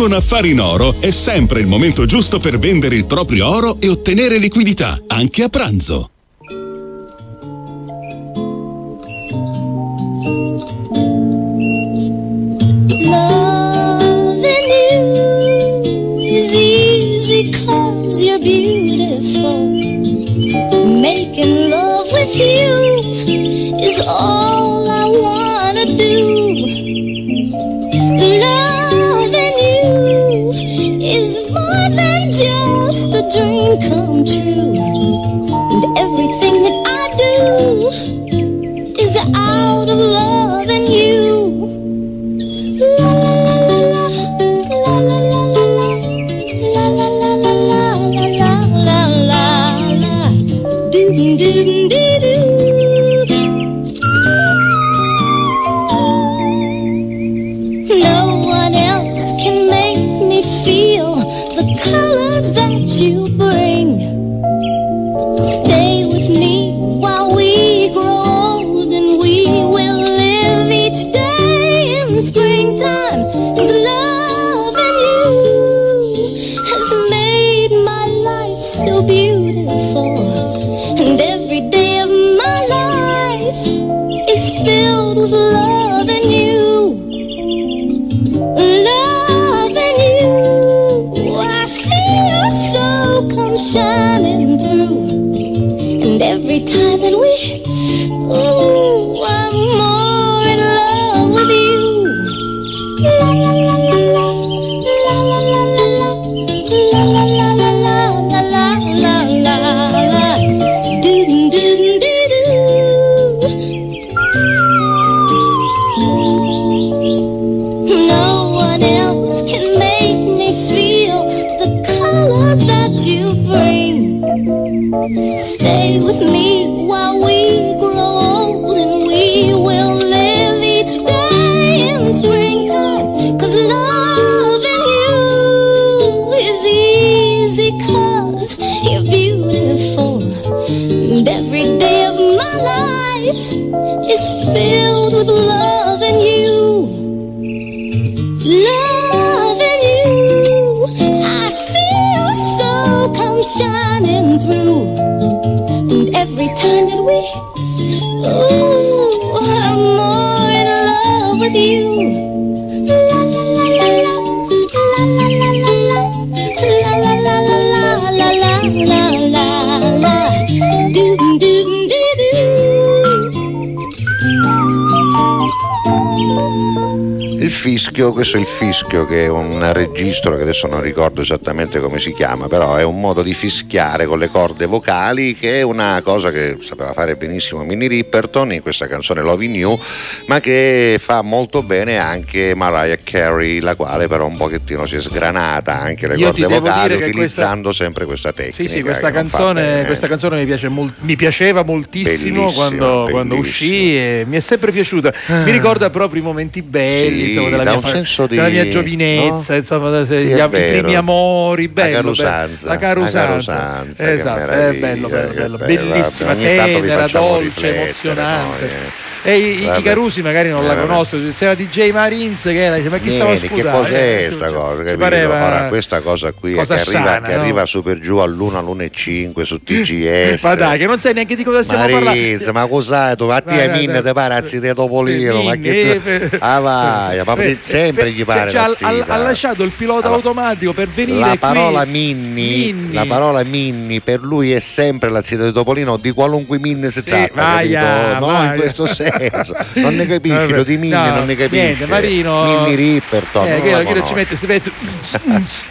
Con Affari in Oro è sempre il momento giusto per vendere il proprio oro e ottenere liquidità, anche a pranzo. Shining through. And every time that we, fischio, questo è il fischio che è un registro che adesso non ricordo esattamente come si chiama, però è un modo di fischiare con le corde vocali che è una cosa che sapeva fare benissimo Minnie Ripperton in questa canzone Loving You, ma che fa molto bene anche Mariah Carey, la quale però un pochettino si è sgranata anche le Io corde vocali utilizzando questa- sempre questa tecnica. Sì, sì, questa canzone, questa canzone mi, piace mi piaceva moltissimo Bellissima, quando, quando bellissima. uscì e mi è sempre piaciuta. Mi ricorda proprio i momenti belli Sì, insomma, della, mia, un fa- di- della mia giovinezza, no? insomma, Sì, gli i primi amori, bello, la carusanza, la carusanza, esatto, è bello, bello, bello, bello, bellissima, tenera, dolce, emozionante. Eh. E i, i. Carusi magari non la Eh, vabbè. conoscono, c'era DJ Marins che era, dice, ma chi stava che cos'è Eh, questa ci- cosa? ci pareva Ora, questa cosa qui cosa che, arriva, sana, che no? arriva su per giù all'1, all'1.5 su TGS. Ma dai, che non sai neanche di cosa stiamo Marisa, parlando. ma cos'hai tu? Ma ti minne te pare a zite Topolino, ma che eh, Ah vai, ma sempre gli pare cioè, la ha, lasciato il pilota Allora, automatico per venire La parola Minni, la parola Minni per lui è sempre la zita di Topolino di qualunque Minni si tratta, capito? No, in questo senso. Non ne capisci, lo di Minni no, non ne capisci. Niente, Marino. Minni Ripperton, Eh, che, che non ci mette, si mette.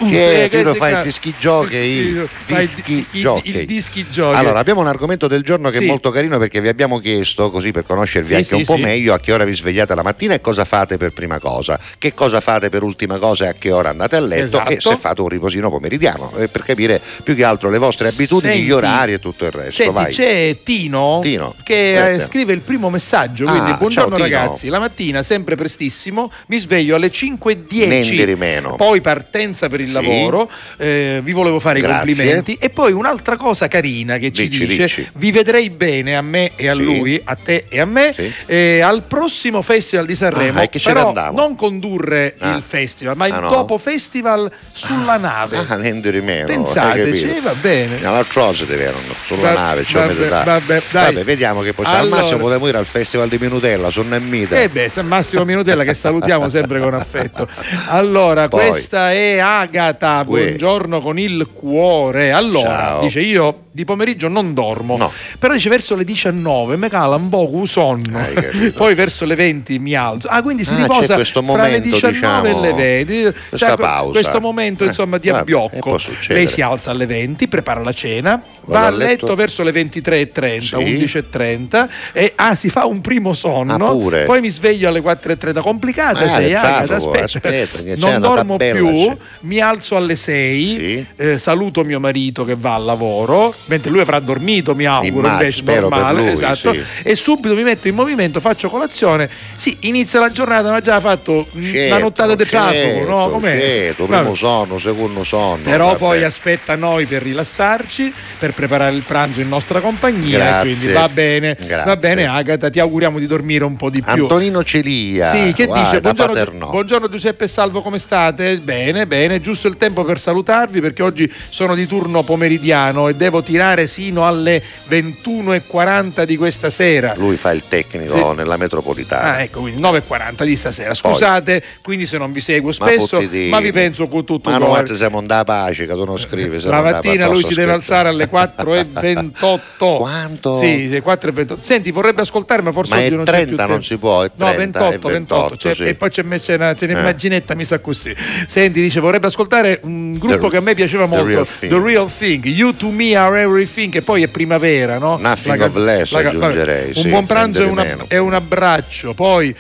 Che Eh, tu lo fai il dischi jockey, dischi jockey. jockey. Allora, abbiamo un argomento del giorno che è molto carino perché vi abbiamo chiesto, così per conoscervi anche un po' meglio, a che ora vi svegliate la mattina e cosa fate per prima cosa, che cosa fate per ultima cosa e a che ora andate a letto e Esatto. se fate un riposino pomeridiano, eh, per capire più che altro le vostre abitudini, Senti, gli orari e tutto il resto. Senti, Vai. c'è Tino, Tino, che eh, aspetta. scrive il primo messaggio. Ah, Quindi, buongiorno ciao, ragazzi. La mattina, sempre prestissimo, mi sveglio alle 5.10. Niente di meno. Poi partenza per il Sì. lavoro. eh, vi volevo fare Grazie. i complimenti. E poi un'altra cosa carina che ci Dici, dice: dici. Vi vedrei bene a me e a Sì. lui, a te e a me, Sì. eh, al prossimo festival di Sanremo. Ah, che però non condurre Ah. il festival, ma il Ah, no? dopo festival sulla nave. Ah, niente di meno. Pensateci, eh, va bene. All'atrocity erano sulla Va- nave, cioè vabbè, vabbè. Vabbè, vediamo che poi al Allora- massimo potremmo ir al festival di Minutella su Nemmita. Eh beh, San Massimo Minutella che salutiamo sempre con affetto. Allora, Poi. questa è Agata, buongiorno con il cuore. Allora, Ciao. dice io di pomeriggio non dormo, No. però dice verso le 19 mi cala un po' sonno, poi verso le 20 mi alzo. Ah, quindi si Ah, riposa questo fra le momento, 19 diciamo, e le 20. questa Cioè, que- pausa. Questo momento Eh, insomma di vabbè, abbiocco. Lei si alza alle 20, prepara la cena, Vado va a a letto, letto. verso le 23.30, Sì. 11.30 e ah, si fa un primo sonno, Ah, poi mi sveglio alle 4.30, complicata Ah, sei, aspetta, Agata, aspetta, aspetta, c'è non dormo tabella, più, c'è. mi alzo alle 6, eh, saluto mio marito che va al lavoro, mentre lui avrà dormito, mi auguro, Immagino, invece normale, lui, esatto, sì. e subito mi metto in movimento, faccio colazione, sì, inizia la giornata, ma già fatto mm, una nottata di traffico, no? Com'è? Certo, Vabbè. primo sonno, secondo sonno. Però vabbè. poi aspetta noi per rilassarci, per preparare il pranzo in nostra compagnia. Grazie. Quindi va bene, Grazie. va bene, Agata. Ti auguriamo di dormire un po' di più. Antonino Celia. Sì, che guarda, dice? Buongiorno, buongiorno Giuseppe Salvo, come state? Bene, bene, giusto il tempo per salutarvi perché oggi sono di turno pomeridiano e devo tirare sino alle 21.40 di questa sera. Lui fa il tecnico Sì. nella metropolitana. Ah, ecco, quindi 9.40 di stasera. Scusate, quindi se non vi seguo Ma spesso, fottiti. ma, vi penso con tutto Ma il cuore. altri siamo da pace, che tu non scrivi. La non mattina lui si deve alzare alle 4.28. Quanto? Sì, sì, 4.28. Senti, vorrebbe ascoltare, ma forse Ma è non c'è più 30 non si può, è 30, No, 28, è 28, c'è- sì. e poi c'è messa una, c'è Eh. un'immaginetta, mi sa così. Senti, dice, vorrebbe ascoltare un gruppo The- che a me piaceva The molto, Real Thing. The Real Thing, You to Me Are Everything, che poi è primavera, no? Nothing La- of less, la- aggiungerei, vabbè, sì, un buon pranzo e, una- e un abbraccio. Poi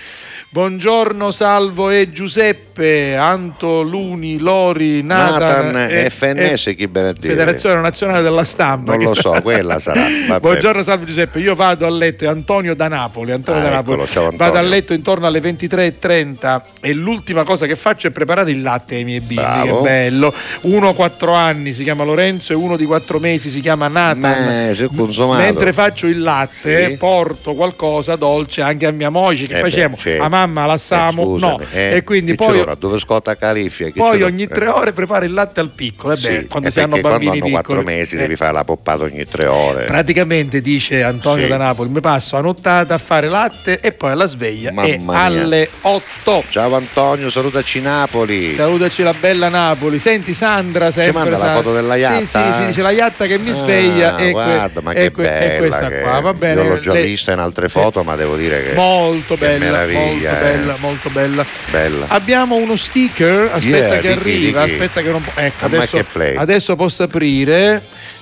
Buongiorno Salvo e Giuseppe, Anto, Luni, Lori, Nathan, Nathan e- FNS, chi benedire. Federazione Nazionale della Stampa. Non lo so, quella sarà. vabbè. Buongiorno Salvo Giuseppe, io vado a letto, Antonio da Napoli, Antonio Ah, da Napoli. eccolo, Antonio. vado a letto intorno alle 23.30 e l'ultima cosa che faccio è preparare il latte ai miei bimbi, Bravo. che bello. Uno 4 anni si chiama Lorenzo e uno di 4 mesi si chiama Nathan. Consumato. Mentre faccio il latte Sì. porto qualcosa dolce anche a mia moglie che Eh beh, facciamo, certo. Mamma la Samo, Eh, scusami, no. eh, e quindi poi dove scotta califia? Poi ogni tre Eh. ore prepara il latte al piccolo, eh beh, Sì, quando eh, si hanno bambini quando hanno quattro mesi Eh. devi fare la poppata ogni tre ore. Praticamente dice Antonio Sì. da Napoli, mi passo a nottata a fare latte e poi alla sveglia Mamma e mia. alle 8. Ciao Antonio, salutaci Napoli. Salutaci la bella Napoli. Senti Sandra sempre. manda la Sa- foto della iatta? Sì, sì, dice la iatta che mi sveglia Ah, e, que- guarda, ma e che que- bella questa che- qua, va bene. Io l'ho già Lei- vista in altre foto, ma devo dire che Molto che bella, molto meraviglia, eh. bella, molto bella. bella. Abbiamo uno sticker, aspetta Yeah, che di chi, arriva, di chi? aspetta che non ecco, adesso, adesso posso aprire.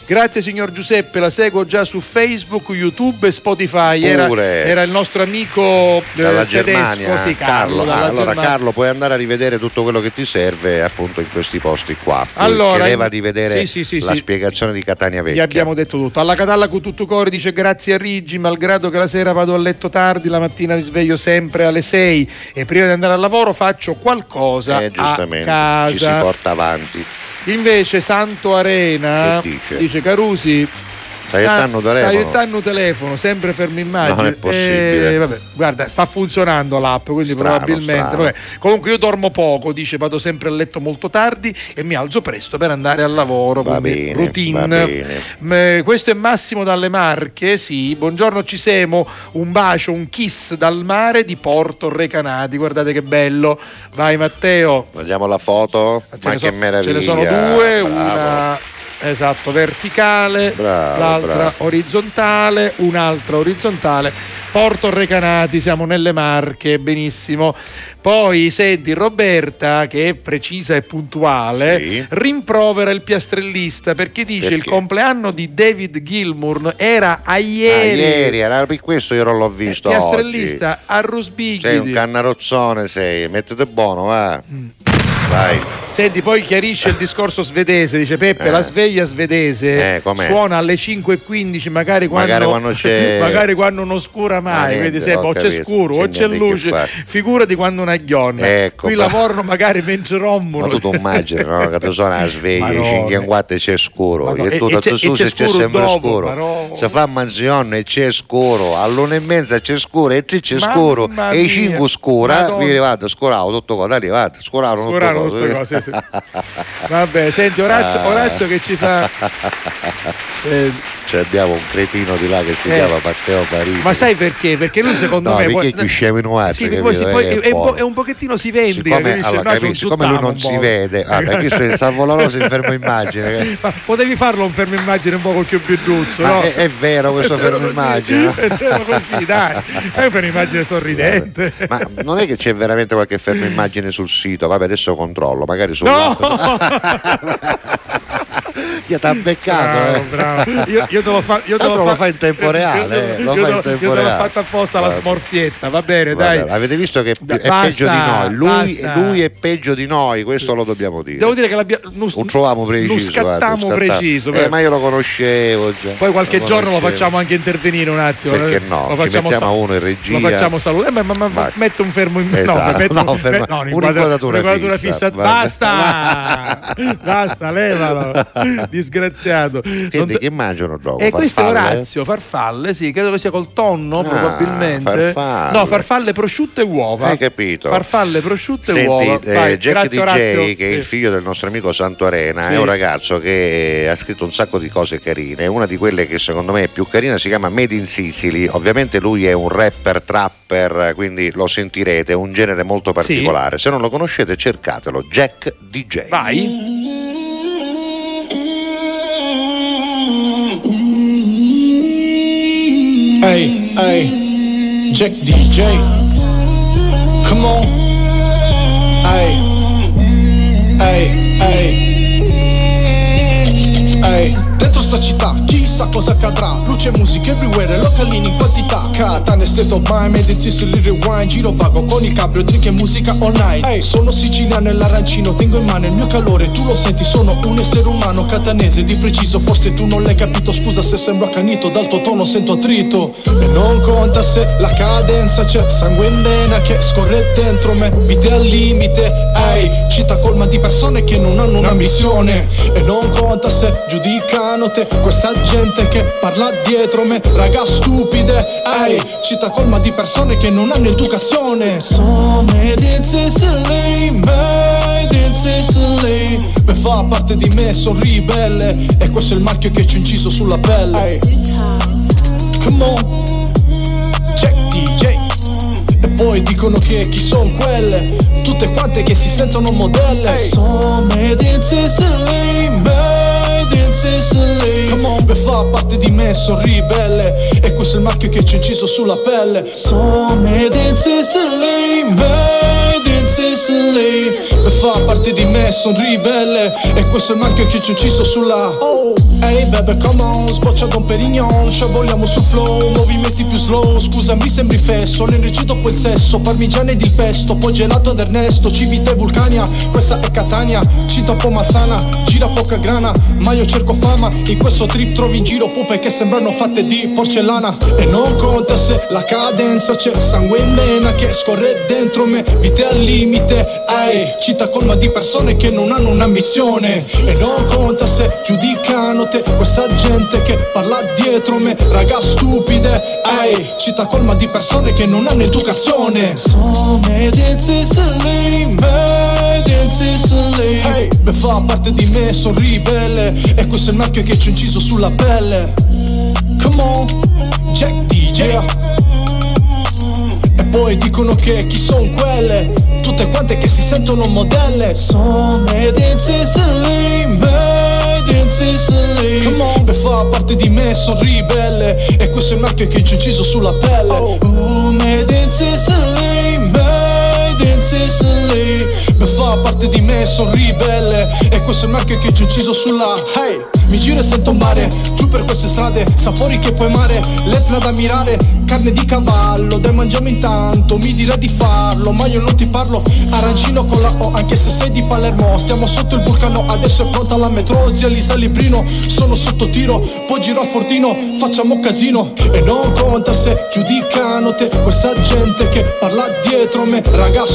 Grazie signor Giuseppe, la seguo già su Facebook, YouTube e Spotify. Era, era il nostro amico eh, dalla tedesco, Germania, sì, Carlo. Ah, dalla allora Germania. Carlo puoi andare a rivedere tutto quello che ti serve appunto in questi posti qua. Allora, chiedeva di vedere sì, sì, la spiegazione di Catania Gli Vecchia. abbiamo detto tutto. Alla Catalla con tutto cuore dice grazie a Rigi, malgrado che la sera vado a letto tardi, la mattina mi sveglio sempre alle 6 e prima di andare al lavoro faccio qualcosa Eh, a casa. ci si porta avanti. Invece Santo Arena Che dice? Carusi Aiutando telefono? Stai aiutando telefono, sempre fermo immagine. Non è possibile. Eh, vabbè, guarda, sta funzionando l'app, quindi Strano, probabilmente. strano. Comunque io dormo poco, dice vado sempre a letto molto tardi e mi alzo presto per andare al lavoro. Va bene, routine. va. M- questo è Massimo dalle Marche, sì. Buongiorno ci siamo, un bacio, un kiss dal mare di Porto Recanati. Guardate che bello. Vai Matteo. Vogliamo la foto? Ma ne che so- meraviglia. Ce ne sono due, Bravo. una esatto verticale, Bravo, l'altra bravo. orizzontale, un'altra orizzontale. Porto Recanati, siamo nelle Marche, benissimo. Poi senti Roberta, che è precisa e puntuale, Sì. rimprovera il piastrellista perché dice il Perché? compleanno di David Gilmour era a Ah, ieri. ieri, era per questo io non l'ho visto oggi. piastrellista a Rosbighidi. Sei un cannarozzone, sei. Mettete buono, va. Mm. Vai. Senti, poi chiarisce il discorso svedese, dice Peppe, Eh. la sveglia svedese Eh, suona alle 5.15, magari quando, Magari quando c'è- magari quando non scura Ah, mai, niente, quindi se ho o c'è scuro C'è o c'è niente luce, figurati quando una ghionna. Ecco, Qui ma- lavorano magari mentre rommono. Ma tu immagini, no? Che tu sono a sveglia, no, 5 guarda e c'è scuro. No, e tu da su c'è se c'è sempre dopo, scuro. no. Se fa mansione e c'è scuro, all'una e mezza c'è scuro, e tre c'è scuro, e i mia. 5 scura, vi arrivate, scuravo tutto cosa, arrivate, scuravano tutto Cosa. tutte cose, sì. Vabbè, senti Orazio, Ah. Orazio che ci fa... eh, Cioè abbiamo un cretino di là che si Eh. chiama Matteo Marini. ma sai perché? Perché lui secondo no, me... perché poi- più scemo in un Sì, poi, si- poi è, è un po', è un pochettino si vendica. Siccome, allora, No, capisci, siccome lui non si vede, guarda, questo è il Salvoloroso in fermo immagine. che- Ma potevi farlo un fermo immagine un po' col più giusto, Ma no? è, è vero questo È fermo immagine? È vero così, dai. È un fermo immagine sorridente. Ma non è che c'è veramente qualche fermo immagine sul sito? Vabbè, adesso controllo, magari No! Minchia, t'ha beccato. Bravo, eh. bravo. Io, io te lo fa, io te lo lo fa- fa in tempo reale, eh, lo io fa io te l'ho fatta apposta la smorfietta, va bene, Vabbè, dai. avete visto che è Da- peggio basta, di noi. Lui, lui è peggio di noi, questo lo dobbiamo dire. Devo dire che l'abbiamo non, non trovavamo preciso. non scattavo. preciso. Eh, ma io lo conoscevo già. Poi qualche Lo giorno lo conoscevo. facciamo anche intervenire un attimo. Perché eh. no? Lo facciamo mettiamo sa- uno in regia. Lo facciamo salutare. Eh, ma, ma, ma metto un fermo in Esatto, metto- no, ferma- no, un'inquadratura un'inquadratura fissa. fissa. Basta! Basta, levalo. Disgraziato. Non Senti, te- che mangiano dopo? E questo è Farfalle? Orazio, farfalle, sì, credo che sia col tonno Ah, probabilmente. farfalle. No, farfalle prosciutte e uova. Hai capito? Farfalle prosciutte e Senti, uova. eh, Vai, Jack grazie, DJ, Orazio. che è il Sì. figlio del nostro amico Santo Arena, Sì. è un ragazzo che eh, ha scritto un sacco di cose carine. Una di quelle che secondo me è più carina si chiama Made in Sicily. Ovviamente lui è un rapper, trapper, quindi lo sentirete, è un genere molto particolare. Se non lo conoscete, cercatelo. Jack DJ. Vai. Hey, hey, Jack DJ. Come on. Hey, hey, hey. Hey, dentro sta città, chissà cosa accadrà. Luce, musica everywhere, localini in quantità. Katane, state of mind, made in Sicily rewind. Giro vago con il cabrio, drink e musica all night. Hey, sono siciliano e l'arancino, tengo in mano il mio calore. Tu lo senti, sono un essere umano catanese di preciso. Forse tu non l'hai capito, scusa se sembro accanito. Dal tuo tono sento attrito. E non conta se la cadenza c'è sangue in vena che scorre dentro me. Vite al limite, ehi, città colma di persone che non hanno un'ambizione. E non conta se giudicano te, questa gente che parla dietro me. Raga stupide, ehi, città colma di persone che non hanno educazione. So made in Sicily, made in Sicily. Me fa parte di me, sono ribelle. E questo è il marchio che ci ho inciso sulla pelle. Come on, Jack DJ. E poi dicono che chi son quelle Tutte quante che si sentono modelle Sono made in Sicily Made in Sicily Come on, fa parte di me, sono ribelle. E questo è il marchio che ho inciso sulla pelle. Sono made in Sicily Made in Sicily fa parte di me, sono ribelle. E questo è il marchio che ci inciso sulla Oh, ehi baby come on Sboccia Don Perignon. Sciavoliamo sul flow Movimenti più slow. Scusa mi sembri fesso L'energia dopo il sesso. Parmigiana ed il pesto Poi gelato ad Ernesto Civita e Vulcania Questa è Catania. Cita un po' malsana Gira poca grana. Ma io cerco fama In questo trip trovi in giro pupe Che sembrano fatte di porcellana. E non conta se la cadenza C'è sangue in vena Che scorre dentro me. Vite al limite Ehi Città colma di persone Che non hanno un'ambizione. E non conta se giudicano te Questa gente che parla dietro me Raga stupide. Ehi Città colma di persone Che non hanno educazione. Ehi Beh fa parte di me Sono ribelle. E questo è il marchio che ci ho inciso sulla pelle. Come on Jack DJ poi dicono che chi son quelle? Tutte quante che si sentono modelle. Sono made in Sicily Made in Sicily. Come on. Beh fa parte di me, son ribelle. E questo è il marchio che ci ho inciso sulla pelle. Oh. Made in Sicily Sicily Beh fa parte di me, son ribelle. E questo è il marchio che ci ho inciso sulla Hey. Mi giro e sento mare, giù per queste strade, sapori che puoi amare, l'Etna da mirare, carne di cavallo, dai mangiamo intanto, mi direi di farlo, ma io non ti parlo, arancino con la O, anche se sei di Palermo, stiamo sotto il vulcano, adesso è pronta la metro, zia Lisa Librino, sono sotto tiro, poi giro a Fortino, facciamo casino, e non conta se giudicano te, questa gente che parla dietro me, raga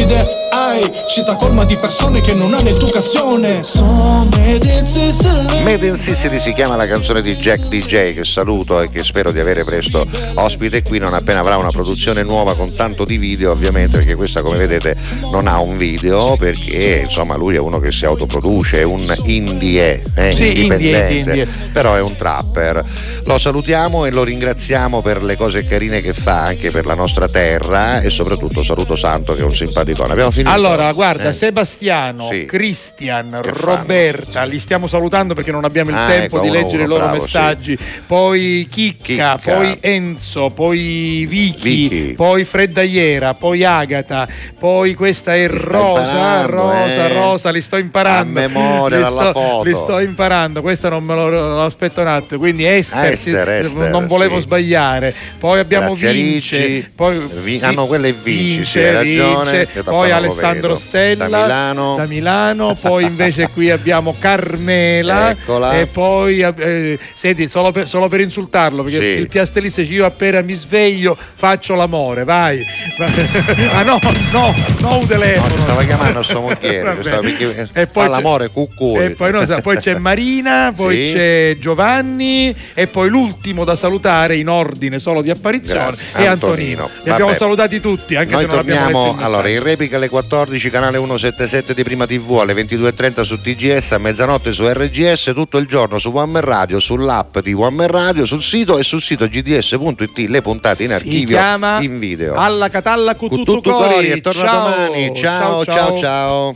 stupide, ai, città colma di persone che non hanno educazione, sono made in Sicily. Made in Sicily si chiama la canzone di Jack DJ che saluto e che spero di avere presto ospite qui non appena avrà una produzione nuova con tanto di video ovviamente perché questa come vedete non ha un video perché insomma lui è uno che si autoproduce, è un indie, eh, Sì, indipendente, indie, indie. però è un trapper. Lo salutiamo e lo ringraziamo per le cose carine che fa anche per la nostra terra e soprattutto saluto Santo che è un simpaticone. Abbiamo finito? Allora, guarda, Eh? Sebastiano, Sì. Cristian? Roberta, li stiamo salutando perché non abbiamo il Ah, tempo ecco, di leggere uno, i loro bravo, messaggi. Poi Chicca, Chicca. poi Enzo, poi Vicky, Vicky. poi Freddaiera, poi Agata, poi questa è Rosa, Rosa, eh. Rosa, li sto imparando. A memoria li dalla sto, foto. Li sto imparando, questa non me lo, lo aspetto un attimo. Quindi Esther, Esther, sì, Esther, non volevo sì. sbagliare. Poi abbiamo Grazie Vince, Ricci. poi ah, no, quella è Vinci, sì, hai Vince, ragione. Vince, poi Alessandro. Stella Da Milano. da Milano, poi invece qui abbiamo Carmela Eccola. e poi eh, senti solo per, solo per insultarlo perché Sì. il piastrellista dice io appena mi sveglio faccio l'amore vai ah no no no un telefono No, stava chiamando sua moglie, E poi l'amore cuccuri. e poi, no, poi c'è Marina, poi Sì. c'è Giovanni e poi l'ultimo da salutare in ordine solo di apparizione Grazie. è Antonino. Antonino. Li abbiamo salutati tutti, anche Noi se non abbiamo torniamo letto il allora. In replica alle 14 canale 177 di Prima TV alle 22.30 su TGS a mezzanotte su RGS tutto il giorno su One Man Radio sull'app di One Man Radio sul sito e sul sito gds.it le puntate in archivio in video Alla Catalla con Con tutto tutto cori. cori e torna Ciao. domani ciao ciao ciao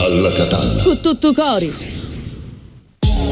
Alla Catalla. Con tutto cori.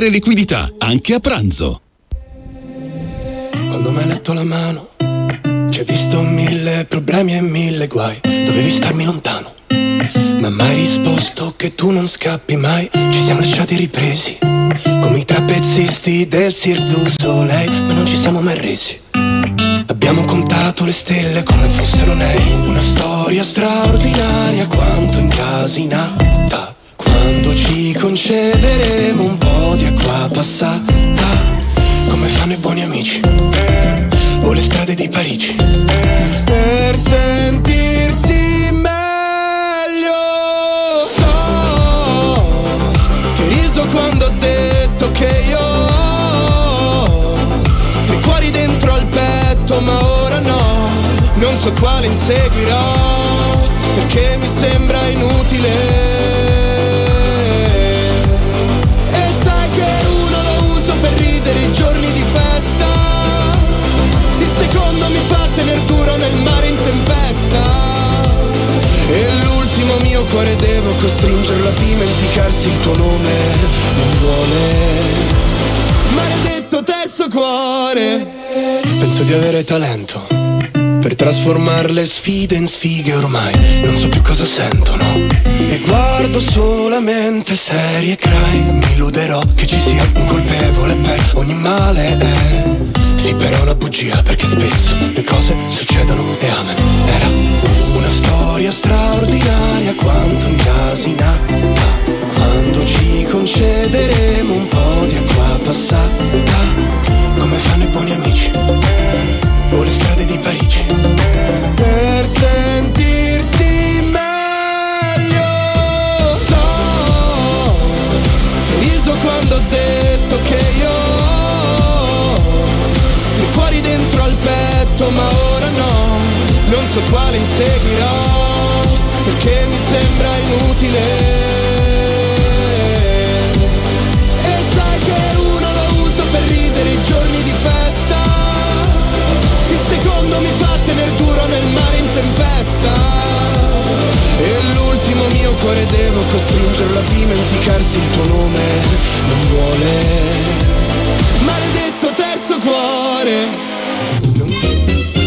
liquidità, anche a pranzo. Quando mi hai letto la mano, c'è visto mille problemi e mille guai. Dovevi starmi lontano. Ma mai risposto che tu non scappi mai. Ci siamo lasciati ripresi. Come i trapezzisti del Cirque du Soleil. Ma non ci siamo mai resi. Abbiamo contato le stelle come fossero nei. Una storia straordinaria quanto incasinata. Quando ci concederemo un po' di acqua passata. Come fanno i buoni amici. O le strade di Parigi. Per sentirsi meglio. So che riso quando ho detto che io ho tre cuori dentro al petto, ma ora no. Non so quale inseguirò, perché mi sembra inutile. Nel mare in tempesta. E l'ultimo mio cuore devo costringerlo a dimenticarsi il tuo nome. Non vuole. Maledetto terzo cuore. Penso di avere talento. Per trasformare le sfide in sfighe ormai non so più cosa sento, no? E guardo solamente serie crime Mi illuderò che ci sia un colpevole per ogni male eh. Sì, però è una bugia perché spesso le cose succedono e amen. Era una storia straordinaria quanto incasinata Quando ci concederemo un po' di acqua passata Come fanno i buoni amici o le strade di Parigi ma ora no. Non so quale inseguirò perché mi sembra inutile. E sai che uno lo uso per ridere i giorni di festa. Il secondo mi fa tener duro nel mare in tempesta. E l'ultimo mio cuore devo costringerlo a dimenticarsi il tuo nome. Non vuole. Maledetto terzo cuore